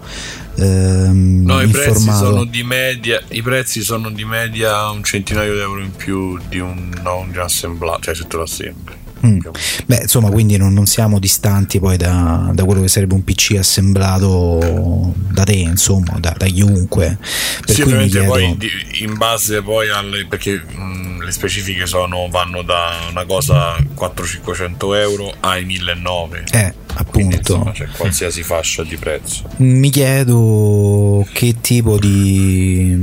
ehm, no, i prezzi sono di media i prezzi sono di media un centinaio di euro in più di un, no, un assemblato cioè se te lo assembli Mm. Beh, insomma, quindi non, non siamo distanti poi da, da, quello che sarebbe un PC assemblato da te, insomma, da, da chiunque. Per sì, ovviamente chiedo... poi in base poi alle perché mh, le specifiche sono vanno da una cosa 400-500 euro ai 1900. Eh, appunto. Quindi, insomma, c'è qualsiasi fascia di prezzo. Mi chiedo che tipo di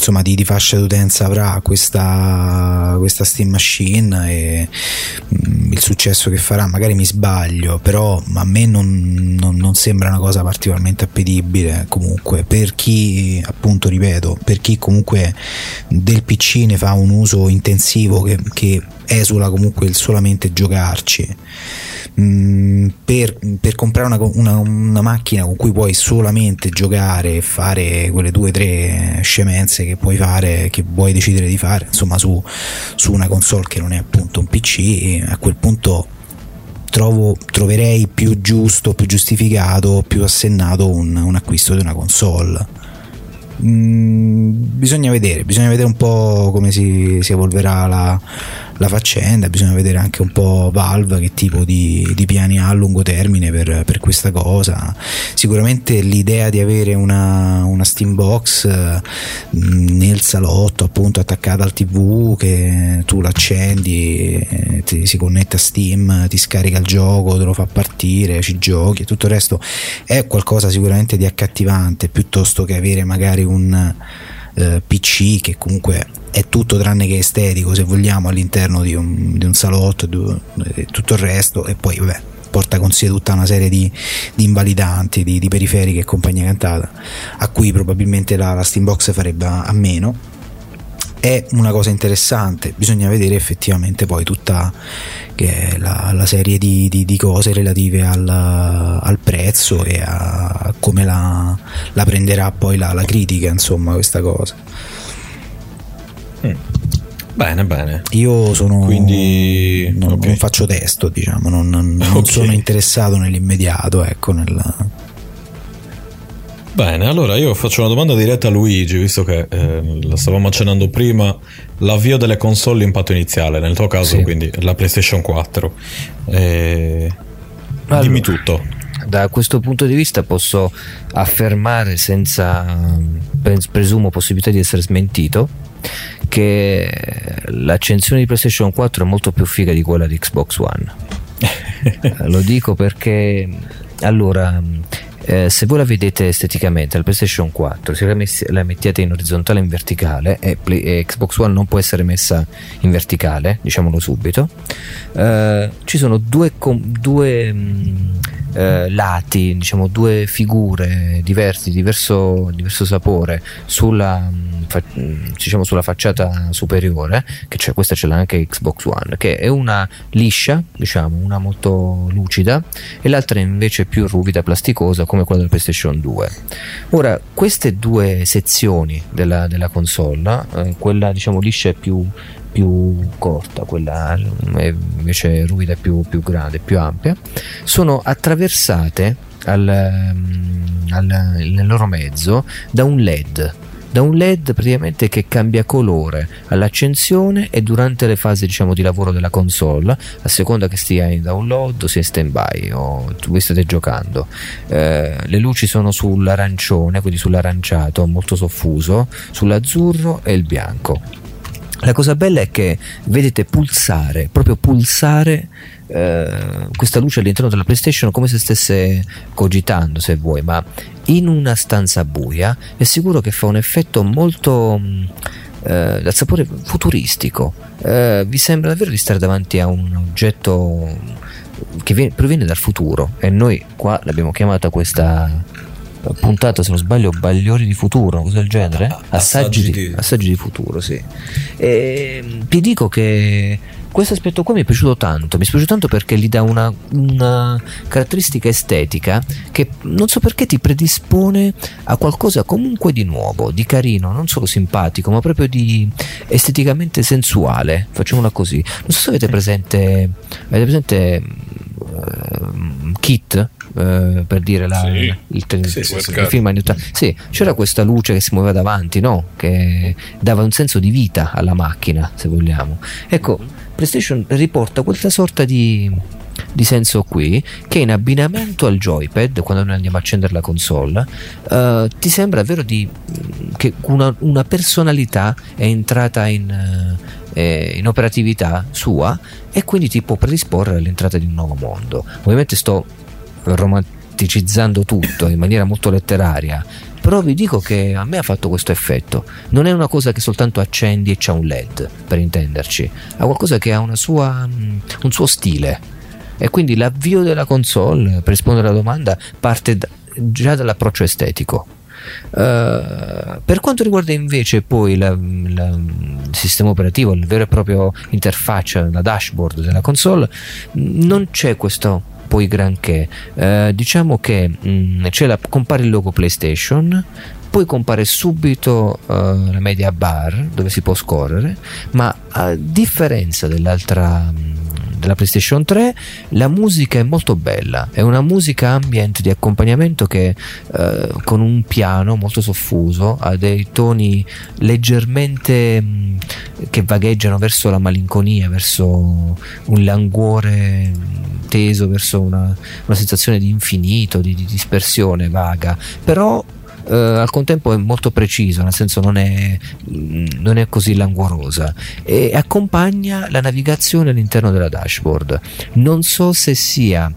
insomma di, di, fascia d'utenza avrà questa, questa Steam Machine e mh, mm, il successo che farà magari mi sbaglio però a me non, non, non, sembra una cosa particolarmente appetibile comunque per chi appunto ripeto per chi comunque del PC ne fa un uso intensivo che, che esula comunque il solamente giocarci Mm, per, per, comprare una, una, una, macchina con cui puoi solamente giocare e fare quelle due o tre scemenze che puoi fare, che vuoi decidere di fare, insomma, su, su una console che non è appunto un PC, a quel punto trovo, troverei più giusto, più giustificato, più assennato un, un acquisto di una console. Mm, bisogna vedere, bisogna vedere un po' come si, si evolverà la, la faccenda, bisogna vedere anche un po' Valve che tipo di, di piani ha a lungo termine per, per, questa cosa. Sicuramente l'idea di avere una, una Steambox mm, nel salotto appunto attaccata al tv che tu l'accendi, eh, ti si connette a Steam, ti scarica il gioco, te lo fa partire, ci giochi e tutto il resto è qualcosa sicuramente di accattivante piuttosto che avere magari un eh, PC che comunque è tutto tranne che estetico se vogliamo all'interno di un, di un salotto e tutto il resto e poi vabbè porta con sé tutta una serie di, di invalidanti, di, di, periferiche e compagnia cantata a cui probabilmente la, la Steambox farebbe a meno è una cosa interessante bisogna vedere effettivamente poi tutta la, la, serie di, di, di, cose relative al, al, prezzo e a come la, la prenderà poi la, la critica insomma questa cosa Mm. Bene, bene. Io sono. Quindi. Non, okay. non faccio testo, diciamo, non, non, [LAUGHS] okay. sono interessato nell'immediato, ecco. Nel... Bene, allora io faccio una domanda diretta a Luigi, visto che eh, la stavamo accennando prima, l'avvio delle console impatto iniziale, nel tuo caso sì. quindi la PlayStation 4. Eh, allora, dimmi tutto. Da questo punto di vista posso affermare senza, presumo, possibilità di essere smentito, che l'accensione di PlayStation 4 è molto più figa di quella di Xbox One. [LAUGHS] Lo dico perché allora eh, se voi la vedete esteticamente la PlayStation 4 se la, messi, la mettete in orizzontale e in verticale e, Play, e, Xbox One non può essere messa in verticale diciamolo subito eh, ci sono due, due mh, eh, lati, diciamo due figure diverse, diverso, diverso sapore sulla, mm, fa, mm, diciamo, sulla facciata superiore, che c'è, questa ce l'ha anche Xbox One, che è una liscia, diciamo, una molto lucida, e l'altra invece più ruvida, plasticosa, come quella della PlayStation 2. Ora, queste due sezioni della, della console, eh, quella diciamo liscia è più più corta, quella invece ruvida è più, più grande, più ampia, sono attraversate al, mm, al, nel loro mezzo da un LED da un LED praticamente che cambia colore all'accensione e durante le fasi diciamo di lavoro della console a seconda che stia in download o sia in stand by o voi state giocando. Eh, le luci sono sull'arancione quindi sull'aranciato molto soffuso sull'azzurro e il bianco. La cosa bella è che vedete pulsare, proprio pulsare eh, questa luce all'interno della PlayStation come se stesse cogitando, se vuoi, ma in una stanza buia è sicuro che fa un effetto molto mm, eh, dal sapore futuristico. Eh, vi sembra davvero di stare davanti a un oggetto che viene, proviene dal futuro e noi qua l'abbiamo chiamata questa puntata se non sbaglio Bagliori di futuro, cosa del genere? Assaggi, assaggi, di, assaggi di futuro, sì. E ti dico che questo aspetto qua mi è piaciuto tanto, mi è piaciuto tanto perché gli dà una, una, caratteristica estetica che non so perché ti predispone a qualcosa comunque di nuovo, di carino, non solo simpatico, ma proprio di esteticamente sensuale. Facciamola così. Non so se avete presente, avete presente uh, Kit eh, per dire la, Sì. il, il- Sì, il- sì, il certo. film anni 80. Sì, c'era questa luce che si muoveva davanti, no? Che dava un senso di vita alla macchina, se vogliamo. Ecco, PlayStation riporta questa sorta di, di senso qui che in abbinamento al joypad, quando noi andiamo a accendere la console, eh, ti sembra davvero di, che una, una personalità è entrata in, eh, in operatività sua e quindi ti può predisporre all'entrata di un nuovo mondo. Ovviamente sto romanticizzando tutto in maniera molto letteraria, però vi dico che a me ha fatto questo effetto. Non è una cosa che soltanto accendi e c'ha un LED, per intenderci, ha qualcosa che ha sua, mm, un suo stile. E quindi l'avvio della console, per rispondere alla domanda, parte da- già dall'approccio estetico. Uh, per quanto riguarda invece poi la- la- il sistema operativo, il vero e proprio interfaccia, la dashboard della console, non c'è questo poi granché. Uh, diciamo che mh, c'è la- compare il logo PlayStation, poi compare subito uh, la media bar dove si può scorrere, ma a differenza dell'altra mh, della PlayStation 3 la musica è molto bella è una musica ambient di accompagnamento che eh, con un piano molto soffuso ha dei toni leggermente mh, che vagheggiano verso la malinconia verso un languore mh, teso verso una, una sensazione di infinito di, di dispersione vaga. Però eh, al contempo è molto preciso, nel senso non è, mm, non è così languorosa e accompagna la navigazione all'interno della dashboard. Non so se sia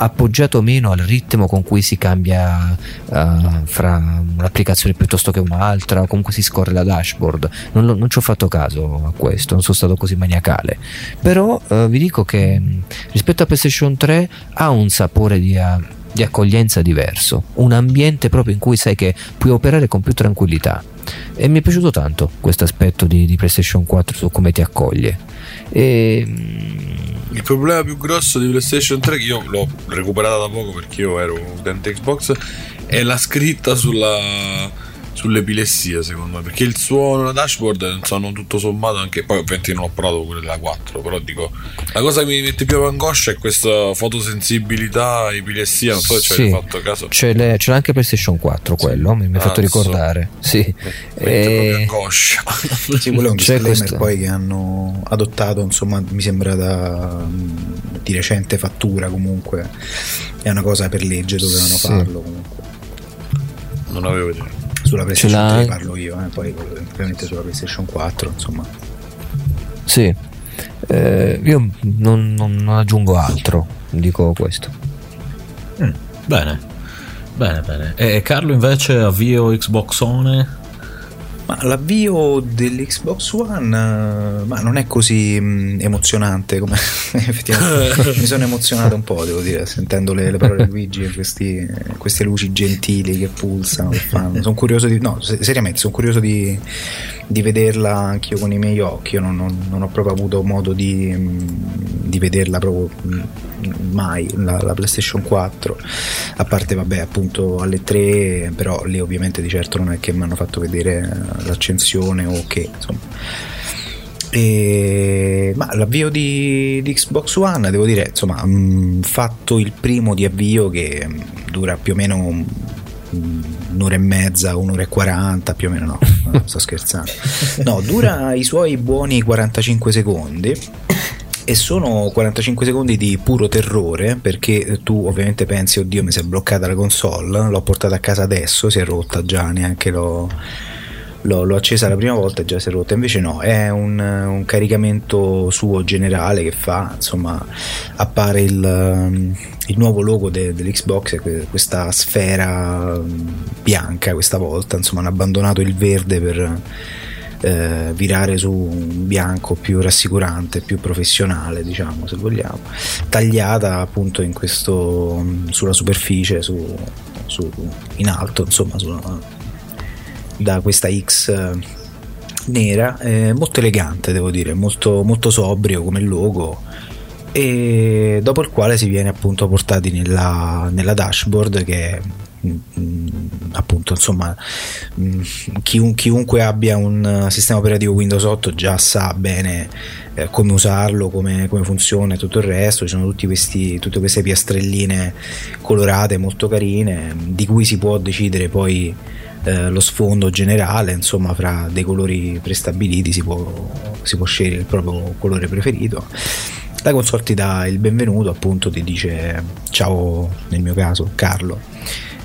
appoggiato meno al ritmo con cui si cambia eh, fra un'applicazione piuttosto che un'altra o comunque si scorre la dashboard non, lo- non ci ho fatto caso a questo non sono stato così maniacale però eh, vi dico che mh, rispetto a PlayStation 3 ha un sapore di, a- di accoglienza diverso un ambiente proprio in cui sai che puoi operare con più tranquillità. E mi è piaciuto tanto questo aspetto di, di PlayStation 4 su come ti accoglie. E, mh, Il problema più grosso di PlayStation 3, che io l'ho recuperata da poco perché io ero utente Xbox, è la scritta sulla sull'epilessia secondo me perché il suono la dashboard insomma tutto sommato anche poi ovviamente non ho provato quelle della 4 però dico la cosa che mi mette più angoscia è questa fotosensibilità epilessia non so se ci Sì. avete fatto caso ce l'è, ce l'ha anche PlayStation 4 quello mi, mi ha Ah, fatto so. ricordare sì. E- angoscia [LAUGHS] Sì, quello è un [LAUGHS] C'è disclaimer questo. poi che hanno adottato, insomma, mi sembra da, di recente fattura comunque. È una cosa per legge, dovevano Sì. farlo comunque. non avevo idea Sulla PlayStation l'ha- 3 parlo io, eh, poi ovviamente sulla PlayStation 4, insomma. Sì, Eh, io non, non- non aggiungo altro, dico questo. Bene, bene, bene. E Carlo invece avvio Xbox One? Ma l'avvio dell'Xbox One ma non è così mh, emozionante come [LAUGHS] effettivamente mi sono emozionato un po', devo dire, sentendo le, le parole di Luigi e questi- queste luci gentili che pulsano, che fanno. Sono curioso di no, se- seriamente, sono curioso di, di vederla anch'io con i miei occhi. Io non, non- non ho proprio avuto modo di, mh, di vederla proprio mh, mai la, la PlayStation 4 a parte vabbè appunto alle 3 però lì ovviamente di certo non è che mi hanno fatto vedere eh, l'accensione o che insomma e, ma l'avvio di, di Xbox One devo dire insomma mh, fatto il primo di avvio che dura più o meno mh, un'ora e mezza un'ora e quaranta più o meno no sto scherzando. No dura i suoi buoni 45 secondi e sono 45 secondi di puro terrore perché tu ovviamente pensi oddio mi si è bloccata la console l'ho portata a casa adesso si è rotta già neanche l'ho, l'ho, l'ho accesa la prima volta e già si è rotta. Invece no è un, un caricamento suo generale che fa insomma appare il, il nuovo logo de- dell'Xbox questa sfera um, bianca questa volta insomma hanno abbandonato il verde per eh, virare su un bianco più rassicurante, più professionale, diciamo, se vogliamo, tagliata appunto questo sulla superficie, su, su- in alto, insomma, sulla- da questa X eh, nera, eh, molto elegante, devo dire, molto, molto sobrio come logo. E dopo il quale si viene appunto portati nella, nella dashboard che mm, appunto insomma mm, chiun- chiunque abbia un sistema operativo Windows 8 già sa bene eh, come usarlo, come, come funziona e tutto il resto, ci sono questi, tutte queste piastrelline colorate molto carine di cui si può decidere poi eh, lo sfondo generale, insomma fra dei colori prestabiliti si può, si può scegliere il proprio colore preferito la console ti dà il benvenuto, appunto ti dice ciao, nel mio caso, Carlo,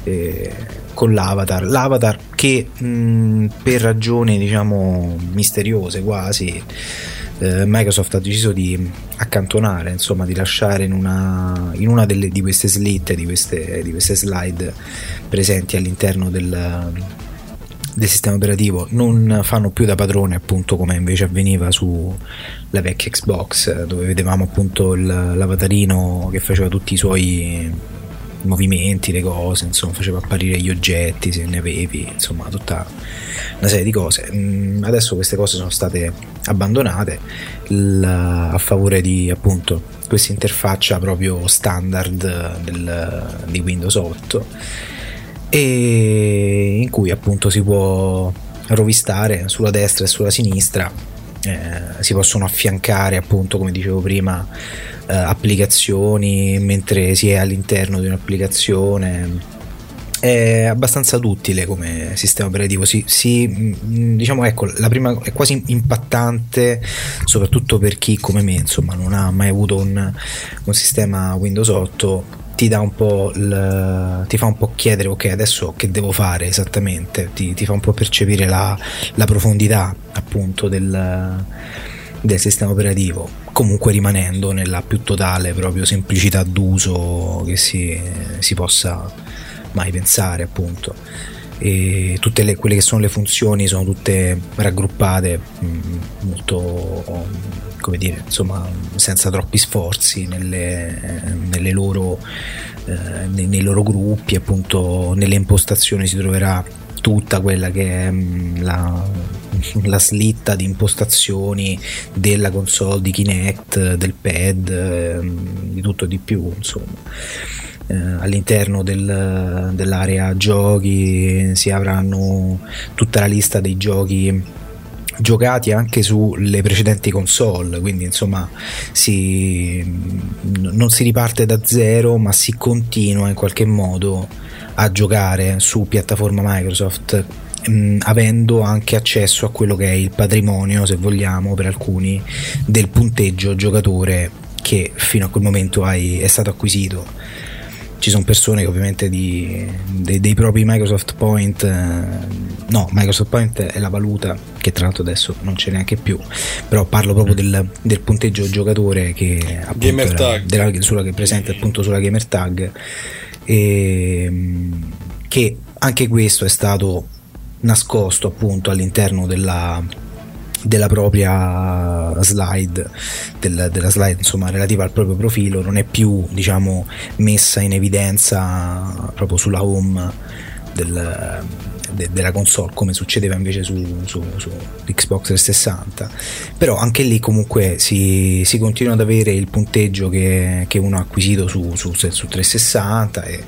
eh, con l'avatar. L'avatar che mh, per ragioni diciamo misteriose quasi eh, Microsoft ha deciso di accantonare, insomma di lasciare in una, in una delle, di queste slitte, di queste, di queste slide presenti all'interno del, del sistema operativo. Non fanno più da padrone appunto come invece avveniva sulla vecchia Xbox dove vedevamo appunto il, l'avatarino che faceva tutti i suoi movimenti, le cose, insomma faceva apparire gli oggetti se ne avevi, insomma tutta una serie di cose. Mm, adesso queste cose sono state abbandonate la, a favore di appunto questa interfaccia proprio standard del, di Windows 8 e in cui appunto si può rovistare sulla destra e sulla sinistra eh, si possono affiancare appunto come dicevo prima eh, applicazioni mentre si è all'interno di un'applicazione è abbastanza duttile come sistema operativo. Si, si, mm, diciamo ecco la prima è quasi impattante soprattutto per chi come me insomma non ha mai avuto un, un sistema Windows 8 ti dà un po' il, ti fa un po' chiedere ok adesso che devo fare esattamente? Ti, ti fa un po' percepire la, la profondità appunto del, del, sistema operativo comunque rimanendo nella più totale proprio semplicità d'uso che si, si possa mai pensare appunto e tutte le, quelle che sono le funzioni sono tutte raggruppate mm, molto come dire insomma senza troppi sforzi nelle, nelle loro, eh, nei, nei, loro gruppi appunto nelle impostazioni si troverà tutta quella che è mh, la, [LAUGHS] la slitta di impostazioni della console di Kinect del pad eh, di tutto e di più insomma eh, all'interno del, dell'area giochi si avranno tutta la lista dei giochi giocati anche sulle precedenti console quindi insomma si, non si riparte da zero ma si continua in qualche modo a giocare su piattaforma Microsoft mh, avendo anche accesso a quello che è il patrimonio se vogliamo per alcuni del punteggio giocatore che fino a quel momento hai, è stato acquisito ci sono persone che ovviamente di, dei, dei, propri Microsoft Point, eh, no, Microsoft Point è la valuta che tra l'altro adesso non c'è neanche più, però parlo proprio del, del punteggio giocatore che, gamer era, della, sulla, che è presente appunto sulla Gamer Tag. E che anche questo è stato nascosto appunto all'interno della della propria slide, del, della slide insomma relativa al proprio profilo, non è più diciamo messa in evidenza proprio sulla home del, de, della console come succedeva invece su, su, su, Xbox 360 però anche lì comunque si, si continua ad avere il punteggio che, che uno ha acquisito su, su 360 e,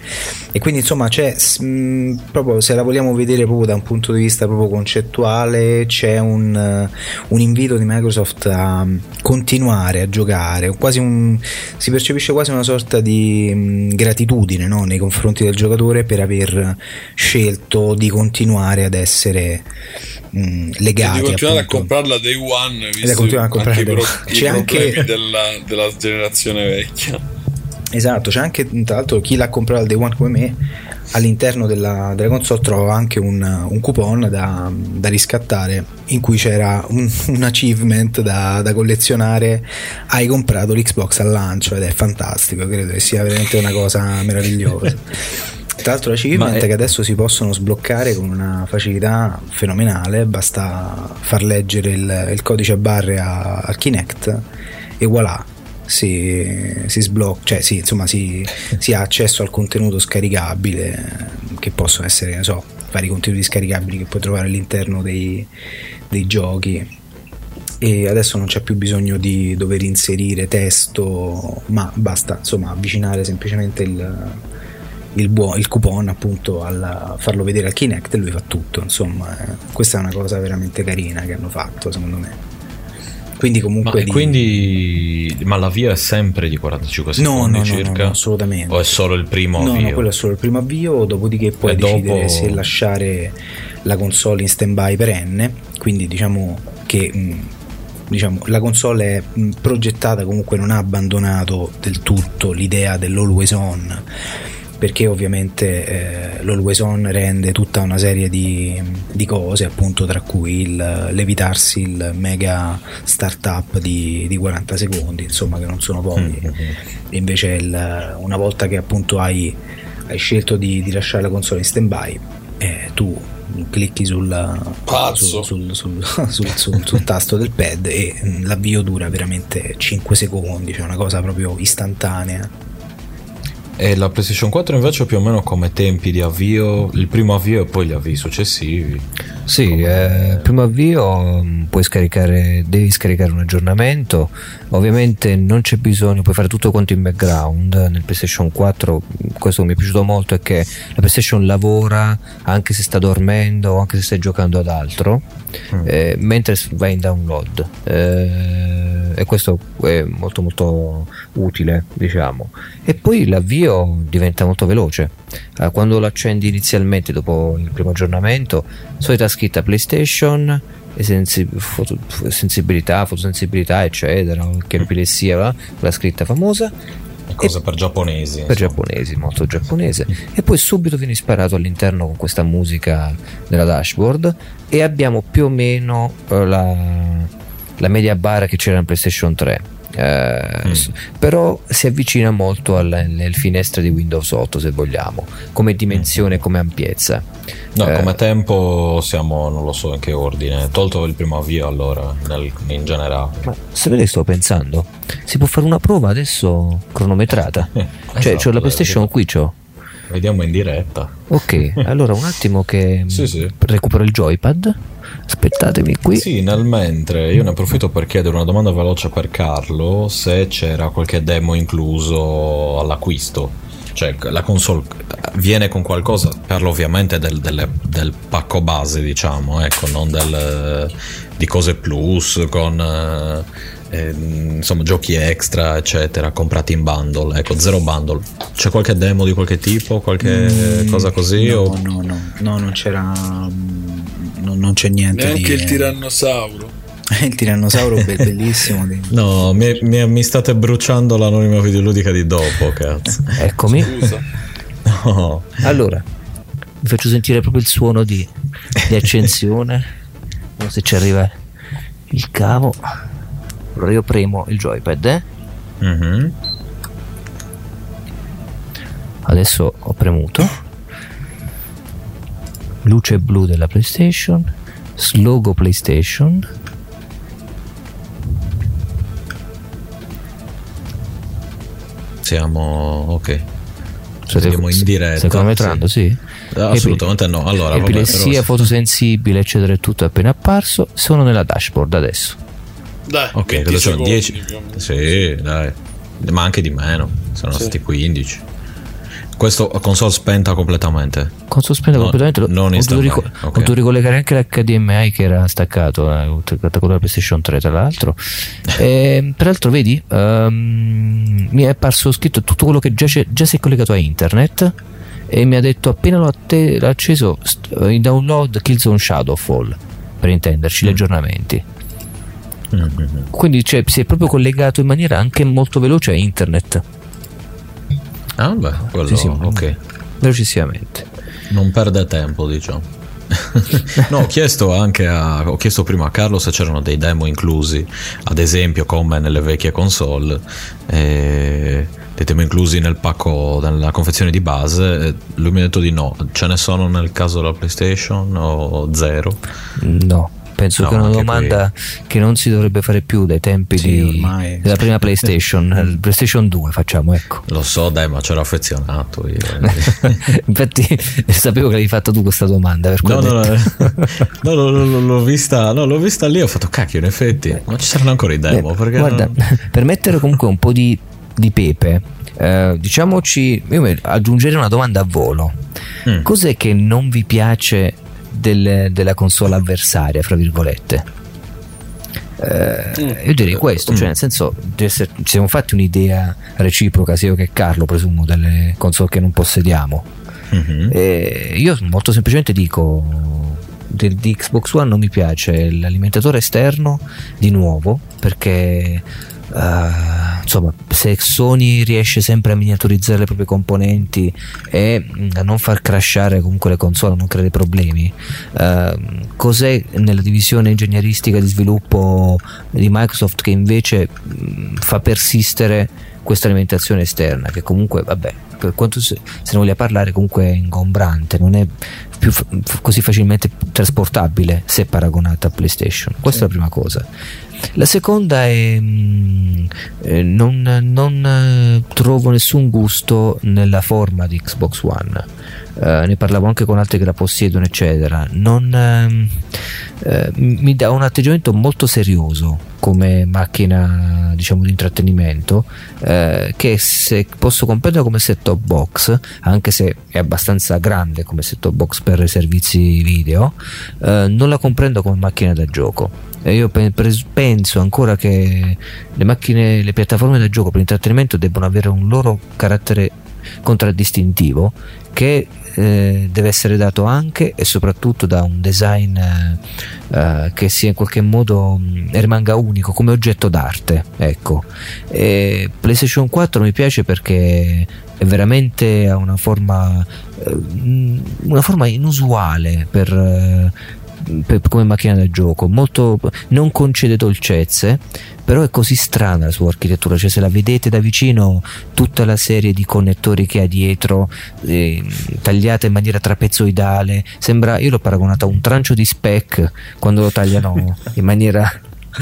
e, quindi insomma c'è mh, proprio se la vogliamo vedere proprio da un punto di vista proprio concettuale c'è un, un invito di Microsoft a continuare a giocare quasi un, si percepisce quasi una sorta di mh, gratitudine no? nei confronti del giocatore per aver scelto di continuare continuare ad essere mh, legati. Di continuare appunto. a comprarla day one, visto a comprarla day one. C'è anche della, della generazione vecchia. Esatto, c'è anche tra l'altro chi l'ha comprato al day one come me all'interno della, della console trova anche un, un coupon da, da, riscattare in cui c'era un, un achievement da, da, collezionare hai comprato l'Xbox al lancio ed è fantastico credo che sia veramente una cosa meravigliosa [LAUGHS] Tra l'altro achievement è... che adesso si possono sbloccare con una facilità fenomenale, basta far leggere il, il codice a barre a, a Kinect e voilà, si, si sblocca, cioè sì, insomma si, si, ha accesso al contenuto scaricabile che possono essere, ne so, vari contenuti scaricabili che puoi trovare all'interno dei, dei giochi. E adesso non c'è più bisogno di dover inserire testo ma basta insomma avvicinare semplicemente il, il, buo- il coupon appunto a farlo vedere al Kinect e lui fa tutto. Insomma, eh, questa è una cosa veramente carina che hanno fatto, secondo me. Quindi comunque... Ma, di- quindi, ma l'avvio è sempre di 45 No, secondi no, no, circa? no, assolutamente. O è solo il primo No, avvio? no, quello è solo il primo avvio, dopodiché puoi E decidere dopo- se lasciare la console in stand-by perenne, quindi diciamo che mh, diciamo, la console è mh, progettata comunque non ha abbandonato del tutto l'idea dell'always on perché ovviamente eh, l'always on rende tutta una serie di, di cose appunto tra cui il levitarsi il mega startup di, di 40 secondi insomma che non sono pochi. E invece il- una volta che appunto hai, hai scelto di, di lasciare la console in stand by tu clicchi sul, Pazzo. sul, sul- [LAUGHS] sul- sul- sul- sul tasto del pad e mm, l'avvio dura veramente 5 secondi cioè una cosa proprio istantanea E la PlayStation 4 invece più o meno come tempi di avvio, il primo avvio e poi gli avvii successivi. Sì, eh, primo avvio mh, puoi scaricare, devi scaricare un aggiornamento, ovviamente non c'è bisogno, puoi fare tutto quanto in background, nel PlayStation 4 mh, questo mi è piaciuto molto è che la PlayStation lavora anche se sta dormendo o anche se stai giocando ad altro, eh, mentre vai in download. Eh, e questo è molto molto utile diciamo. E poi l'avvio diventa molto veloce. Eh, quando lo accendi inizialmente dopo il primo aggiornamento solita scritta PlayStation sensi- foto- sensibilità, fotosensibilità eccetera che epilessia va? la scritta famosa Cosa per giapponesi. per giapponesi, molto giapponese, e poi subito viene sparato all'interno con questa musica della dashboard e abbiamo più o meno eh, la, la media bar che c'era in PlayStation 3. Eh, s- però si avvicina molto alle, alle finestre di Windows 8 se vogliamo come dimensione come ampiezza No, Eh, come tempo siamo, non lo so in che ordine, tolto il primo avvio allora, nel- in generale. Ma sapete che sto pensando? Si può fare una prova adesso cronometrata. [LAUGHS] cioè, esatto, c'ho la PlayStation qui, c'ho. Vediamo in diretta. Ok, [LAUGHS] allora un attimo che Sì, sì. recupero il joypad. Aspettatemi qui. Sì, nel mentre io ne approfitto per chiedere una domanda veloce per Carlo se c'era qualche demo incluso all'acquisto. Cioè, la console viene con qualcosa, parlo ovviamente del, delle- del pacco base, diciamo, ecco, non del, di cose plus, con eh, ehm, insomma giochi extra, eccetera, comprati in bundle, ecco, zero bundle. C'è qualche demo di qualche tipo, qualche Mm, cosa così? no, o- no no no non c'era mm, non, non c'è niente Neanche di, il tirannosauro. [LAUGHS] il tirannosauro be- bellissimo di- No, mi, mi- mi state bruciando l'anonima videoludica di dopo, cazzo. [LAUGHS] Eccomi. Scusa. [LAUGHS] No. Allora, vi faccio sentire proprio il suono di, di accensione. Vediamo se ci arriva il cavo. Allora io premo il joypad, eh? Mhm. Adesso ho premuto. Luce blu della PlayStation. Logo PlayStation. Siamo ok. State- Siamo in diretta. Stai cronometrando, sì? Ah, Assolutamente no. Allora, vabbè, Epilessia, però- fotosensibile, eccetera, è tutto appena apparso. Sono nella dashboard adesso. Dai, Ok, 20 cosa sono? secondi 10? più o meno. Sì, dai. Ma anche di meno. Sono Sì. stati 15. Questo console spenta completamente. Con sospendo No, completamente. Lo, non ho, dovuto rico- stand-by, ho dovuto ricollegare anche l'HDMI che era staccato, eh, con la PlayStation 3 tra l'altro. [LAUGHS] E, peraltro, vedi, ehm, mi è apparso scritto tutto quello che già, già si è collegato a internet. E mi ha detto appena l'ho, l'ho acceso st- in download Killzone Shadowfall per intenderci Mm. gli aggiornamenti quindi cioè, si è proprio collegato in maniera anche molto veloce a internet Ah, beh, quello Sì, sì. ok. velocissimamente Non perde tempo, diciamo. [LAUGHS] no, ho chiesto anche a, ho chiesto prima a Carlo se c'erano dei demo inclusi, ad esempio come nelle vecchie console, eh, dei demo inclusi nel pacco, nella confezione di base. Lui mi ha detto di no. Ce ne sono nel caso della PlayStation o zero? No, penso No, che è una domanda che non si dovrebbe fare più dai tempi Sì, di- ormai. della prima [LAUGHS] PlayStation, il PlayStation 2 facciamo, ecco. Lo so, dai, ma c'ero affezionato io. [LAUGHS] Infatti sapevo che l'avevi fatto tu questa domanda, per No, [LAUGHS] no, no, no, no, l'ho vista, no, l'ho vista lì, ho fatto cacchio, in effetti, ma ci saranno ancora i demo, Eh, perché guarda, no? per mettere comunque un po' di, di pepe, Eh, diciamoci, io aggiungerei una domanda a volo. Mm. Cos'è che non vi piace del, della console avversaria, fra virgolette? Eh, io direi questo, cioè nel senso ci siamo fatti un'idea reciproca sia io che Carlo presumo delle console che non possediamo mm-hmm. e io molto semplicemente dico del, di Xbox One non mi piace l'alimentatore esterno di nuovo perché Uh, insomma, se Sony riesce sempre a miniaturizzare le proprie componenti e a non far crashare comunque le console, non creare problemi, uh, cos'è nella divisione ingegneristica di sviluppo di Microsoft che invece mh, fa persistere questa alimentazione esterna che comunque vabbè per quanto se, se ne voglia parlare comunque è ingombrante non è più f- così facilmente trasportabile se paragonata a PlayStation questa sì. è la prima cosa la seconda è mm, eh, non, non eh, trovo nessun gusto nella forma di Xbox One. Uh, ne parlavo anche con altri che la possiedono, eccetera. Non, uh, uh, mi dà un atteggiamento molto serioso come macchina diciamo di intrattenimento che se posso comprendere come set top box anche se è abbastanza grande come set top box per i servizi video non la comprendo come macchina da gioco e io penso ancora che le macchine, le piattaforme da gioco per intrattenimento debbano avere un loro carattere contraddistintivo che eh, deve essere dato anche e soprattutto da un design eh, eh che sia in qualche modo mh, rimanga unico come oggetto d'arte ecco. E PlayStation 4 mi piace perché è veramente una forma eh, una forma inusuale per come macchina da gioco, molto, non concede dolcezze, però è così strana la sua architettura, cioè se la vedete da vicino tutta la serie di connettori che ha dietro, eh, tagliata in maniera trapezoidale, sembra, io l'ho paragonata a un trancio di spec quando lo tagliano [LAUGHS] in maniera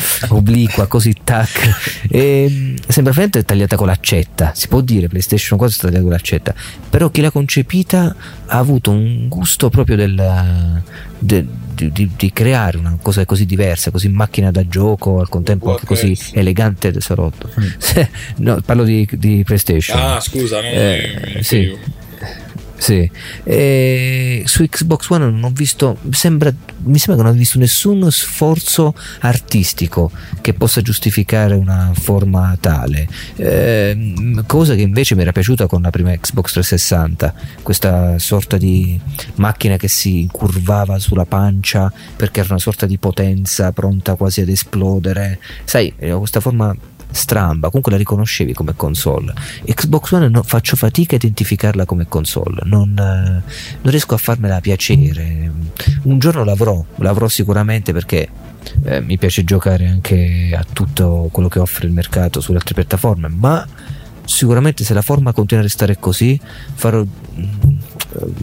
[LAUGHS] obliqua, così tac. E, sembra veramente tagliata con l'accetta. Si può dire PlayStation 4 è stata tagliata con l'accetta. Però chi l'ha concepita ha avuto un gusto proprio del, de, di, di, di, creare una cosa così diversa, così macchina da gioco, al contempo anche così elegante e salotto. Mm. [LAUGHS] no, parlo di, di, PlayStation. Ah, scusa, no, eh, sì. Sì. E su Xbox One non ho visto, sembra, mi sembra che non ho visto nessun sforzo artistico che possa giustificare una forma tale, eh, cosa che invece mi era piaciuta con la prima Xbox 360, questa sorta di macchina che si curvava sulla pancia perché era una sorta di potenza pronta quasi ad esplodere, sai, questa forma stramba, comunque la riconoscevi come console. Xbox One no, faccio fatica a identificarla come console, non, eh, non, riesco a farmela piacere. Un giorno l'avrò, l'avrò sicuramente perché eh, mi piace giocare anche a tutto quello che offre il mercato sulle altre piattaforme, ma sicuramente se la forma continua a restare così farò,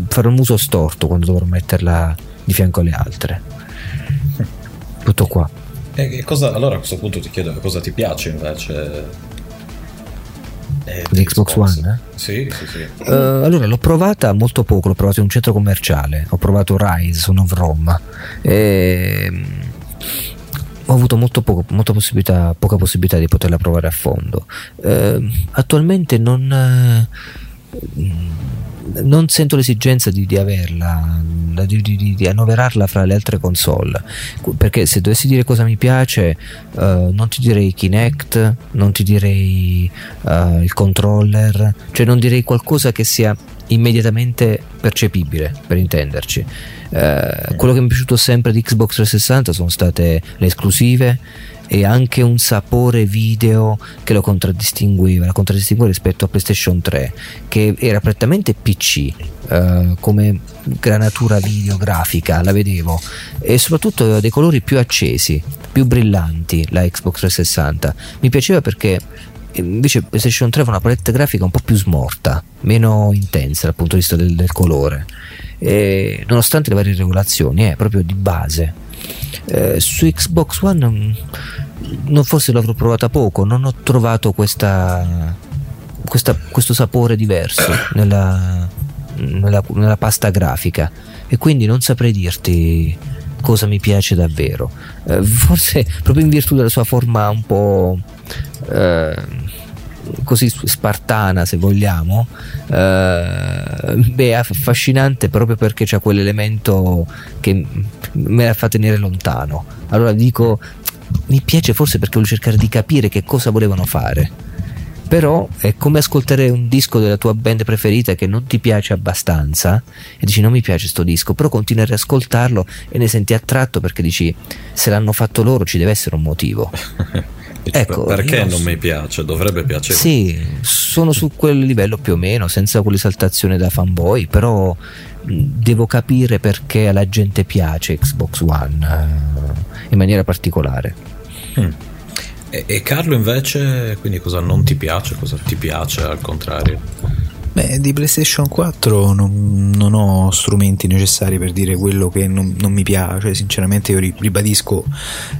farò un uso storto quando dovrò metterla di fianco alle altre. Tutto qua. E cosa, allora a questo punto ti chiedo cosa ti piace invece eh, di Xbox, Xbox One? Eh? Sì, sì, sì. Uh, allora l'ho provata molto poco, l'ho provata in un centro commerciale, ho provato Rise, of Rome e mm, ho avuto molto poco, molta possibilità, poca possibilità di poterla provare a fondo. Uh, attualmente non... Uh, non sento l'esigenza di, di averla, di, di, di, annoverarla fra le altre console. Perché se dovessi dire cosa mi piace, uh, non ti direi Kinect, non ti direi uh, il controller, cioè non direi qualcosa che sia immediatamente percepibile, per intenderci. Uh, quello che mi è piaciuto sempre di Xbox 360 sono state le esclusive e anche un sapore video che lo contraddistingueva, la contraddistingueva rispetto a PlayStation 3, che era prettamente PC. Uh, come granatura videografica la vedevo e soprattutto aveva dei colori più accesi più brillanti la Xbox 360 mi piaceva perché invece PlayStation 3 aveva una palette grafica un po' più smorta meno intensa dal punto di vista del, del colore e, nonostante le varie regolazioni è eh, proprio di base eh, su Xbox One non, non forse l'avrò provata poco, non ho trovato questa, questa, questo sapore diverso [COUGHS] nella, nella, nella, pasta grafica e quindi non saprei dirti cosa mi piace davvero. Eh, forse proprio in virtù della sua forma un po'... Eh, così spartana se vogliamo, eh, beh, è affascinante proprio perché c'è quell'elemento che me la fa tenere lontano. Allora dico, mi piace forse perché voglio cercare di capire che cosa volevano fare. Però è come ascoltare un disco della tua band preferita che non ti piace abbastanza e dici non mi piace sto disco, però continui a riascoltarlo e ne senti attratto perché dici se l'hanno fatto loro ci deve essere un motivo. [LAUGHS] ecco, perché non mi piace? Dovrebbe piacere. Sì, sono su quel livello più o meno, senza quell'esaltazione da fanboy, però devo capire perché alla gente piace Xbox One eh, in maniera particolare. Hmm. E, e Carlo invece, quindi cosa non ti piace, cosa ti piace al contrario? Beh, di PlayStation 4 non, non, ho strumenti necessari per dire quello che non, non, mi piace. Sinceramente, io ribadisco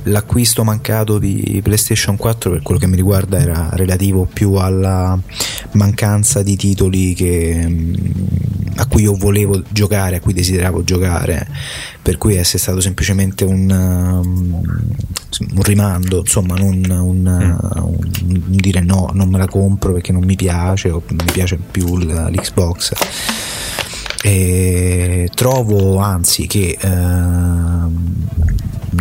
l'acquisto mancato di PlayStation 4 per quello che mi riguarda era relativo più alla mancanza di titoli che, a cui io volevo giocare, a cui desideravo giocare. Per cui è stato semplicemente un, un rimando, insomma, non un, mm. un, un, dire no, non me la compro perché non mi piace o mi piace più l'Xbox. E trovo anzi che eh, una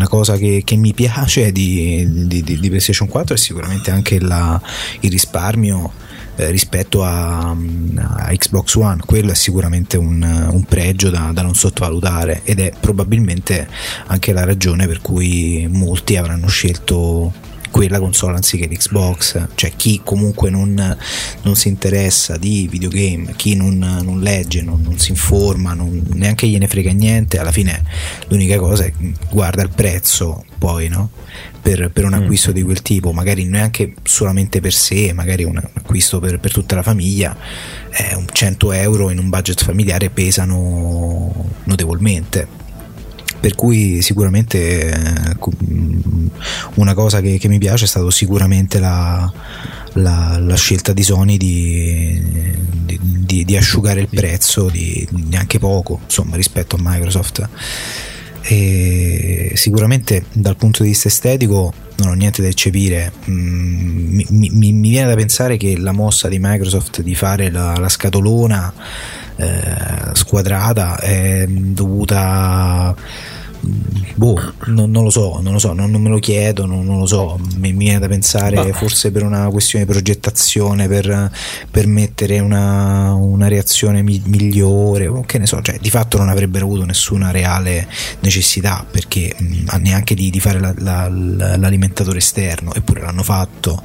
cosa che, che mi piace di, di, di, PlayStation 4 è sicuramente anche la, il risparmio eh, rispetto a, a, Xbox One. Quello è sicuramente un, un pregio da, da, non sottovalutare ed è probabilmente anche la ragione per cui molti avranno scelto quella console anziché l'Xbox, cioè chi comunque non, non si interessa di videogame, chi non, non legge, non, non, si informa, neanche gliene frega niente, alla fine l'unica cosa è guarda il prezzo poi, no? Per, per, un mm. acquisto mm. di quel tipo, magari neanche solamente per sé, magari un acquisto per, per tutta la famiglia, eh, 100 euro in un budget familiare pesano notevolmente per cui sicuramente eh, una cosa che, che, mi piace è stata sicuramente la, la, la scelta di Sony di, di, di, di asciugare il prezzo di neanche poco insomma rispetto a Microsoft. E sicuramente dal punto di vista estetico non ho niente da eccepire. Mm, mi, mi, mi, viene da pensare che la mossa di Microsoft di fare la, la scatolona eh, squadrata è dovuta boh, non, non, lo so, non lo so, non, non me lo chiedo, non, lo so, mi, mi, viene da pensare bah. forse per una questione di progettazione, per permettere una, una reazione mi, migliore, o che ne so, cioè di fatto non avrebbero avuto nessuna reale necessità perché mh, neanche di, di fare la, la, l'alimentatore esterno, eppure l'hanno fatto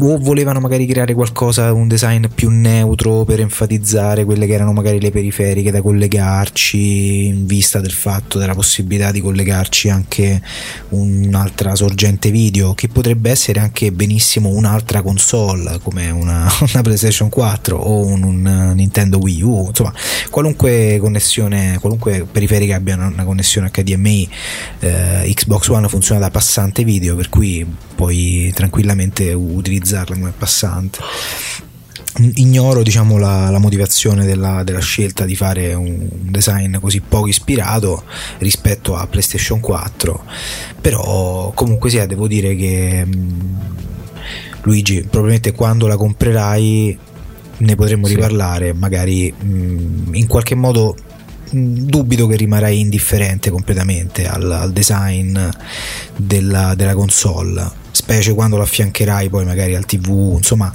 o volevano magari creare qualcosa, un design più neutro per enfatizzare quelle che erano magari le periferiche da collegarci in vista del fatto della possibilità di collegarci anche un'altra sorgente video che potrebbe essere anche benissimo un'altra console come una, [LAUGHS] una PlayStation 4 o un, un, Nintendo Wii U. Insomma qualunque connessione qualunque periferica abbia una connessione HDMI eh, Xbox One funziona da passante video per cui puoi tranquillamente utilizzarla come passante ignoro diciamo, la, la, motivazione della, della, scelta di fare un design così poco ispirato rispetto a PlayStation 4 però comunque sia devo dire che mm, Luigi probabilmente quando la comprerai ne potremmo sì. riparlare magari mm, in qualche modo mm, dubito che rimarrai indifferente completamente al, al design della, della console specie quando lo affiancherai poi magari al tv, insomma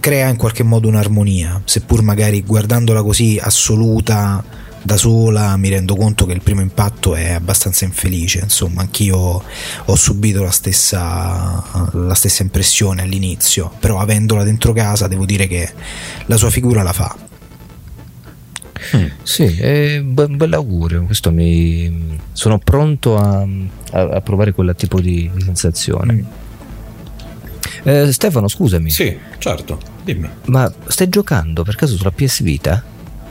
crea in qualche modo un'armonia, seppur magari guardandola così assoluta da sola mi rendo conto che il primo impatto è abbastanza infelice, insomma anch'io ho subito la stessa, la stessa impressione all'inizio, però avendola dentro casa devo dire che la sua figura la fa. Mm. Sì, è un bell'augurio, questo mi... sono pronto a, a, a provare quel tipo di, di sensazione. Mm. Eh, Stefano, scusami. Sì, certo, dimmi. Ma stai giocando per caso sulla PS Vita?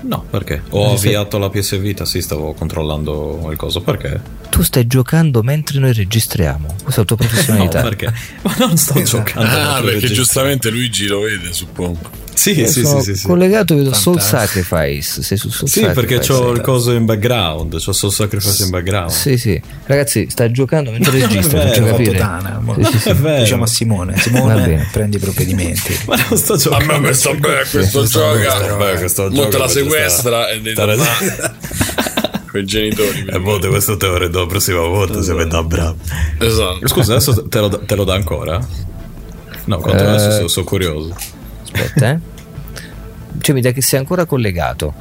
No, perché? Ho eh, avviato la PS Vita, sì, stavo controllando qualcosa, perché? Tu stai giocando mentre noi registriamo, questa è la tua [LAUGHS] professionalità. no, perché? Ma non sto [LAUGHS] giocando. Ah, perché giustiamente Luigi lo vede, suppongo. Sì, sì, sono sì, sì, sì. collegato vedo Soul Fantastico. Sacrifice. Sei su Soul Sì, Sacrifice. perché ho il coso in background, c'ho Soul Sacrifice in background. Sì, sì. Ragazzi, sta giocando mentre [LAUGHS] registro, vero, faccio ho capire. Tana, Sì, sì. Diciamo a Simone, Simone prendi i provvedimenti. [LAUGHS] Ma non sto A giocando. me questo, beh, questo gioca. Beh, questo Mo gioco te la questo sequestra e devi [LAUGHS] i genitori. E volte questo te lo redò la prossima volta se mi dà bravo. Esatto. Scusa, adesso te lo, te lo dà ancora? No, quanto Eh. adesso sono, sono curioso. Aspetta, eh. Cioè, mi dà che sei ancora collegato.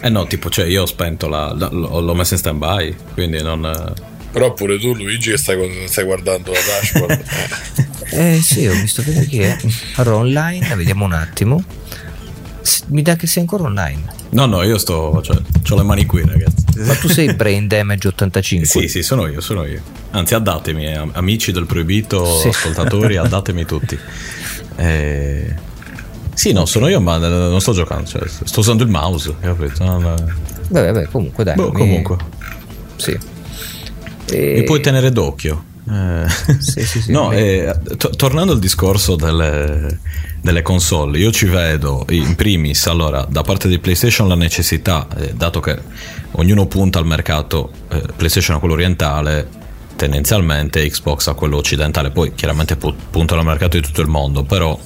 Eh no, tipo, cioè io ho spento la, la- l'ho l'ho messo in stand by, quindi non... Però pure tu, Luigi, che stai, stai guardando la dashboard. [LAUGHS] Eh sì, ho visto chi è. Allora, online, vediamo un attimo. Mi dà che sei ancora online. No, no, io sto... cioè, ho le mani qui, ragazzi. Ma tu sei Brain Damage 85. Sì, sì, sono io, sono io. Anzi, addatemi, eh, amici del proibito, Sì. ascoltatori, addatemi tutti. [LAUGHS] Eh, Sì, no, sono io, ma non sto giocando, cioè, sto usando il mouse, capito? Non- Vabbè, vabbè, comunque dai. Boh, mi- comunque, Sì. E- mi puoi tenere d'occhio. Eh, Sì, sì, sì, [LAUGHS] no, eh, to- tornando al discorso delle, delle console, io ci vedo in primis, allora, da parte di PlayStation la necessità, eh, dato che ognuno punta al mercato, eh, PlayStation a quello orientale, tendenzialmente Xbox a quello occidentale, poi chiaramente pu- puntano al mercato di tutto il mondo, però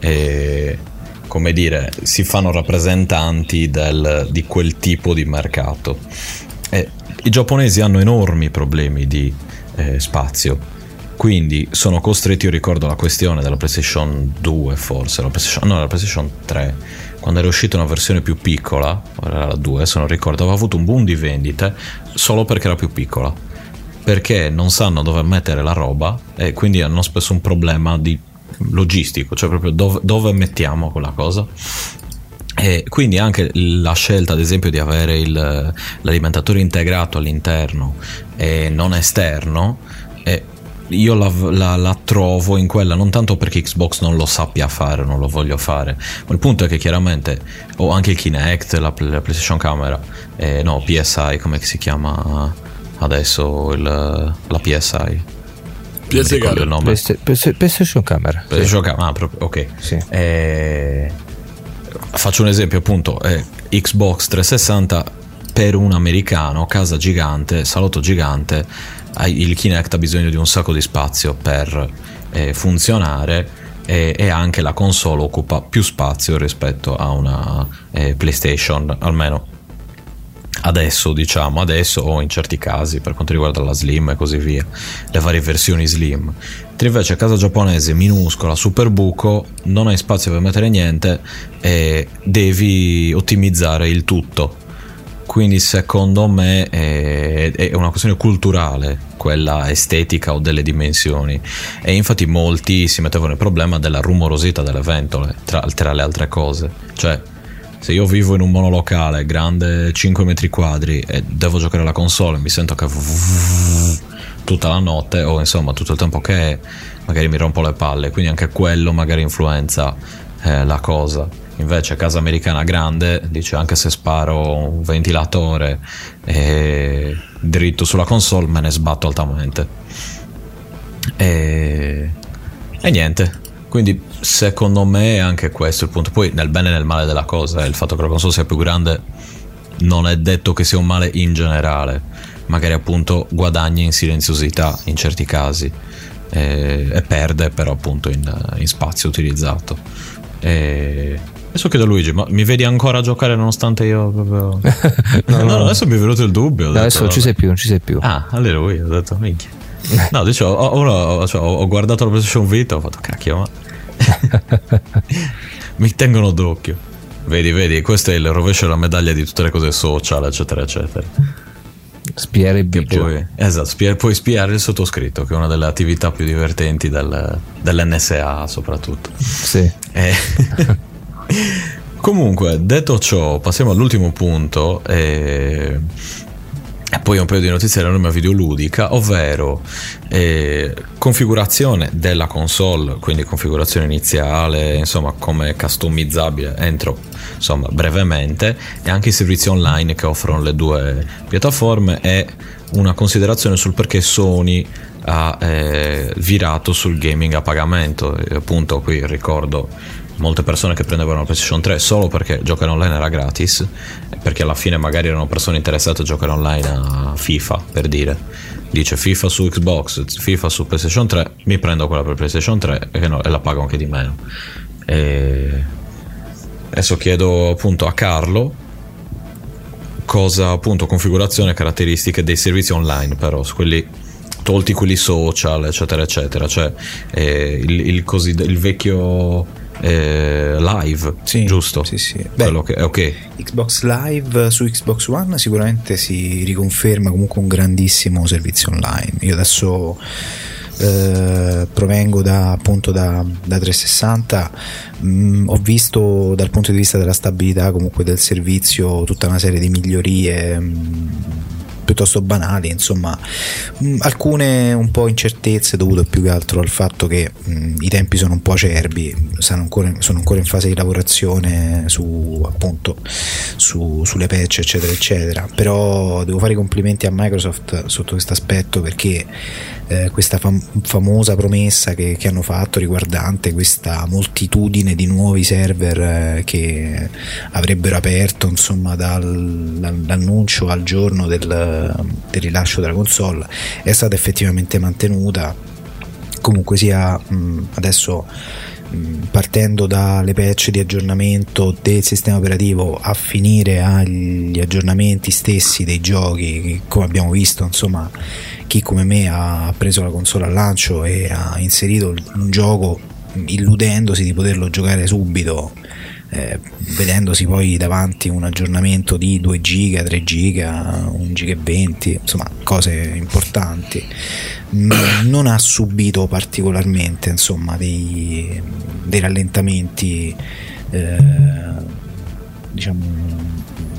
eh, come dire, si fanno rappresentanti del- di quel tipo di mercato. E I giapponesi hanno enormi problemi di eh, spazio, quindi sono costretti, io ricordo la questione della PlayStation 2 forse, la PlayStation, no, la PlayStation 3, quando era uscita una versione più piccola, era la 2 se non ricordo, aveva avuto un boom di vendite solo perché era più piccola. Perché non sanno dove mettere la roba e quindi hanno spesso un problema di logistico, cioè proprio dove, dove mettiamo quella cosa. E quindi anche la scelta, ad esempio, di avere il- l'alimentatore integrato all'interno e non esterno, eh, io la, la- la trovo in quella non tanto perché Xbox non lo sappia fare, non lo voglio fare, ma il punto è che chiaramente ho anche il Kinect, la, la PlayStation Camera, eh, no, PSI, come si chiama adesso il- la PSI? PS Camera. il nome. Playsta- Playsta- PlayStation Camera. sì. PlayStation Camera, ah, proprio, ok. Sì. Eh, faccio un esempio appunto, eh, Xbox 360 per un americano, casa gigante, salotto gigante, il Kinect ha bisogno di un sacco di spazio per eh, funzionare e, e anche la console occupa più spazio rispetto a una eh, PlayStation, almeno adesso diciamo adesso o in certi casi per quanto riguarda la slim e così via le varie versioni slim. Mentre invece a casa giapponese minuscola super buco non hai spazio per mettere niente e devi ottimizzare il tutto. Quindi secondo me è, è una questione culturale quella estetica o delle dimensioni. E infatti molti si mettevano il problema della rumorosità delle ventole tra, tra le altre cose. Cioè se io vivo in un monolocale grande 5 metri quadri e devo giocare alla console mi sento che tutta la notte o insomma tutto il tempo che è magari mi rompo le palle. Quindi anche quello magari influenza eh, la cosa. Invece casa americana grande dice anche se sparo un ventilatore eh, dritto sulla console me ne sbatto altamente. E, e niente quindi secondo me è anche questo il punto. Poi nel bene e nel male della cosa il fatto che la console sia più grande non è detto che sia un male in generale. Magari appunto guadagna in silenziosità in certi casi eh, e perde però appunto in, in spazio utilizzato. E adesso chiedo a Luigi ma mi vedi ancora a giocare nonostante io proprio [LAUGHS] no, no, adesso mi è venuto il dubbio No, detto, adesso non ci sei più, non ci sei più. ah alleluia ho detto minchia [LAUGHS] no dicevo ho- ho, cioè, ho- guardato la PlayStation Vita ho fatto cacchio ma [LAUGHS] mi tengono d'occhio vedi vedi questo è il rovescio della medaglia di tutte le cose social eccetera eccetera Spiare il poi, esatto, spia- puoi spiare il sottoscritto, che è una delle attività più divertenti del- dell'NSA soprattutto. Sì. Eh, [LAUGHS] Comunque, detto ciò, passiamo all'ultimo punto. E... e poi un paio di notizie dell'enorme videoludica, ovvero eh, configurazione della console, quindi configurazione iniziale, insomma, come customizzabile entro insomma brevemente, e anche i servizi online che offrono le due piattaforme e una considerazione sul perché Sony ha eh, virato sul gaming a pagamento. E appunto, qui ricordo molte persone che prendevano la PlayStation 3 solo perché giocare online era gratis, perché alla fine magari erano persone interessate a giocare online a FIFA, per dire. Dice FIFA su Xbox, FIFA su PlayStation 3, mi prendo quella per PlayStation 3 e, no, e la pago anche di meno. E adesso chiedo appunto a Carlo cosa appunto configurazione e caratteristiche dei servizi online però quelli tolti quelli social eccetera eccetera cioè eh, il, il, così, il vecchio eh, live Sì, giusto sì, sì. quello che è ok Xbox Live su Xbox One sicuramente si riconferma comunque un grandissimo servizio online. Io adesso eh, provengo da, appunto da, da 360, mm, ho visto dal punto di vista della stabilità comunque del servizio tutta una serie di migliorie. mm, piuttosto banali, insomma, Mm, alcune un po' incertezze dovute più che altro al fatto che mm, i tempi sono un po' acerbi, ancora, sono ancora in fase di lavorazione su appunto su- sulle patch eccetera eccetera, però devo fare i complimenti a Microsoft sotto questo aspetto perché eh, questa fam- famosa promessa che, che hanno fatto riguardante questa moltitudine di nuovi server eh, che avrebbero aperto insomma dal- dal- dall'annuncio al giorno del, del rilascio della console è stata effettivamente mantenuta. Comunque sia mh, adesso partendo dalle patch di aggiornamento del sistema operativo a finire agli aggiornamenti stessi dei giochi come abbiamo visto insomma chi come me ha preso la console al lancio e ha inserito un gioco illudendosi di poterlo giocare subito eh, vedendosi poi davanti un aggiornamento di 2 giga, 3 giga, 1 giga e 20, insomma cose importanti, Mm, non ha subito particolarmente insomma dei, dei rallentamenti eh, diciamo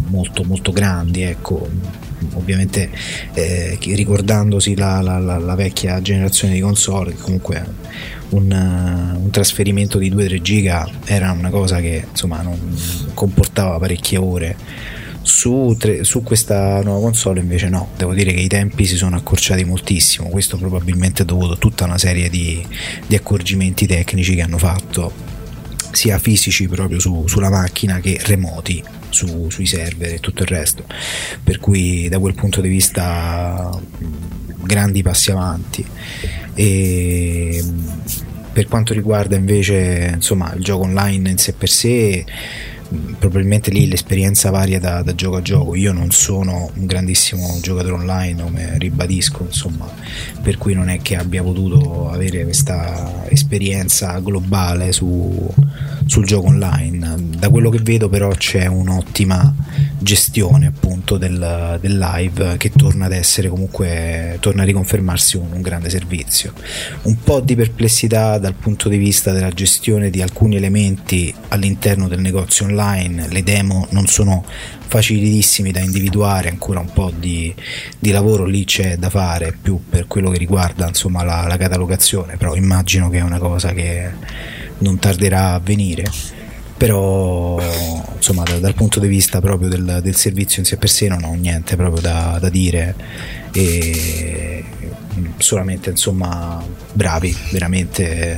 molto molto grandi ecco ovviamente eh, ricordandosi la, la- la- la vecchia generazione di console che comunque un, un trasferimento di 2-3 giga era una cosa che insomma non comportava parecchie ore. Su, tre- su questa nuova console invece no, devo dire che i tempi si sono accorciati moltissimo, questo probabilmente è dovuto a tutta una serie di, di accorgimenti tecnici che hanno fatto, sia fisici proprio su- sulla macchina che remoti su- sui server e tutto il resto, per cui da quel punto di vista grandi passi avanti. E per quanto riguarda invece insomma, il gioco online in sé per sé, probabilmente lì l'esperienza varia da, da gioco a gioco. Io non sono un grandissimo giocatore online, come ribadisco, insomma, per cui non è che abbia potuto avere questa esperienza globale su- sul gioco online. Da quello che vedo, però, c'è un'ottima gestione appunto del, del live che torna ad essere comunque torna a riconfermarsi un, un grande servizio un po' di perplessità dal punto di vista della gestione di alcuni elementi all'interno del negozio online le demo non sono facilissimi da individuare ancora un po' di, di lavoro lì c'è da fare più per quello che riguarda insomma la, la catalogazione però immagino che è una cosa che non tarderà a venire però insomma da- dal punto di vista proprio del, del servizio in sé per sé non ho niente proprio da, da dire e solamente insomma bravi veramente eh,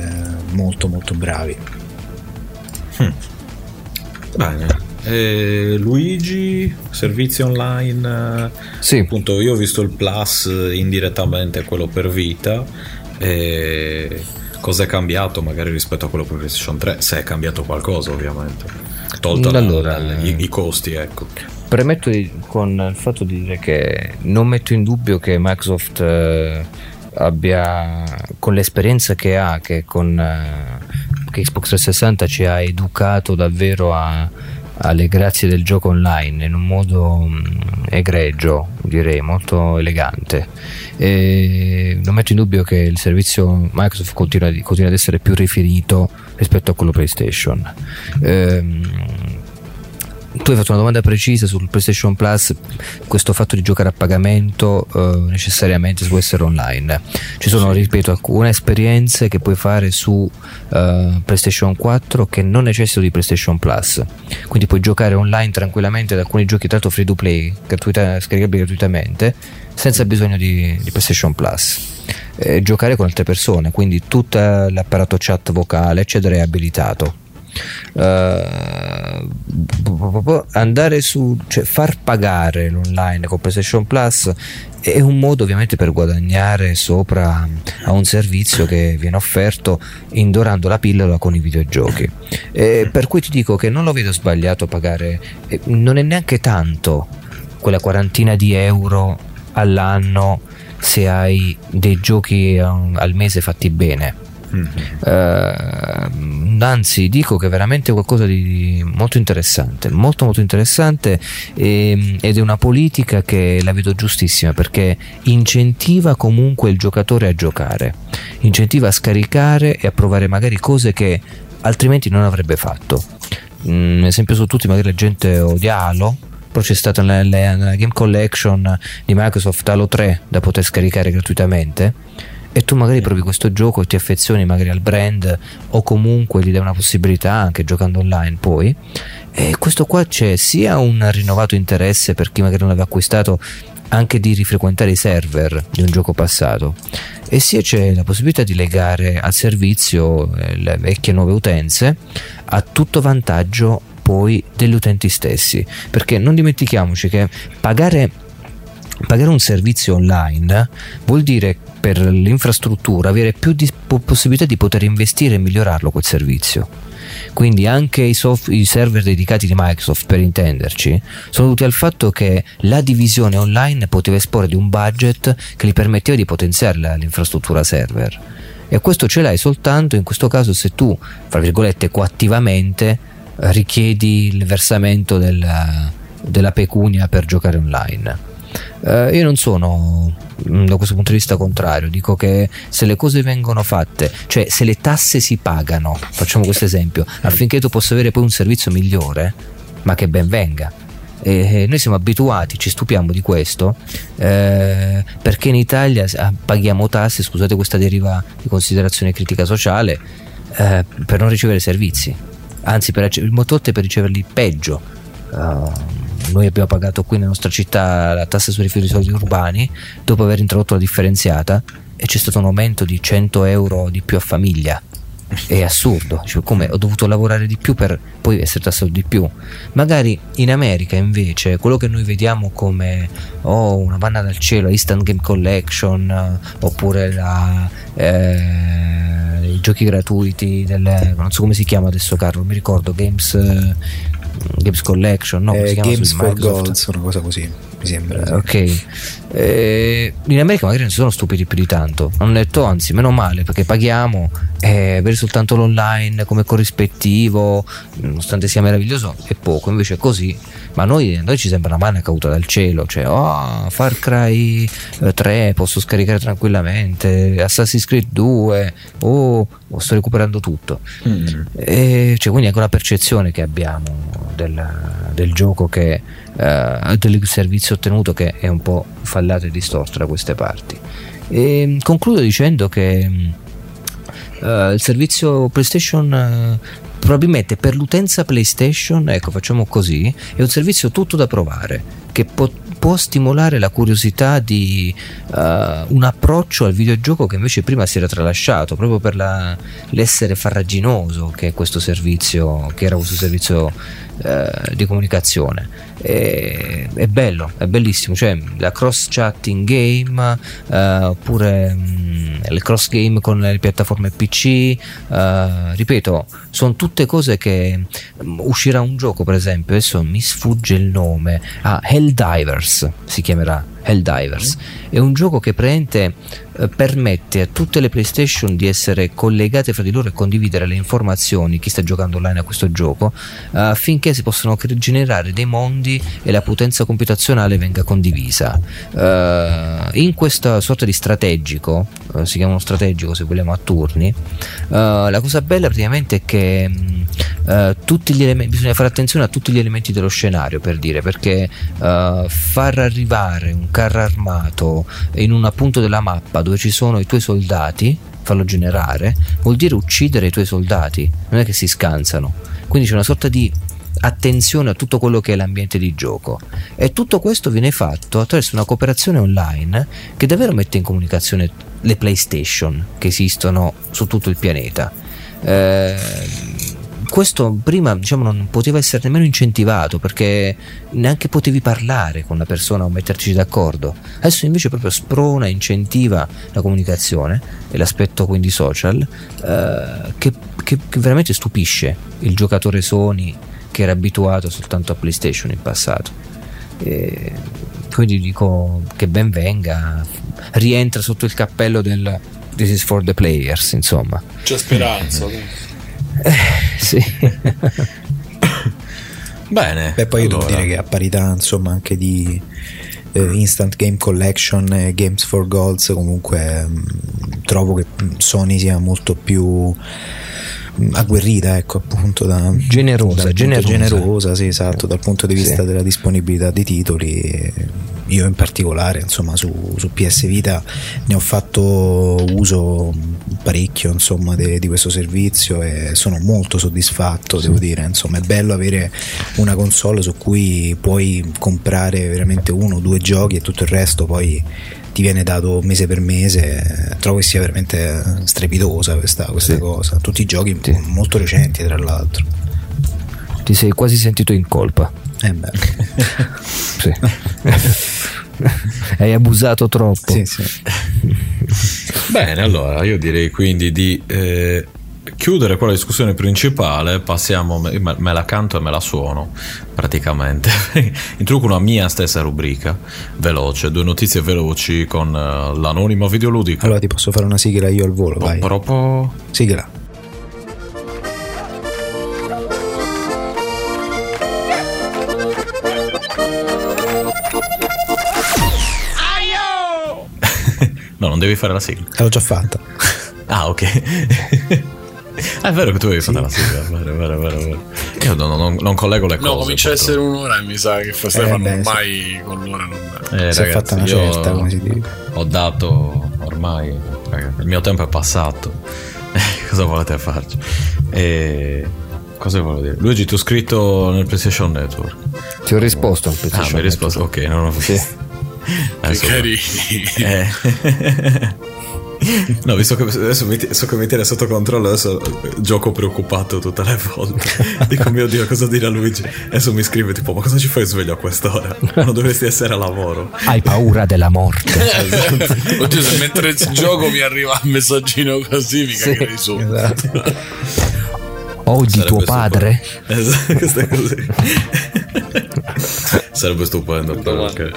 molto molto bravi Bene. E Luigi, servizi online. Sì. Appunto, io ho visto il Plus indirettamente, quello per vita. E cosa è cambiato magari rispetto a quello per PlayStation 3? Se è cambiato qualcosa, ovviamente. Tolto Allora, la- i, i costi, ecco. Premetto di- con il fatto di dire che non metto in dubbio che Microsoft eh, abbia, con l'esperienza che ha, che con eh, che Xbox 360 ci ha educato davvero a- alle grazie del gioco online in un modo mh, egregio, direi molto elegante. E non metto in dubbio che il servizio Microsoft continua, continua ad essere più rifinito rispetto a quello PlayStation. Ehm, tu hai fatto una domanda precisa sul PlayStation Plus, questo fatto di giocare a pagamento eh, necessariamente può essere online. Ci sono, ripeto, alcune esperienze che puoi fare su eh, PlayStation 4 che non necessitano di PlayStation Plus. Quindi puoi giocare online tranquillamente ad alcuni giochi, tra l'altro free to play, gratuita- scaricabili gratuitamente, senza bisogno di, di PlayStation Plus. E giocare con altre persone, quindi tutto l'apparato chat vocale, eccetera, è abilitato eh, andare su, cioè far pagare l'online con PlayStation Plus è un modo ovviamente per guadagnare sopra a un servizio che viene offerto indorando la pillola con i videogiochi. Eh, per cui ti dico che non lo vedo sbagliato pagare, eh, non è neanche tanto quella quarantina di euro all'anno se hai dei giochi um, al mese fatti bene. Uh, anzi dico che è veramente qualcosa di molto interessante molto molto interessante e, ed è una politica che la vedo giustissima perché incentiva comunque il giocatore a giocare incentiva a scaricare e a provare magari cose che altrimenti non avrebbe fatto. Un esempio su tutti magari la gente odia Halo però c'è stata nella, nella Game Collection di Microsoft Halo 3 da poter scaricare gratuitamente e tu magari provi questo gioco e ti affezioni magari al brand o comunque gli dai una possibilità anche giocando online poi. E questo qua c'è sia un rinnovato interesse per chi magari non l'aveva acquistato anche di rifrequentare i server di un gioco passato e sia c'è la possibilità di legare al servizio eh, le vecchie e nuove utenze a tutto vantaggio poi degli utenti stessi. Perché non dimentichiamoci che pagare pagare un servizio online vuol dire per l'infrastruttura avere più di, possibilità di poter investire e migliorarlo quel servizio. Quindi anche i, soft, i, server dedicati di Microsoft, per intenderci, sono dovuti al fatto che la divisione online poteva esporre di un budget che gli permetteva di potenziare l'infrastruttura server. E questo ce l'hai soltanto in questo caso se tu, fra virgolette, coattivamente richiedi il versamento della, della pecunia per giocare online. Uh, io non sono mm, da questo punto di vista contrario, dico che se le cose vengono fatte, cioè se le tasse si pagano, facciamo questo esempio, [LAUGHS] affinché tu possa avere poi un servizio migliore, ma che ben venga. E noi siamo abituati, ci stupiamo di questo, eh, perché in Italia ah, paghiamo tasse, scusate questa deriva di considerazione critica sociale, eh, per non ricevere servizi, anzi per, molte volte per riceverli peggio. Uh, noi abbiamo pagato qui nella nostra città la tassa sui rifiuti solidi urbani dopo aver introdotto la differenziata e c'è stato un aumento di 100 euro di più a famiglia. È assurdo, cioè, come? Ho dovuto lavorare di più per poi essere tassato di più. Magari in America invece quello che noi vediamo come oh, una manna dal cielo, Instant Game Collection oppure la, eh, i giochi gratuiti, delle, non so come si chiama adesso Carlo, mi ricordo Games Games Collection, no? Eh, Games for Goals, una cosa così, mi sembra. Sì. Ok. Eh, in America magari non si sono stupiti più di tanto. Hanno detto, anzi, meno male perché paghiamo e avere soltanto l'online come corrispettivo, nonostante sia meraviglioso, è poco. Invece è così. Ma a noi, a noi ci sembra una mano caduta dal cielo. Cioè, oh, Far Cry 3 eh, posso scaricare tranquillamente, Assassin's Creed 2, oh, sto recuperando tutto. Mm. E, cioè, quindi anche una percezione che abbiamo del, del gioco che uh, del servizio ottenuto che è un po' fallato e distorto da queste parti. E concludo dicendo che uh, il servizio PlayStation uh, probabilmente per l'utenza PlayStation, ecco facciamo così, è un servizio tutto da provare che può, può stimolare la curiosità di uh, un approccio al videogioco che invece prima si era tralasciato proprio per la, l'essere farraginoso che è questo servizio, che era questo servizio uh, di comunicazione è, è, bello, è bellissimo, cioè la cross chatting game uh, oppure um, il cross game con le piattaforme PC, uh, ripeto, sono tutte cose che um, uscirà un gioco per esempio, adesso mi sfugge il nome, ah, Helldivers si chiamerà Helldivers. È un gioco che praticamente eh, permette a tutte le PlayStation di essere collegate fra di loro e condividere le informazioni, chi sta giocando online a questo gioco, eh, affinché si possano generare dei mondi e la potenza computazionale venga condivisa. Eh, in questa sorta di strategico, si chiama uno strategico se vogliamo a turni, la cosa bella praticamente è che mh, gli elementi, bisogna fare attenzione a tutti gli elementi dello scenario per dire, perché far arrivare un carro armato in un punto della mappa dove ci sono i tuoi soldati, farlo generare, vuol dire uccidere i tuoi soldati, non è che si scansano. Quindi c'è una sorta di attenzione a tutto quello che è l'ambiente di gioco e tutto questo viene fatto attraverso una cooperazione online che davvero mette in comunicazione le PlayStation che esistono su tutto il pianeta. Eh, questo prima diciamo, non poteva essere nemmeno incentivato perché neanche potevi parlare con la persona o metterci d'accordo. Adesso invece proprio sprona, incentiva la comunicazione e l'aspetto quindi social eh, che, che, che veramente stupisce il giocatore Sony che era abituato soltanto a PlayStation in passato. E quindi dico che ben venga, rientra sotto il cappello del This is for the players, insomma. C'è speranza. [LAUGHS] Eh, sì. Bene. Beh, poi io allora. devo dire che a parità, insomma, anche di Instant Game Collection e Games for Goals, comunque mh, trovo che Sony sia molto più mh, agguerrita, ecco, appunto, da, Generosa, punto- generosa. generosa, sì, esatto, dal punto di vista Sì. della disponibilità di titoli. eh, Io in particolare, insomma, su, su PS Vita ne ho fatto uso parecchio, insomma, de- di questo servizio e sono molto soddisfatto, devo dire, insomma, è bello avere una console su cui puoi comprare veramente uno o due giochi e tutto il resto poi ti viene dato mese per mese. Trovo che sia veramente strepitosa questa, questa cosa. Tutti i giochi Sì. molto recenti, tra l'altro. Ti sei quasi sentito in colpa. Eh beh, [LAUGHS] Sì. Hai abusato troppo. sì, sì. [LAUGHS] Bene, allora io direi quindi di eh, chiudere quella discussione principale. Passiamo, me, me la canto e me la suono praticamente. [LAUGHS] Introduco una mia stessa rubrica veloce, due notizie veloci con eh, l'anonimo videoludico. Allora ti posso fare una sigla io al volo, vai. Proprio Sigla. [LAUGHS] No, non devi fare la sigla. L'ho già fatta. Ah, ok. [LAUGHS] Ah, [LAUGHS] è vero che tu avevi fatto la sigla, è vero, è vero, è vero, è vero. Io non, non- non collego le cose. No, comincia a essere un'ora e mi sa che fa Stefano beh, sì. ormai con l'ora non Eh, Si è ragazzi, fatta una certa, come si dice. Ho dato ormai, raga, il mio tempo è passato. [LAUGHS] cosa volete farci? E cosa volevo dire? Luigi, ti ho scritto nel PlayStation Network. Ti ho risposto al Ah, PlayStation mi hai risposto, ok, non ho visto. Adesso- carini. [LAUGHS] Eh. [LAUGHS] No, visto che adesso mi, so che mi tiene sotto controllo, adesso eh, gioco preoccupato tutte le volte. [LAUGHS] Dico, mio Dio, cosa dirà Luigi? Adesso mi scrive tipo, ma cosa ci fai sveglio a quest'ora? Non dovresti essere a lavoro. Hai paura della morte. [LAUGHS] Oddio, se mentre gioco mi arriva un messaggino così, mi Sì. cagherei su. Esatto. Sarebbe tuo padre? Esatto, questo è così. Sarebbe stupendo. però, ok.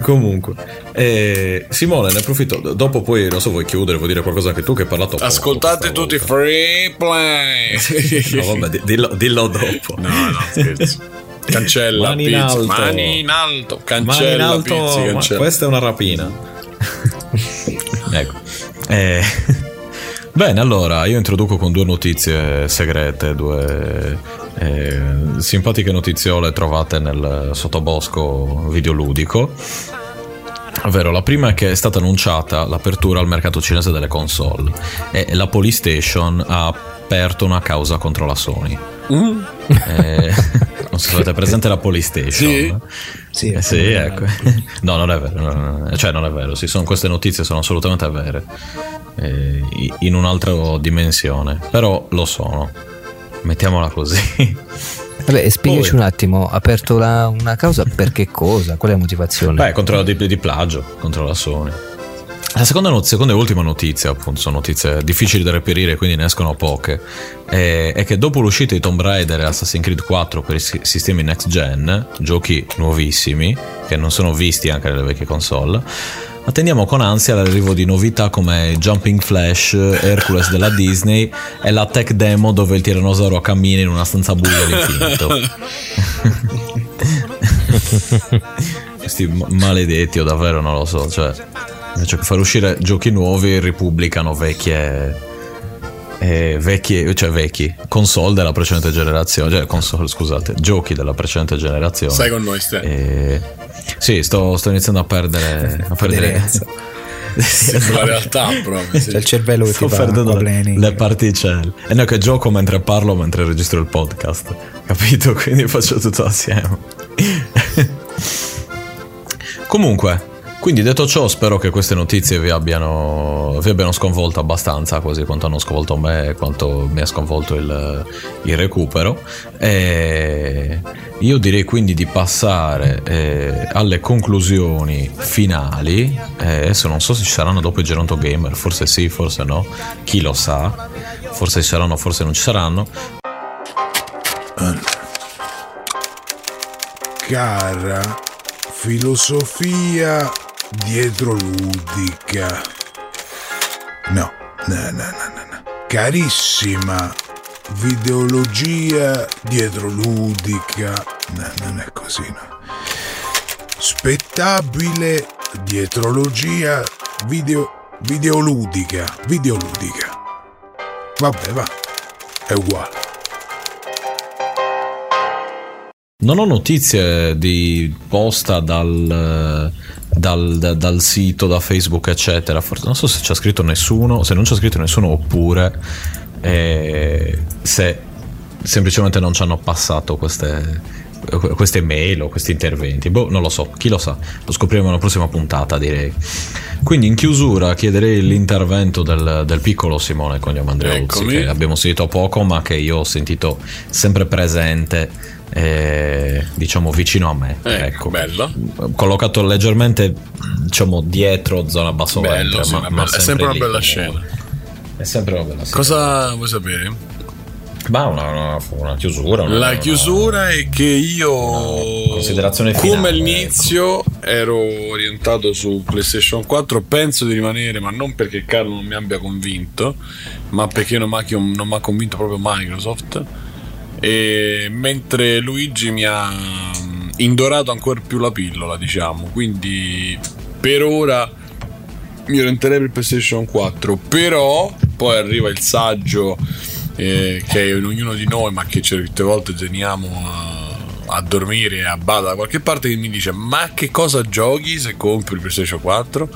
Comunque, eh, Simone, ne approfitto. Dopo poi, non so, vuoi chiudere, vuoi dire qualcosa anche tu che hai parlato poco Ascoltate questa tutti volta. free play. [LAUGHS] No, vabbè, di- dillo, dillo dopo. No, no, scherzo. Cancella Mani in pizzi. alto. Mani in alto. Mani in Cancella alto, pizzi, cancella. questa è una rapina. [LAUGHS] ecco. Eh, Bene, allora io introduco con due notizie segrete, due eh, simpatiche notiziole trovate nel sottobosco videoludico. Ovvero, la prima è che è stata annunciata l'apertura al mercato cinese delle console e la Polystation ha aperto una causa contro la Sony. Eh, non so se avete presente la Polystation. Sì. Sì, Eh sì, ecco. No, non è vero. no, no, no. Cioè, non è vero. Sì, sono, queste notizie sono assolutamente vere. Eh, in un'altra dimensione. Però lo sono. Mettiamola così. Vabbè, spiegaci Poi- un attimo, ha aperto la- una causa per che cosa? Qual è la motivazione? Beh, contro la di, di plagio, contro la Sony. La seconda, not- seconda e ultima notizia, appunto, sono notizie difficili da reperire, quindi ne escono poche. È, è che dopo l'uscita di Tomb Raider e Assassin's Creed 4 per i si- sistemi next gen, giochi nuovissimi, che non sono visti anche nelle vecchie console, attendiamo con ansia l'arrivo di novità come Jumping Flash, Hercules della Disney e la tech demo dove il tirannosauro cammina in una stanza buia all'infinito. [LAUGHS] Questi ma- maledetti o davvero non lo so, cioè invece che far uscire giochi nuovi ripubblicano vecchie eh, vecchie, cioè vecchi console della precedente generazione, cioè console, scusate, giochi della precedente generazione. Stai con noi, Ste. Eh, sì, sto, sto iniziando a perdere a [LAUGHS] perdere. [LAUGHS] La realtà proprio. sì. C'è il cervello che Sto ti fa perdendo le, aquaplaning. le particelle. E no, che gioco mentre parlo, mentre registro il podcast. Capito? [LAUGHS] Quindi faccio tutto assieme. Comunque, Quindi detto ciò, spero che queste notizie vi abbiano, vi abbiano sconvolto abbastanza, così quanto hanno sconvolto me e quanto mi ha sconvolto il, il recupero. E io direi quindi di passare eh, alle conclusioni finali. Eh, adesso non so se ci saranno dopo il Geronto Gamer, forse sì, forse no, chi lo sa. Forse ci saranno, forse non ci saranno. Cara filosofia dietro ludica. No, no, no, no, no. Carissima videologia dietro ludica. No, non è così, no. Spettabile dietrologia video videoludica. Videoludica. Vabbè, va. È uguale. Non ho notizie di posta dal, dal, da- dal sito, da Facebook, eccetera. Forse, non so se c'è scritto nessuno, se non c'è scritto nessuno, oppure eh, se semplicemente non ci hanno passato queste, queste mail o questi interventi. Boh, non lo so, chi lo sa. Lo scopriremo nella prossima puntata, direi. Quindi in chiusura chiederei l'intervento del, del piccolo Simone Cognome Andreuzzi, Eccomi. che abbiamo sentito poco, ma che io ho sentito sempre presente. Eh, diciamo vicino a me ecco, bello. collocato leggermente diciamo dietro zona basso Bello, ventre, sì, ma- ma è sempre una lì bella scena. è sempre una bella scena Cosa vuoi sapere? ma una, una- una chiusura una- La chiusura è che io, considerazione come finale, all'inizio, ero orientato su PlayStation 4. Penso di rimanere, ma non perché Carlo non mi abbia convinto, ma perché non mi ha convinto proprio Microsoft. E mentre Luigi mi ha mm, indorato ancora più la pillola, diciamo. Quindi per ora mi orienterei per PlayStation 4. Però poi arriva il saggio eh, che è in ognuno di noi, ma che certe volte teniamo a, a dormire a bada da qualche parte, che mi dice: Ma che cosa giochi se compri il PlayStation 4?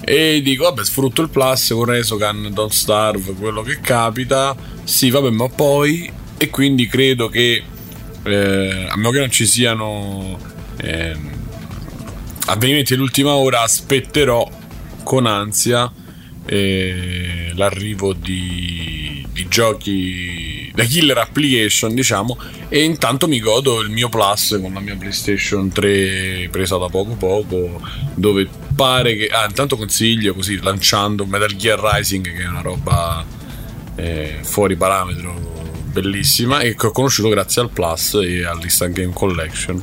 E dico: Vabbè, sfrutto il Plus con Resogan, Don't Starve, quello che capita. Sì, vabbè, ma poi. E quindi credo che eh, a meno che non ci siano ehm, avvenimenti dell'ultima ora, aspetterò con ansia eh, l'arrivo di, di giochi da killer application diciamo e intanto mi godo il mio plus con la mia playstation 3 presa da poco poco dove pare che ah, intanto consiglio così lanciando Metal Gear Rising che è una roba eh, fuori parametro bellissima e che ho conosciuto grazie al plus e all'Instant Game Collection.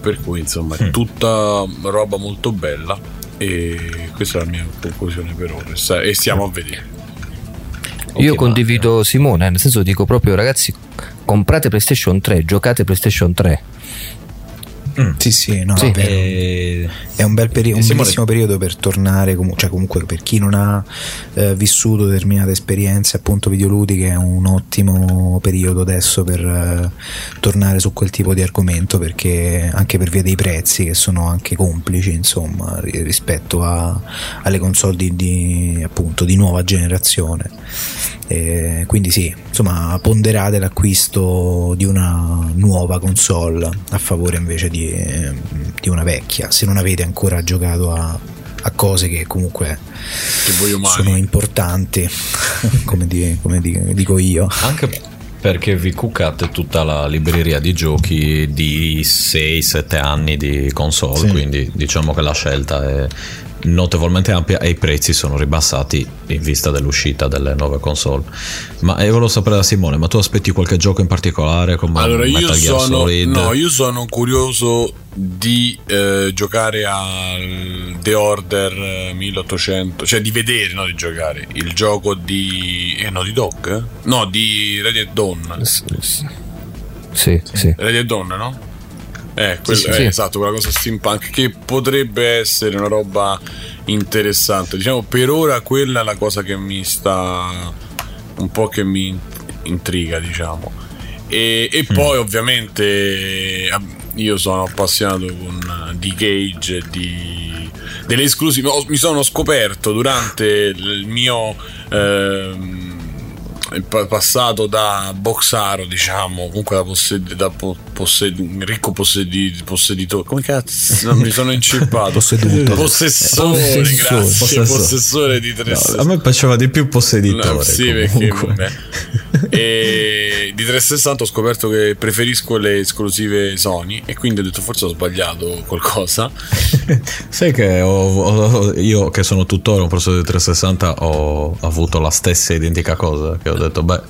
Per cui insomma è tutta roba molto bella e questa è la mia conclusione per ora. E stiamo a vedere. Io condivido Simone, nel senso dico proprio ragazzi, comprate PlayStation 3, giocate PlayStation 3. Sì, sì, no, Sì. E- È un, bel peri- un bellissimo periodo per tornare, comu- cioè comunque per chi non ha eh, vissuto determinate esperienze appunto videoludiche è un ottimo periodo adesso per eh, tornare su quel tipo di argomento perché anche per via dei prezzi che sono anche complici insomma ri- rispetto a- alle console di, di, appunto di nuova generazione. Eh, quindi sì, insomma, ponderate l'acquisto di una nuova console a favore invece di, eh, di una vecchia, se non avete ancora giocato a, a cose che comunque che sono importanti, [LAUGHS] come, di- come di- dico io. Anche perché vi cuccate tutta la libreria di giochi di 6-7 anni di console, Sì. quindi diciamo che la scelta è notevolmente ampia e i prezzi sono ribassati in vista dell'uscita delle nuove console. Ma io volevo sapere da Simone, ma tu aspetti qualche gioco in particolare come Allora, io Metal Gear sono, Solid? no, io sono curioso di eh, giocare al The Order eh, 1800, cioè di vedere, no di giocare, il gioco di... Eh, no, di Dog? eh? No, di Red Dead Dawn. Sì, sì. Red Dead Dawn, no? Eh, quel- sì, eh, sì. esatto, quella cosa steampunk che potrebbe essere una roba interessante. Diciamo, per ora quella è la cosa che mi sta un po' che mi intriga, diciamo. E, e poi ovviamente eh, io sono appassionato con, di Cage di, delle esclusive. Mi sono scoperto durante il mio ehm, passato da boxaro, diciamo, comunque da, possed- da po- possed- ricco possedi- posseditore. Come cazzo? Non mi sono inceppato. [LAUGHS] Posseduto. Possessore, Possessore, grazie. possessore. Possessore di tre No, a me piaceva di più posseditore. No, sì, perché. [LAUGHS] E di 360 ho scoperto che preferisco le esclusive Sony e quindi ho detto forse ho sbagliato qualcosa. [LAUGHS] Sai che ho- ho- io che sono tuttora un professore di 360 ho avuto la stessa identica cosa che ho detto beh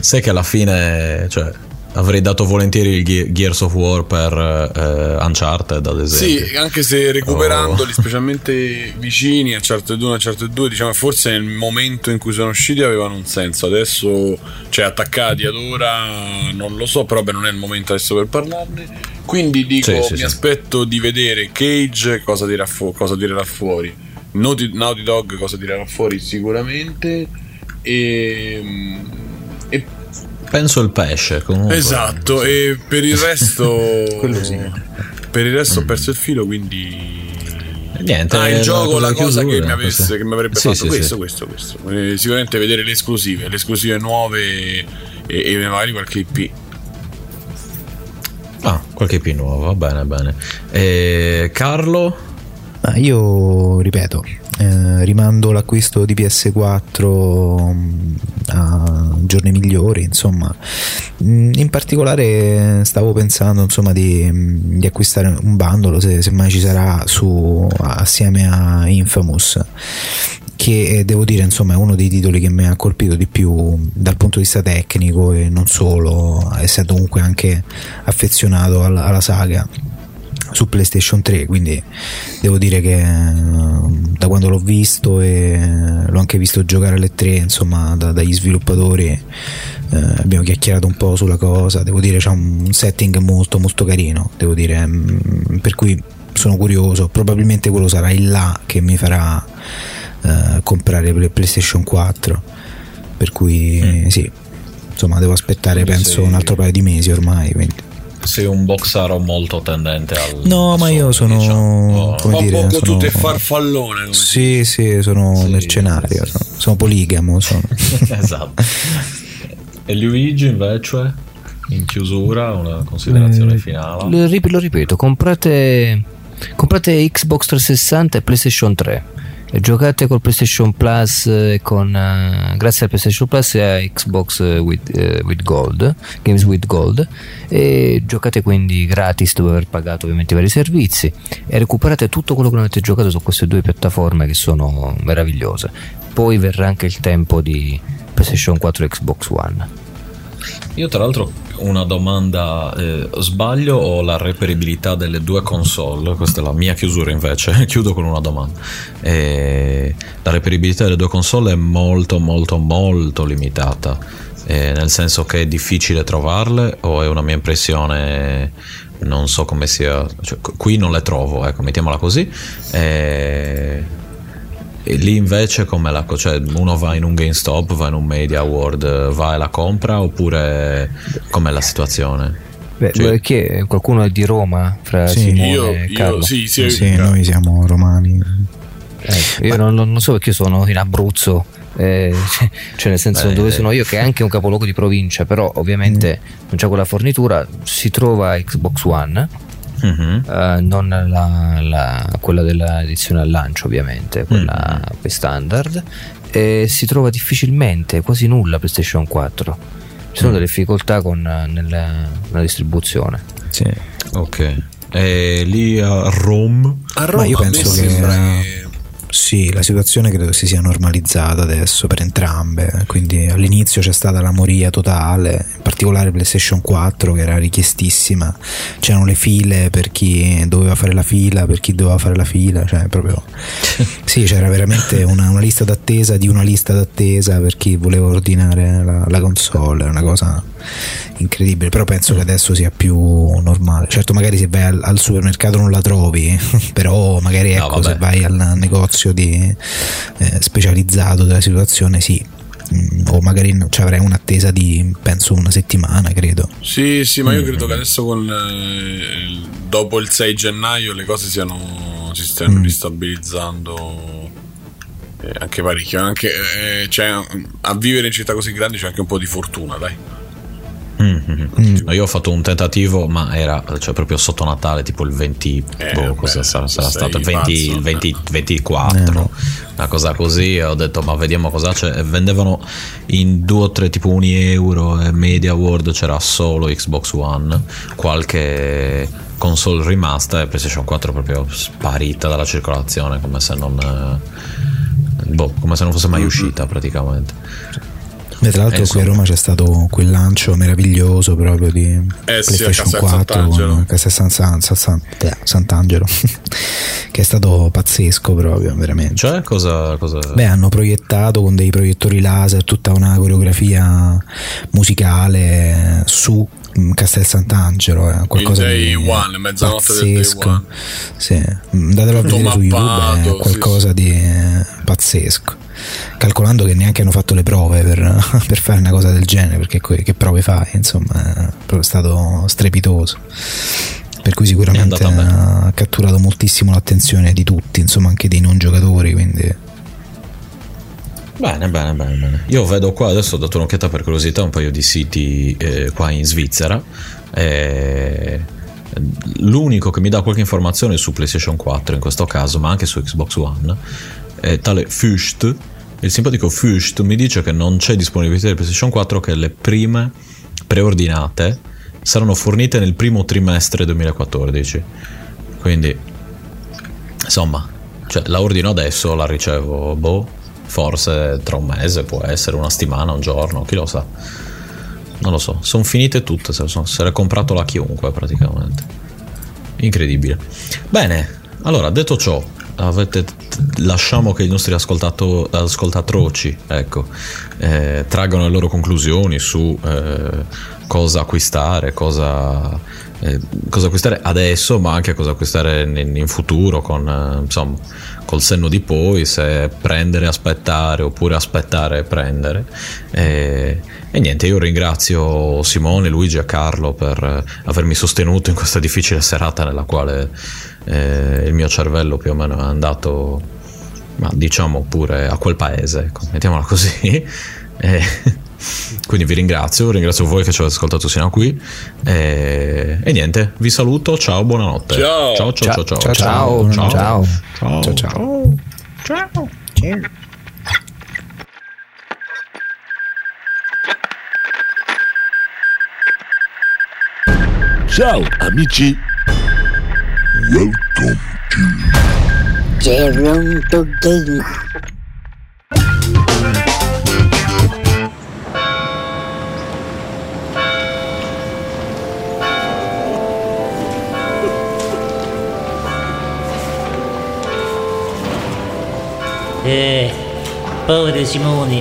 sai che alla fine cioè avrei dato volentieri il Ge- Gears of War per eh, Uncharted ad esempio Sì, anche se recuperandoli, specialmente vicini a Uncharted 1 e Uncharted 2, diciamo forse nel momento in cui sono usciti avevano un senso. Adesso, cioè attaccati ad ora, non lo so, però beh, non è il momento adesso per parlarne. Quindi dico, Sì, sì, mi sì. aspetto di vedere Cage cosa dirà, fu- cosa tirerà fuori. Naughty, Naughty Dog cosa tirerà fuori sicuramente. E, e penso il pesce comunque Esatto, e per il resto. [LAUGHS] Quello sì. Per il resto ho perso il filo, quindi. Niente, Ah, il gioco, la la cosa chiusura, che mi, avesse, questa- che mi avrebbe Sì, fatto sì, questo, sì. questo, questo. Eh, sicuramente vedere le esclusive, le esclusive nuove e, e magari qualche IP. Ah, qualche IP nuovo, va bene, bene. E Carlo? Ma io ripeto, eh, rimando l'acquisto di PS4 mh, a giorni migliori, insomma. Mm, In particolare stavo pensando insomma di, mh, di acquistare un bundle se, se mai ci sarà su, assieme a Infamous che eh, devo dire insomma è uno dei titoli che mi ha colpito di più dal punto di vista tecnico e non solo essendo comunque anche affezionato alla, alla saga su PlayStation 3 quindi devo dire che eh, da quando l'ho visto e l'ho anche visto giocare alle 3 insomma da- dagli sviluppatori eh, abbiamo chiacchierato un po' sulla cosa. Devo dire c'è un setting molto molto carino devo dire mm, per cui sono curioso. Probabilmente quello sarà il là che mi farà eh, comprare PlayStation 4 per cui sì insomma devo aspettare penso un altro paio di mesi ormai quindi. Sei un boxaro molto tendente al... No, ma io sono diciamo. come Un dire, po' sono- tutte farfallone. come Sì, sì, sono mercenario, sono, sono poligamo, sono. [LAUGHS] esatto. E Luigi invece, in chiusura, una considerazione Eh, finale. Lo, rip- lo ripeto, comprate, comprate Xbox 360 e PlayStation 3 e giocate col PlayStation Plus e con, eh, grazie al PlayStation Plus e a Xbox eh, with, eh, with Gold, Games with Gold e giocate quindi gratis dopo aver pagato ovviamente i vari servizi e recuperate tutto quello che non avete giocato su queste due piattaforme che sono meravigliose. Poi verrà anche il tempo di PlayStation 4 e Xbox One. Io tra l'altro una domanda, eh, sbaglio o la reperibilità delle due console? Questa è la mia chiusura invece, [LAUGHS] chiudo con una domanda. Eh, la reperibilità delle due console è molto molto molto limitata, eh, nel senso che è difficile trovarle o è una mia impressione, non so come sia, cioè, qui non le trovo, ecco, mettiamola così. Eh, e lì invece come la cioè uno va in un GameStop, va in un Media World, va e la compra oppure com'è la situazione? Beh, Sì. perché qualcuno è di Roma fra Sì. Simone Io- e io- Carlo? sì, sì, Sì, noi siamo romani. Ecco, io non, non so perché io sono in Abruzzo, eh, [LAUGHS] cioè nel senso Beh, dove eh. sono io che è anche un capoluogo di provincia, però ovviamente non c'è quella fornitura, si trova Xbox One, Mhm. eh, non la- la- quella dell'edizione al lancio ovviamente, quella poi standard, e si trova difficilmente, quasi nulla PlayStation 4. Ci sono delle difficoltà con, eh, nella, nella distribuzione. Sì. Ok. E lì a Rome? A Ma io penso che sembra che- sì, la situazione credo si sia normalizzata adesso per entrambe. Quindi all'inizio c'è stata la moria totale, in particolare PlayStation 4 che era richiestissima. C'erano le file per chi doveva fare la fila, per chi doveva fare la fila, cioè proprio [LAUGHS] sì, c'era veramente una, una lista d'attesa di una lista d'attesa per chi voleva ordinare la, la console, è una cosa incredibile, però penso che adesso sia più normale. Certo, magari se vai al, al supermercato non la trovi, [LAUGHS] però magari No, ecco, se vabbè. vai al negozio di, eh, specializzato della situazione, sì. Mm, O magari no- ci avrai un'attesa di penso una settimana, credo. Sì, sì, ma io credo che adesso con eh, il- dopo il 6 gennaio le cose siano si stiano Mm. ristabilizzando Eh, anche parecchio, anche, eh, cioè, a vivere in città così grandi c'è anche un po' di fortuna, dai. Mm-hmm. Io ho fatto un tentativo, ma era cioè, proprio sotto Natale, tipo il 20, Eh, boh, cosa sarà, sarà stato il 20, pazzo, il 20 24, Eh, no. una cosa così. Ho detto, ma vediamo cosa c'è. Vendevano in due o tre, tipo un euro. E Media World c'era solo Xbox One, qualche console rimasta e PlayStation 4 proprio sparita dalla circolazione, come se non. eh, Boh, come se non fosse mai uscita praticamente. Beh, tra l'altro Eh, qui a insomma. Roma c'è stato quel lancio meraviglioso proprio di Eh sì, a PlayStation Castel 4 Sant'Angelo. con Castel San- San- San- San- eh, Sant'Angelo [LAUGHS] che è stato pazzesco proprio veramente Cioè, cosa. cosa... Beh, hanno proiettato con dei proiettori laser tutta una coreografia musicale su mm, Castel Sant'Angelo, è qualcosa day di one, mezzanotte pazzesco. one. Sì, andatelo a Tutto vedere su YouTube, è qualcosa di eh, pazzesco. Calcolando che neanche hanno fatto le prove per, [LAUGHS] per fare una cosa del genere, perché che prove fai? Insomma, è proprio stato strepitoso. Per cui sicuramente ha catturato moltissimo l'attenzione di tutti, insomma anche dei non giocatori, quindi Bene, bene, bene, bene. Io vedo qua, adesso ho dato un'occhiata per curiosità a un paio di siti eh, qua in Svizzera. Eh, l'unico che mi dà qualche informazione su PlayStation 4 in questo caso, ma anche su Xbox One, è tale Fust. Il simpatico Fust mi dice che non c'è disponibilità di PlayStation 4, che le prime preordinate saranno fornite nel primo trimestre 2014. Quindi, insomma, cioè, la ordino adesso, la ricevo, boh, forse tra un mese, può essere una settimana, un giorno, chi lo sa. Non lo so, sono finite tutte, se, sono, se l'è comprato la chiunque praticamente. Incredibile. Bene, allora, detto ciò, avete, lasciamo che i nostri ascoltato, ascoltatroci ecco, eh, traggano le loro conclusioni su eh, cosa acquistare, cosa, eh, cosa acquistare adesso, ma anche cosa acquistare in, in futuro, con, eh, insomma, col senno di poi, se prendere aspettare oppure aspettare e prendere. E, e niente, io ringrazio Simone, Luigi e Carlo per eh, avermi sostenuto in questa difficile serata nella quale eh, il mio cervello più o meno è andato, ma diciamo pure a quel paese, ecco, mettiamola così. [LAUGHS] E, quindi vi ringrazio, ringrazio voi che ci avete ascoltato sino a qui. E, e niente, vi saluto, ciao, buonanotte. Ciao. ciao, ciao, ciao. ciao, ciao, ciao. ciao. ciao ciao. Ciao amici. Welcome Geronto Game. Eh, povero Simone,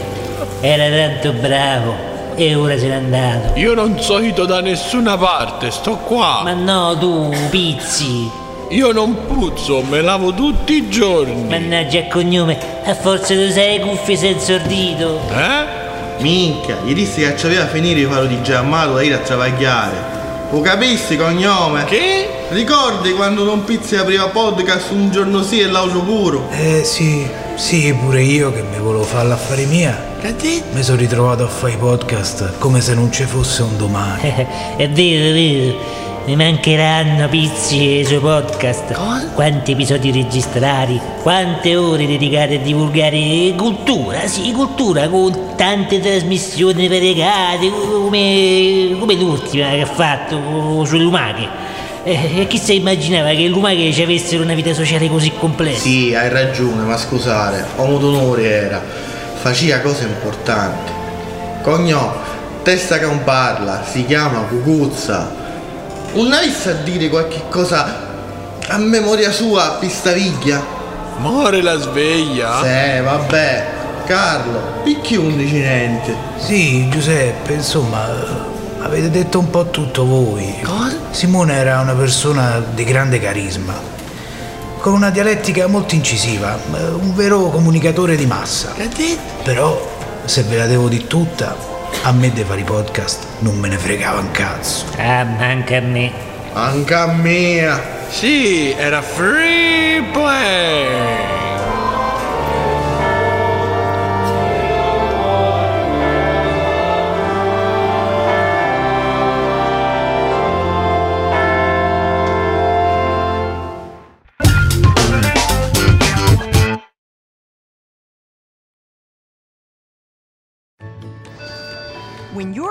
era tanto bravo e ora se n'è andato. Io non so ito da nessuna parte, sto qua. Ma no, tu, pizzi. Io non puzzo, me lavo tutti i giorni. Mannaggia cognome, a forza tu sei cuffie senza ordito. Eh? Minchia, gli dissi che ci aveva finito di fare di giammato da ir a travagliare. Lo capissi, cognome? Che? Ricordi quando non pizzi apriva podcast un giorno sì e l'auto puro? Eh sì, sì, pure io che mi volevo fare l'affare mia. Mi sono ritrovato a fare i podcast come se non ci fosse un domani. [LAUGHS] è vero, è vero. Mi mancheranno pizzi e i suoi podcast. Quanti episodi registrati, quante ore dedicate a divulgare cultura, sì, cultura, con tante trasmissioni variegate, come, come l'ultima che ha fatto sulle lumache. E chi si immaginava che le lumache ci avessero una vita sociale così complessa? Sì, hai ragione, ma scusare, uomo d'onore era. Faceva cose importanti. Cognò, testa che non parla, si chiama Cucuzza. Non avesse a dire qualche cosa a memoria sua, Pistaviglia? More la sveglia? Sì, vabbè. Carlo, picchi undici niente. Sì, Giuseppe, insomma, avete detto un po' tutto voi. Cosa? Simone era una persona di grande carisma, con una dialettica molto incisiva, un vero comunicatore di massa. Però, se ve la devo di tutta, a me dei fare i podcast non me ne fregava un cazzo. Ah, anche a me. Anche a mia. Sì, era free play.